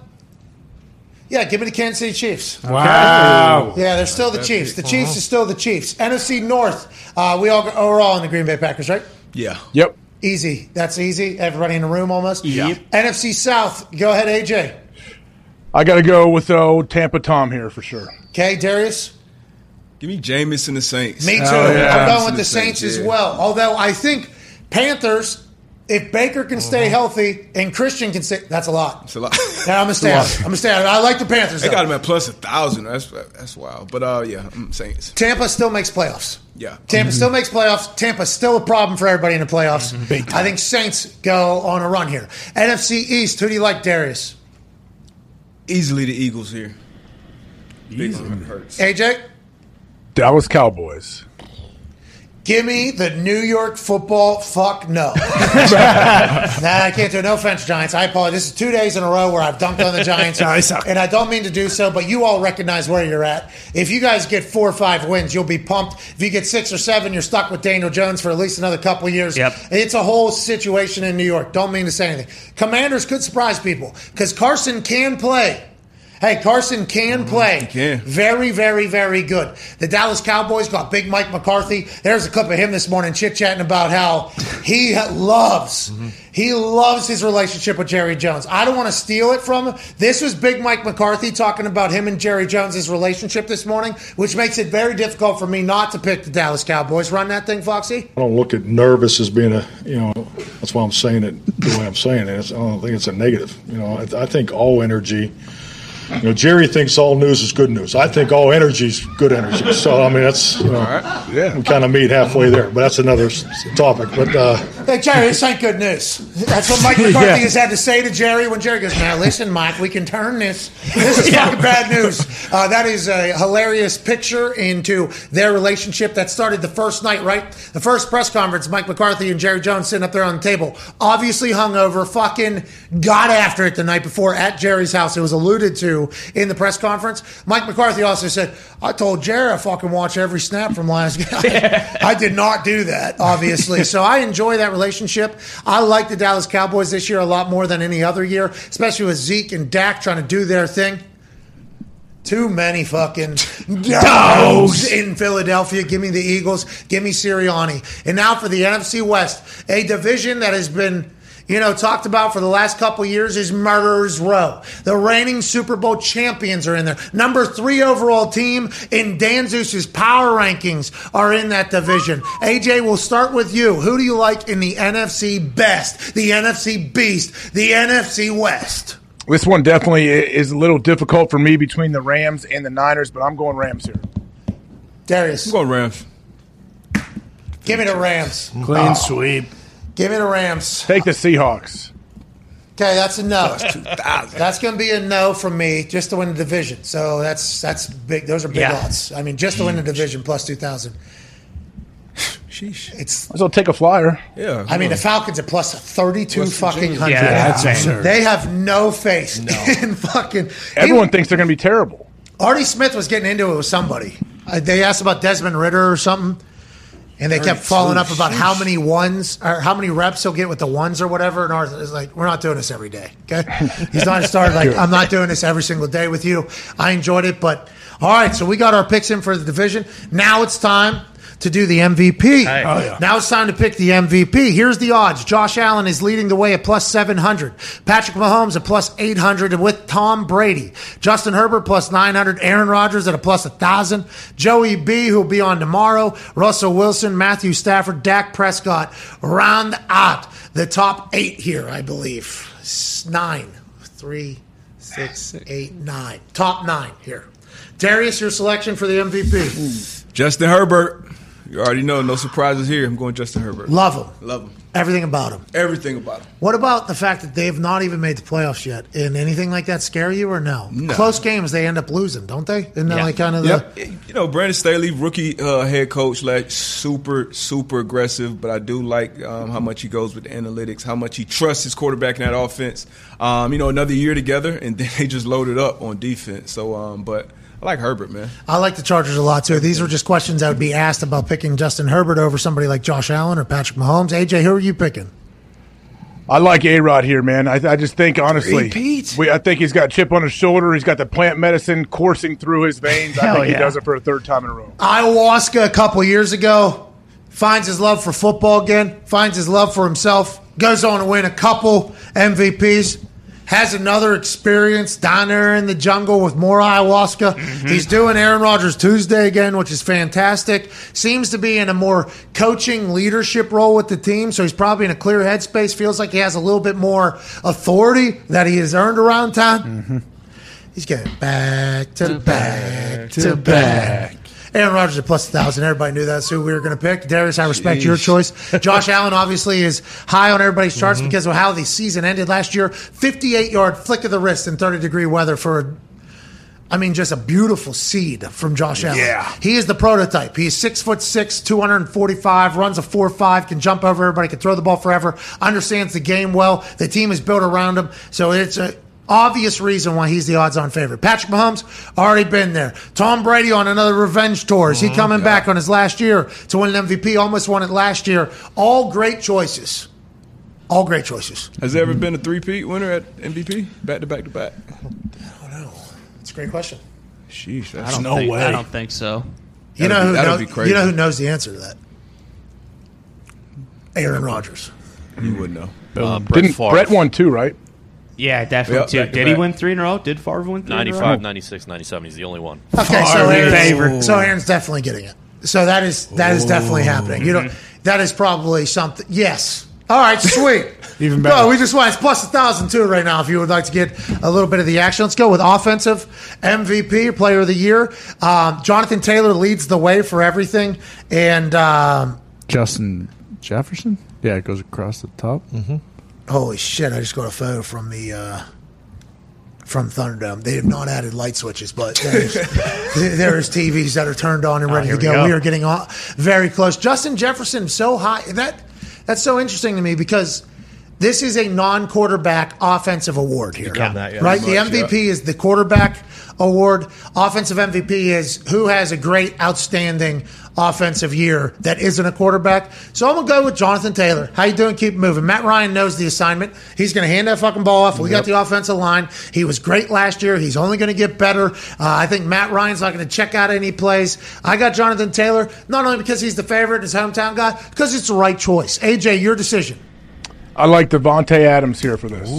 yeah, give me the Kansas City Chiefs. Wow. Yeah, they're still the Chiefs. The Chiefs are still the Chiefs. NFC North, uh, we all, we're all in the Green Bay Packers, right? Yeah. Yep. Easy. That's easy. Everybody in the room almost. Yeah. NFC South. Go ahead, AJ. I got to go with old Tampa Tom here for sure. Okay, Darius. Give me Jameis and the Saints. Me too. I'm going with the Saints as well. Although I think Panthers, if Baker can stay mm-hmm. healthy and Christian can stay, that's a lot. It's a lot. Yeah, I'm gonna stay. It's a I'm lot. gonna stay. I like the Panthers. They though. got him at plus a thousand. That's that's wild. But uh, yeah, I'm Saints. Tampa still makes playoffs. Yeah. Tampa mm-hmm. still makes playoffs. Tampa's still a problem for everybody in the playoffs. Mm-hmm. Big I think Saints go on a run here. NFC East. Who do you like, Darius? Easily the Eagles here. Big one hurts. AJ. Dallas Cowboys. Give me the New York football. Fuck no. nah, I can't do it. No offense, Giants. I apologize. This is two days in a row where I've dunked on the Giants. No, and I don't mean to do so, but you all recognize where you're at. If you guys get four or five wins, you'll be pumped. If you get six or seven, you're stuck with Daniel Jones for at least another couple years. Yep. It's a whole situation in New York. Don't mean to say anything. Commanders could surprise people because Carson can play. Hey, Carson can mm-hmm. play. can. Very, very, very good. The Dallas Cowboys got Big Mike McCarthy. There's a clip of him this morning chit chatting about how he loves, mm-hmm. he loves his relationship with Jerry Jones. I don't want to steal it from him. This was Big Mike McCarthy talking about him and Jerry Jones' relationship this morning, which makes it very difficult for me not to pick the Dallas Cowboys. Run that thing, Foxy. I don't look at nervous as being a, you know, that's why I'm saying it the way I'm saying it. It's, I don't think it's a negative. You know, I, I think all energy, you know, Jerry thinks all news is good news. I think all energy is good energy. So, I mean, that's, you know, Yeah. we kind of meet halfway there, but that's another topic. But, uh, Hey, Jerry, this ain't good news. That's what Mike McCarthy has had to say to Jerry when Jerry goes, Now, listen, Mike, we can turn this. This is fucking bad news. Uh, that is a hilarious picture into their relationship that started the first night, right? The first press conference, Mike McCarthy and Jerry Jones sitting up there on the table, obviously hungover, fucking got after it the night before at Jerry's house. It was alluded to in the press conference. Mike McCarthy also said, I told Jerry I fucking watch every snap from last game. I did not do that, obviously. so I enjoy that relationship. I like the Dallas Cowboys this year a lot more than any other year, especially with Zeke and Dak trying to do their thing. Too many fucking dogs in Philadelphia. Give me the Eagles. Give me Sirianni. And now for the NFC West, a division that has been you know, talked about for the last couple years is Murderers Row. The reigning Super Bowl champions are in there. Number three overall team in Dan Zeus's power rankings are in that division. AJ, we'll start with you. Who do you like in the NFC best, the NFC beast, the NFC West? This one definitely is a little difficult for me between the Rams and the Niners, but I'm going Rams here. Darius. I'm going Rams. Give me the Rams. Clean oh. sweep. Give me the Rams. Take the Seahawks. Okay, that's a no. That's going to be a no from me, just to win the division. So that's that's big. Those are big Yeah. odds. I mean, just to win the division plus two thousand. Sheesh. It's. Might as well take a flyer. Yeah. I mean, the Falcons are plus thirty-two West fucking hundred. Yeah, that's absurd. They have no face in fucking. Everyone thinks they're going to be terrible. Artie Smith was getting into it with somebody. Uh, they asked about Desmond Ridder or something, and they kept following up about how many ones or how many reps he'll get with the ones or whatever. And Artie is like, "We're not doing this every day." Okay, he's not started like, "I'm not doing this every single day with you." I enjoyed it, but all right. So we got our picks in for the division. Now it's time. To do the MVP. Oh, yeah. Now it's time to pick the MVP. Here's the odds. Josh Allen is leading the way at plus 700. Patrick Mahomes at plus 800 with Tom Brady. Justin Herbert plus 900. Aaron Rodgers at a plus 1,000. Joey B, who'll be on tomorrow. Russell Wilson, Matthew Stafford, Dak Prescott. Round out the top eight here, I believe. Nine, three, six, eight, nine. Top nine here. Darius, your selection for the MVP. Justin Herbert. You already know, no surprises here. I'm going Justin Herbert. Love him. Love him. Everything about him. Everything about him. What about the fact that they have not even made the playoffs yet? And anything like that scare you or no? No. Close games, they end up losing, don't they? Isn't that Yeah. like kind of the. You know, Brandon Staley, rookie uh, head coach, like super, super aggressive. But I do like um, how much he goes with the analytics, how much he trusts his quarterback in that offense. Um, you know, another year together, and then they just loaded up on defense. So, um, but I like Herbert, man. I like the Chargers a lot too. These were just questions that would be asked about picking Justin Herbert over somebody like Josh Allen or Patrick Mahomes. AJ, who are you picking? I like A Rod here, man. I, I just think honestly, Repeat. we, I think he's got a chip on his shoulder. He's got the plant medicine coursing through his veins. I Hell think yeah. he does it for a third time in a row. Ayahuasca a couple years ago. finds his love for football again, finds his love for himself, goes on to win a couple MVPs, has another experience down there in the jungle with more ayahuasca. He's doing Aaron Rodgers Tuesday again, which is fantastic. Seems to be in a more coaching leadership role with the team, so he's probably in a clear headspace. Feels like he has a little bit more authority that he has earned around town. He's getting back to back to back. Aaron Rodgers at plus a thousand. Everybody knew that's who we were going to pick. Darius, I respect your choice. Josh Allen obviously is high on everybody's charts mm-hmm. because of how the season ended last year. 58 yard flick of the wrist in 30 degree weather for, I mean, just a beautiful seed from Josh Allen. Yeah. He is the prototype. He's six foot six, 245, runs a four five, can jump over everybody, can throw the ball forever, understands the game well. The team is built around him. So it's a, obvious reason why he's the odds-on favorite. Patrick Mahomes already been there. Tom Brady on another revenge tour. Is he coming back on his last year to win an MVP? Almost won it last year. All great choices. All great choices. Has there ever been a three-peat winner at MVP? Back to back to back. I don't know. It's a great question. Sheesh, I that's don't no think, way. I don't think so. You That'd know be- who that'd knows, be crazy. You know who knows the answer to that? Aaron Rodgers. You wouldn't know. Uh, Brett Didn't Favre. Brett won too, right? Yeah, definitely Yep, too. back to Did he back. win three in a row? Did Favre win three in a row? 95, 96, 97. He's the only one. Okay, so Aaron's, Favre. so Aaron's definitely getting it. So that is that is definitely happening. You know, that is probably something. Yes. All right, sweet. Even better. No, we just want it's plus a thousand two right now. If you would like to get a little bit of the action, let's go with offensive MVP, Player of the Year. Um, Jonathan Taylor leads the way for everything, and um, Justin Jefferson? Yeah, it goes across the top. Mm-hmm. Holy shit, I just got a photo from the. Uh, from Thunderdome, they have not added light switches, but there's, there's TVs that are turned on and ready to here we go. go. We are getting on, very close. Justin Jefferson so high that that's so interesting to me because this is a non-quarterback offensive award here, Become that, yeah. right? Pretty The much, MVP is the quarterback award. Offensive MVP is who has a great, outstanding offensive year that isn't a quarterback. So I'm gonna go with Jonathan Taylor. How you doing? Keep moving. Matt Ryan knows the assignment. He's gonna hand that fucking ball off. We got the offensive line. He was great last year. He's only gonna get better. Uh, I think Matt Ryan's not gonna check out any plays. I got Jonathan Taylor not only because he's the favorite, his hometown guy, because it's the right choice. AJ, your decision. I like Davante Adams here for this.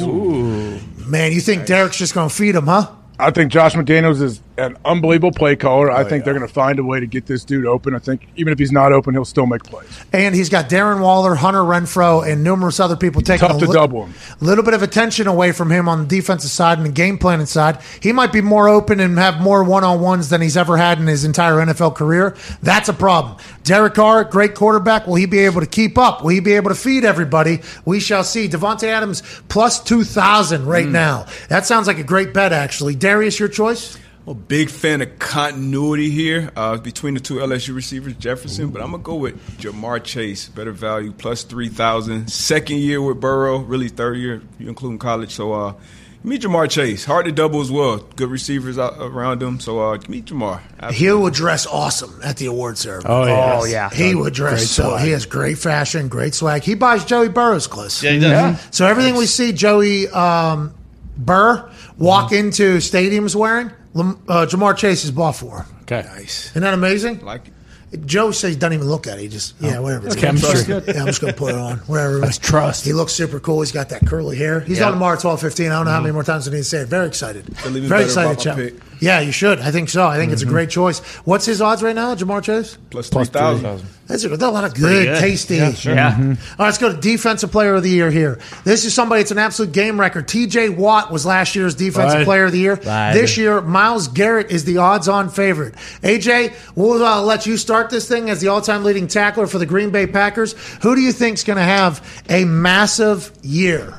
Man, you think Derek's just gonna feed him, huh? I think Josh McDaniels is an unbelievable play caller. I think they're going to find a way to get this dude open. I think even if he's not open, he'll still make plays. And he's got Darren Waller, Hunter Renfrow, and numerous other people taking Tough a li- double him. little bit of attention away from him on the defensive side and the game planning side. He might be more open and have more one on ones than he's ever had in his entire NFL career. That's a problem. Derek Carr, great quarterback. Will he be able to keep up? Will he be able to feed everybody? We shall see. Davante Adams plus 2,000 right Hmm. now. That sounds like a great bet, actually. Darius, your choice? I'm a big fan of continuity here uh, between the two LSU receivers, Jefferson, but I'm gonna go with Ja'Marr Chase, better value, plus three thousand. Second year with Burrow, really third year, if you including college. So, uh, give me Ja'Marr Chase, hard to double as well. Good receivers out around him, so uh, give me Ja'Marr. He will dress awesome at the award ceremony. Oh, yeah. Oh yeah. He would dress Great so. He has great fashion, great swag. He buys Joey Burrow's clothes. Yeah, he does. So everything we see Joey um, Burr walk into stadiums wearing, Lam- uh, Ja'Marr Chase is bought for. Okay. Nice, Isn't that amazing? like it. Joe says he doesn't even look at it. He just yeah, whatever. It's chemistry. good. Yeah, I'm just gonna put it on. Whatever. That's trust. He looks super cool. He's got that curly hair. He's Yeah. on tomorrow at twelve fifteen. I don't know how many more times I need to say it. Very excited. Feel even Very better excited, about my Chuck. Pick. Yeah, you should. I think so. I think it's a great choice. What's his odds right now, Ja'Marr Chase? Plus three thousand. That's a, that's a lot of good, good. tasty. Yeah. All right, let's go to defensive player of the year here. This is somebody. It's an absolute game record. T.J. Watt was last year's defensive Right. player of the year. Right. This year, Myles Garrett is the odds-on favorite. AJ, we'll uh, let you start this thing as the all-time leading tackler for the Green Bay Packers. Who do you think is going to have a massive year?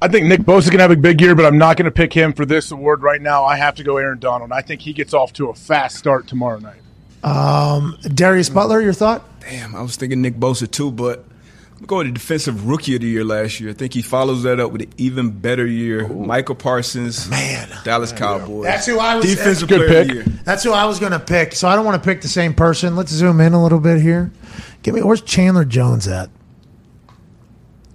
I think Nick Bosa's going to have a big year, but I'm not going to pick him for this award right now. I have to go Aaron Donald. I think he gets off to a fast start tomorrow night. Um, Darius Butler, your thought? Damn, I was thinking Nick Bosa too, but I'm going to defensive rookie of the year last year. I think he follows that up with an even better year. Michael Parsons, Man. Dallas Cowboys. That's who I was- defensive Good player of pick. the year. That's who I was going to pick. So I don't want to pick the same person. Let's zoom in a little bit here. Give me where's Chandler Jones at?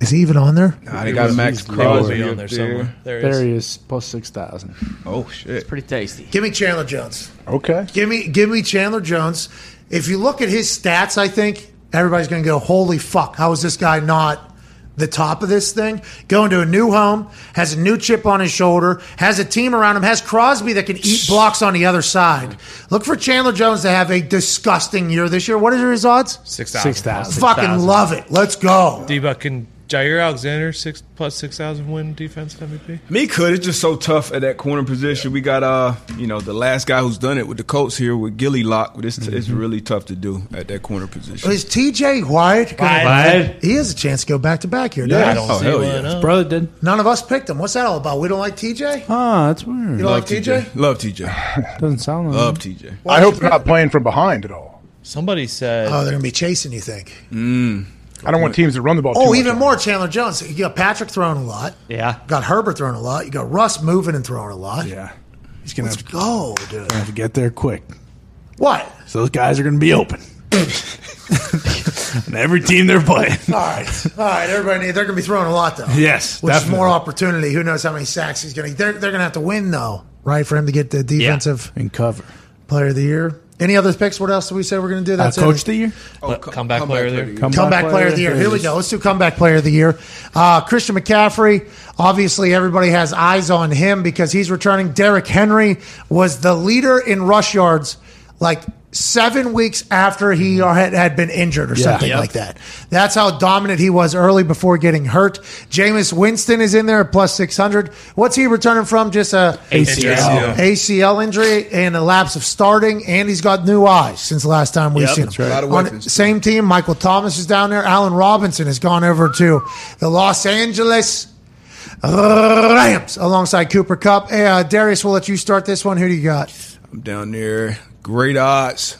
Is he even on there? Nah, they got Max He will Crosby on there there. somewhere. There he There is. he is, plus 6,000. Oh shit! It's pretty tasty. Give me Chandler Jones. Okay. Give me give me Chandler Jones. If you look at his stats, I think everybody's going to go, "Holy fuck! How is this guy not?" The top of this thing, going to a new home, has a new chip on his shoulder, has a team around him, has Crosby that can eat blocks on the other side. Look for Chandler Jones to have a disgusting year this year. What are his odds? Six thousand. Six thousand. Fucking love it. Let's go. D Buck and Jaire Alexander six plus six thousand win defense MVP. Me could. It's just so tough at that corner position. We got uh, you know, the last guy who's done it with the Colts here with Gilly Lock. But it's, it's really tough to do at that corner position. Is TJ White? gonna- White. He has a chance to go back to back here. Yeah. doesn't Oh, See hell why yeah. not. Brother did. None of us picked him. What's that all about? We don't like TJ. Ah, that's weird. You don't like TJ? Love TJ. Doesn't sound like Love TJ. I hope they're not playing from behind at all. Somebody said Oh, they're gonna be chasing. You think? I don't want teams that run the ball. Oh, too much. even more Chandler Jones. You got Patrick throwing a lot. Yeah. Got Herbert throwing a lot. You got Russ moving and throwing a lot. Yeah. He's gonna Let's have, go, dude. gonna have to get there quick. What? So those guys are gonna be open. and every team they're playing. All right, all right. Everybody, they're going to be throwing a lot though. Yes, which definitely. is more opportunity. Who knows how many sacks he's going to? They're they're going to have to win though, right? For him to get the defensive And cover. player of the year. Any other picks? What else do we say we're going to do? Uh, That's coach it. of the year? Oh, comeback player of the year. Comeback player of the year. Here we go. Let's do comeback player of the year. Uh, Christian McCaffrey. Obviously, everybody has eyes on him because he's returning. Derrick Henry was the leader in rush yards, like seven weeks after he had, had been injured or something Yep. like that. That's how dominant he was early before getting hurt. Jameis Winston is in there at plus six hundred. What's he returning from? Just a ACL. ACL injury and a lapse of starting, and he's got new eyes since the last time we've Yep, seen him. right. A lot of On same team, Michael Thomas is down there. Allen Robinson has gone over to the Los Angeles Rams alongside Cooper Kupp. Hey, uh, Darius, we'll let you start this one. Who do you got? I'm down there. Great odds.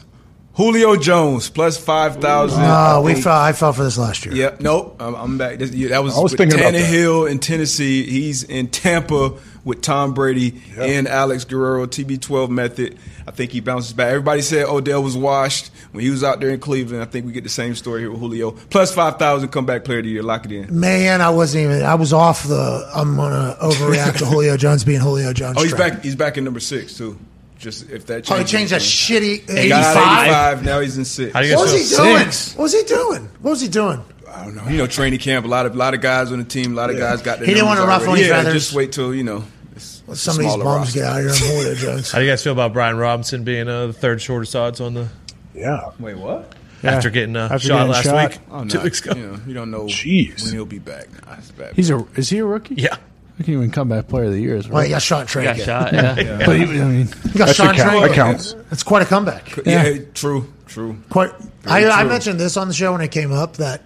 Julio Jones plus five thousand. Uh, we fell, I fell for this last year. Yep. Nope. I'm, I'm back. This, yeah, that was, I was with thinking about that. Tannehill in Tennessee. He's in Tampa with Tom Brady and Alex Guerrero. TB12 method. I think he bounces back. Everybody said Odell was washed when he was out there in Cleveland. I think we get the same story here with Julio. Plus five thousand comeback player of the year. Lock it in. Man, I wasn't even. I was off the. I'm gonna overreact to Julio Jones being Julio Jones. Oh, he's train. back. He's back in number six too. Just if that. Oh, he changes changed that shitty He got out of 85. 85. Now he's in six. How do you What guys was he feel? doing? Six. What was he doing? What was he doing? I don't know. You know, training camp. A lot of lot of guys on the team. A lot of guys got. Their He didn't want to ruffle already. any yeah, feathers. Just wait till you know. it's a Some of these smaller bums roster. get out here and Julio Jones. How do you guys feel about Brian Robinson being uh, the third shortest odds on the Yeah. Wait, what? after getting uh, After shot getting last shot. week, Oh, two no. weeks ago? You, know, you don't know Jeez. when he'll be back. Nah, it's bad. He's a is he a rookie? Yeah, I can't even comeback player of the year as well. Well, he got shot in Got camp. shot. Yeah. But he, I mean, He got That shot should in count. That counts. That's quite a comeback. yeah, true, true. Quite. I, Very I mentioned this on the show when it came up that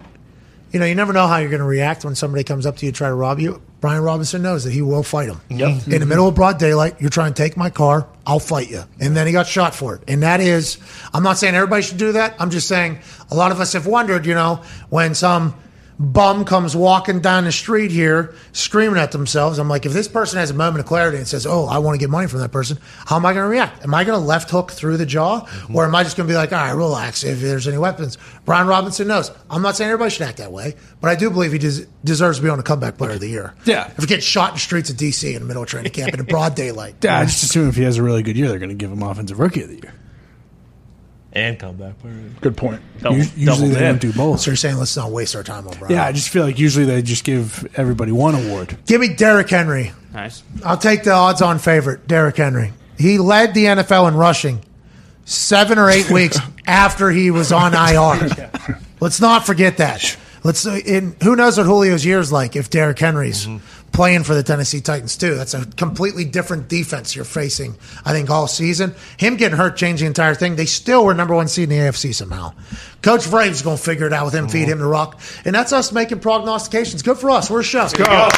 you know you never know how you're going to react when somebody comes up to you to try to rob you. Brian Robinson knows that he will fight him. Yep. In the middle of broad daylight, you're trying to take my car, I'll fight you. And then he got shot for it. And that is, I'm not saying everybody should do that. I'm just saying a lot of us have wondered, you know, when some bum comes walking down the street here screaming at themselves. I'm like, if this person has a moment of clarity and says, Oh, I want to get money from that person, how am I going to react? Am I going to left hook through the jaw? Mm-hmm. Or am I just going to be like, All right, relax if there's any weapons? Brian Robinson knows. I'm not saying everybody should act that way, but I do believe he des- deserves to be on the comeback player of the year. Yeah. If he gets shot in the streets of D.C. in the middle of training camp in broad daylight. yeah, I just assume if he has a really good year, they're going to give him offensive rookie of the year. And comeback player. Good point. Double, Us- Usually double they don't do both. So you're saying let's not waste our time on Brian. Yeah, I just feel like usually they just give everybody one award. Give me Derrick Henry. Nice. I'll take the odds on favorite, Derrick Henry. He led the NFL in rushing seven or eight weeks after he was on IR. Let's not forget that. Let's. In, who knows what Julio's year's like if Derrick Henry's mm-hmm. Playing for the Tennessee Titans too? That's a completely different defense you're facing. I think all season. Him getting hurt changed the entire thing. They still were number one seed in the AFC somehow. Coach Vrabel's going to figure it out with him, feed uh-huh. him the rock, and that's us making prognostications. Good for us. We're a show. Let's go.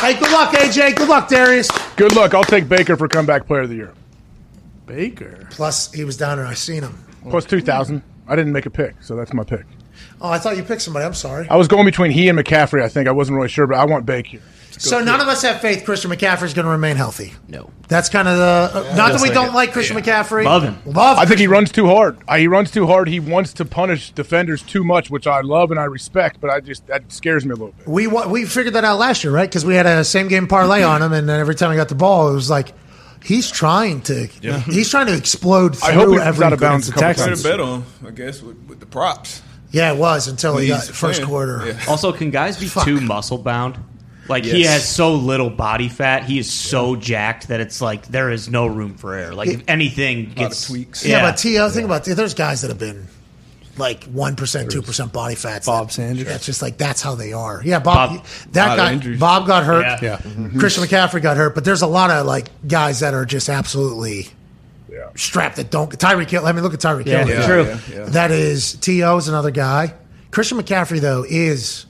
Hey, good luck, AJ. Good luck, Darius. Good luck. I'll take Baker for comeback player of the year. Baker. Plus, he was down there. I seen him. Plus 2,000. I didn't make a pick, so that's my pick. Oh, I thought you picked somebody. I'm sorry. I was going between he and McCaffrey, I think. I wasn't really sure, but I want Baker. So none of us have faith Christian McCaffrey is going to remain healthy. No. That's kind of the. Uh, not that we like don't it. like Christian McCaffrey. Love him. Love. Him. I think he runs too hard. Uh, He runs too hard. He wants to punish defenders too much, which I love and I respect, but I just that scares me a little bit. we we figured that out last year, right? Because we had a same game parlay on him, and then every time he got the ball, it was like he's trying to. He's trying to explode through I hope he comes every. out of bounds a couple Try times. bet on, I guess, with, with the props. Yeah, it was until he got He's first quarter. Yeah. Also, can guys be too muscle bound? Like he has so little body fat, he is so jacked that it's like there is no room for error. Like if anything gets tweaks. Yeah, but T.O., think about it. There's guys that have been like 1%, 2% body fat. Bob Sanders. Yeah, it's just like that's how they are. Yeah, Bob. Bob- that lot guy, injuries. Bob got hurt. Yeah. Yeah. Mm-hmm. Christian McCaffrey got hurt, but there's a lot of like guys that are just absolutely Yeah. strapped that don't. Tyreek Hill. I mean, look at Tyreek Yeah, Hill. yeah, True. yeah, yeah. That is T.O. is another guy. Christian McCaffrey though is,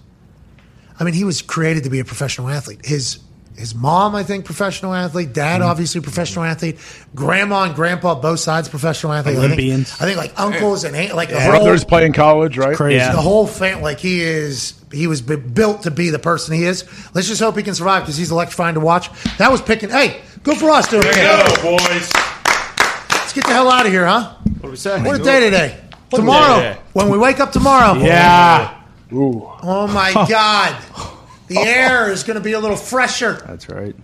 I mean, he was created to be a professional athlete. His his mom, I think, professional athlete. Dad, Mm-hmm. obviously, professional athlete. Grandma and grandpa, both sides, professional athlete. I think- I think, like uncles and aunt- like the Brothers whole play in college, right? Crazy. Yeah. the whole fam. Like he is, he was built to be the person he is. Let's just hope he can survive because he's electrifying to watch. That was picking. Hey, good for us, dude. boys. Let's get the hell out of here, huh? What do we say? What a day today. Tomorrow, day? when we wake up tomorrow. Yeah. Ooh. Oh my God. The air is going to be a little fresher. That's right.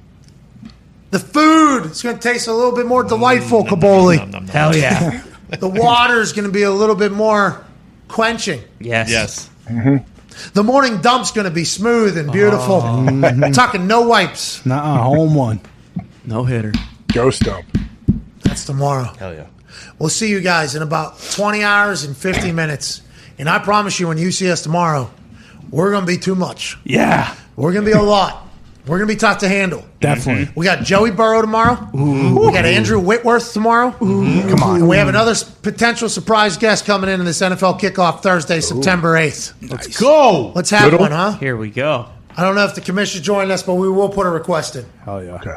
The food is going to taste a little bit more delightful, Kaboly. Hell yeah. The water is going to be a little bit more quenching. yes. Yes. Mm-hmm. The morning dump's going to be smooth and beautiful. Oh. Mm-hmm. Talking no wipes. Nuh-uh, home one. No hitter. Ghost dump. That's tomorrow. Hell yeah. We'll see you guys in about 20 hours and 50 minutes. And I promise you, when you see us tomorrow, we're going to be too much. Yeah. We're going to be a lot. We're going to be tough to handle. Definitely. We got Joey Burrow tomorrow. We got Andrew Whitworth tomorrow. Come on. And we have another potential surprise guest coming in in this NFL kickoff Thursday, September 8th. Let's go. Let's have Little? one, huh? Here we go. I don't know if the commission's joining us, but we will put a request in. Hell yeah. Okay.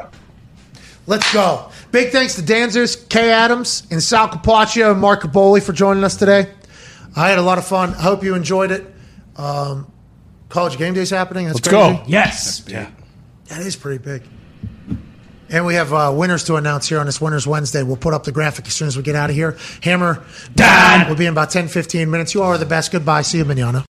Let's go. Big thanks to DanZeus, Kay Adams, and Sal Capaccio and Mark Kaboly for joining us today. I had a lot of fun. I hope you enjoyed it. Um, college game day's happening. That's Let's crazy. go. Yes. Yeah. That is pretty big. And we have uh, winners to announce here on this Winners Wednesday. We'll put up the graphic as soon as we get out of here. Hammer, we'll be in about 10, 15 minutes. You all are the best. Goodbye. See you, Manana.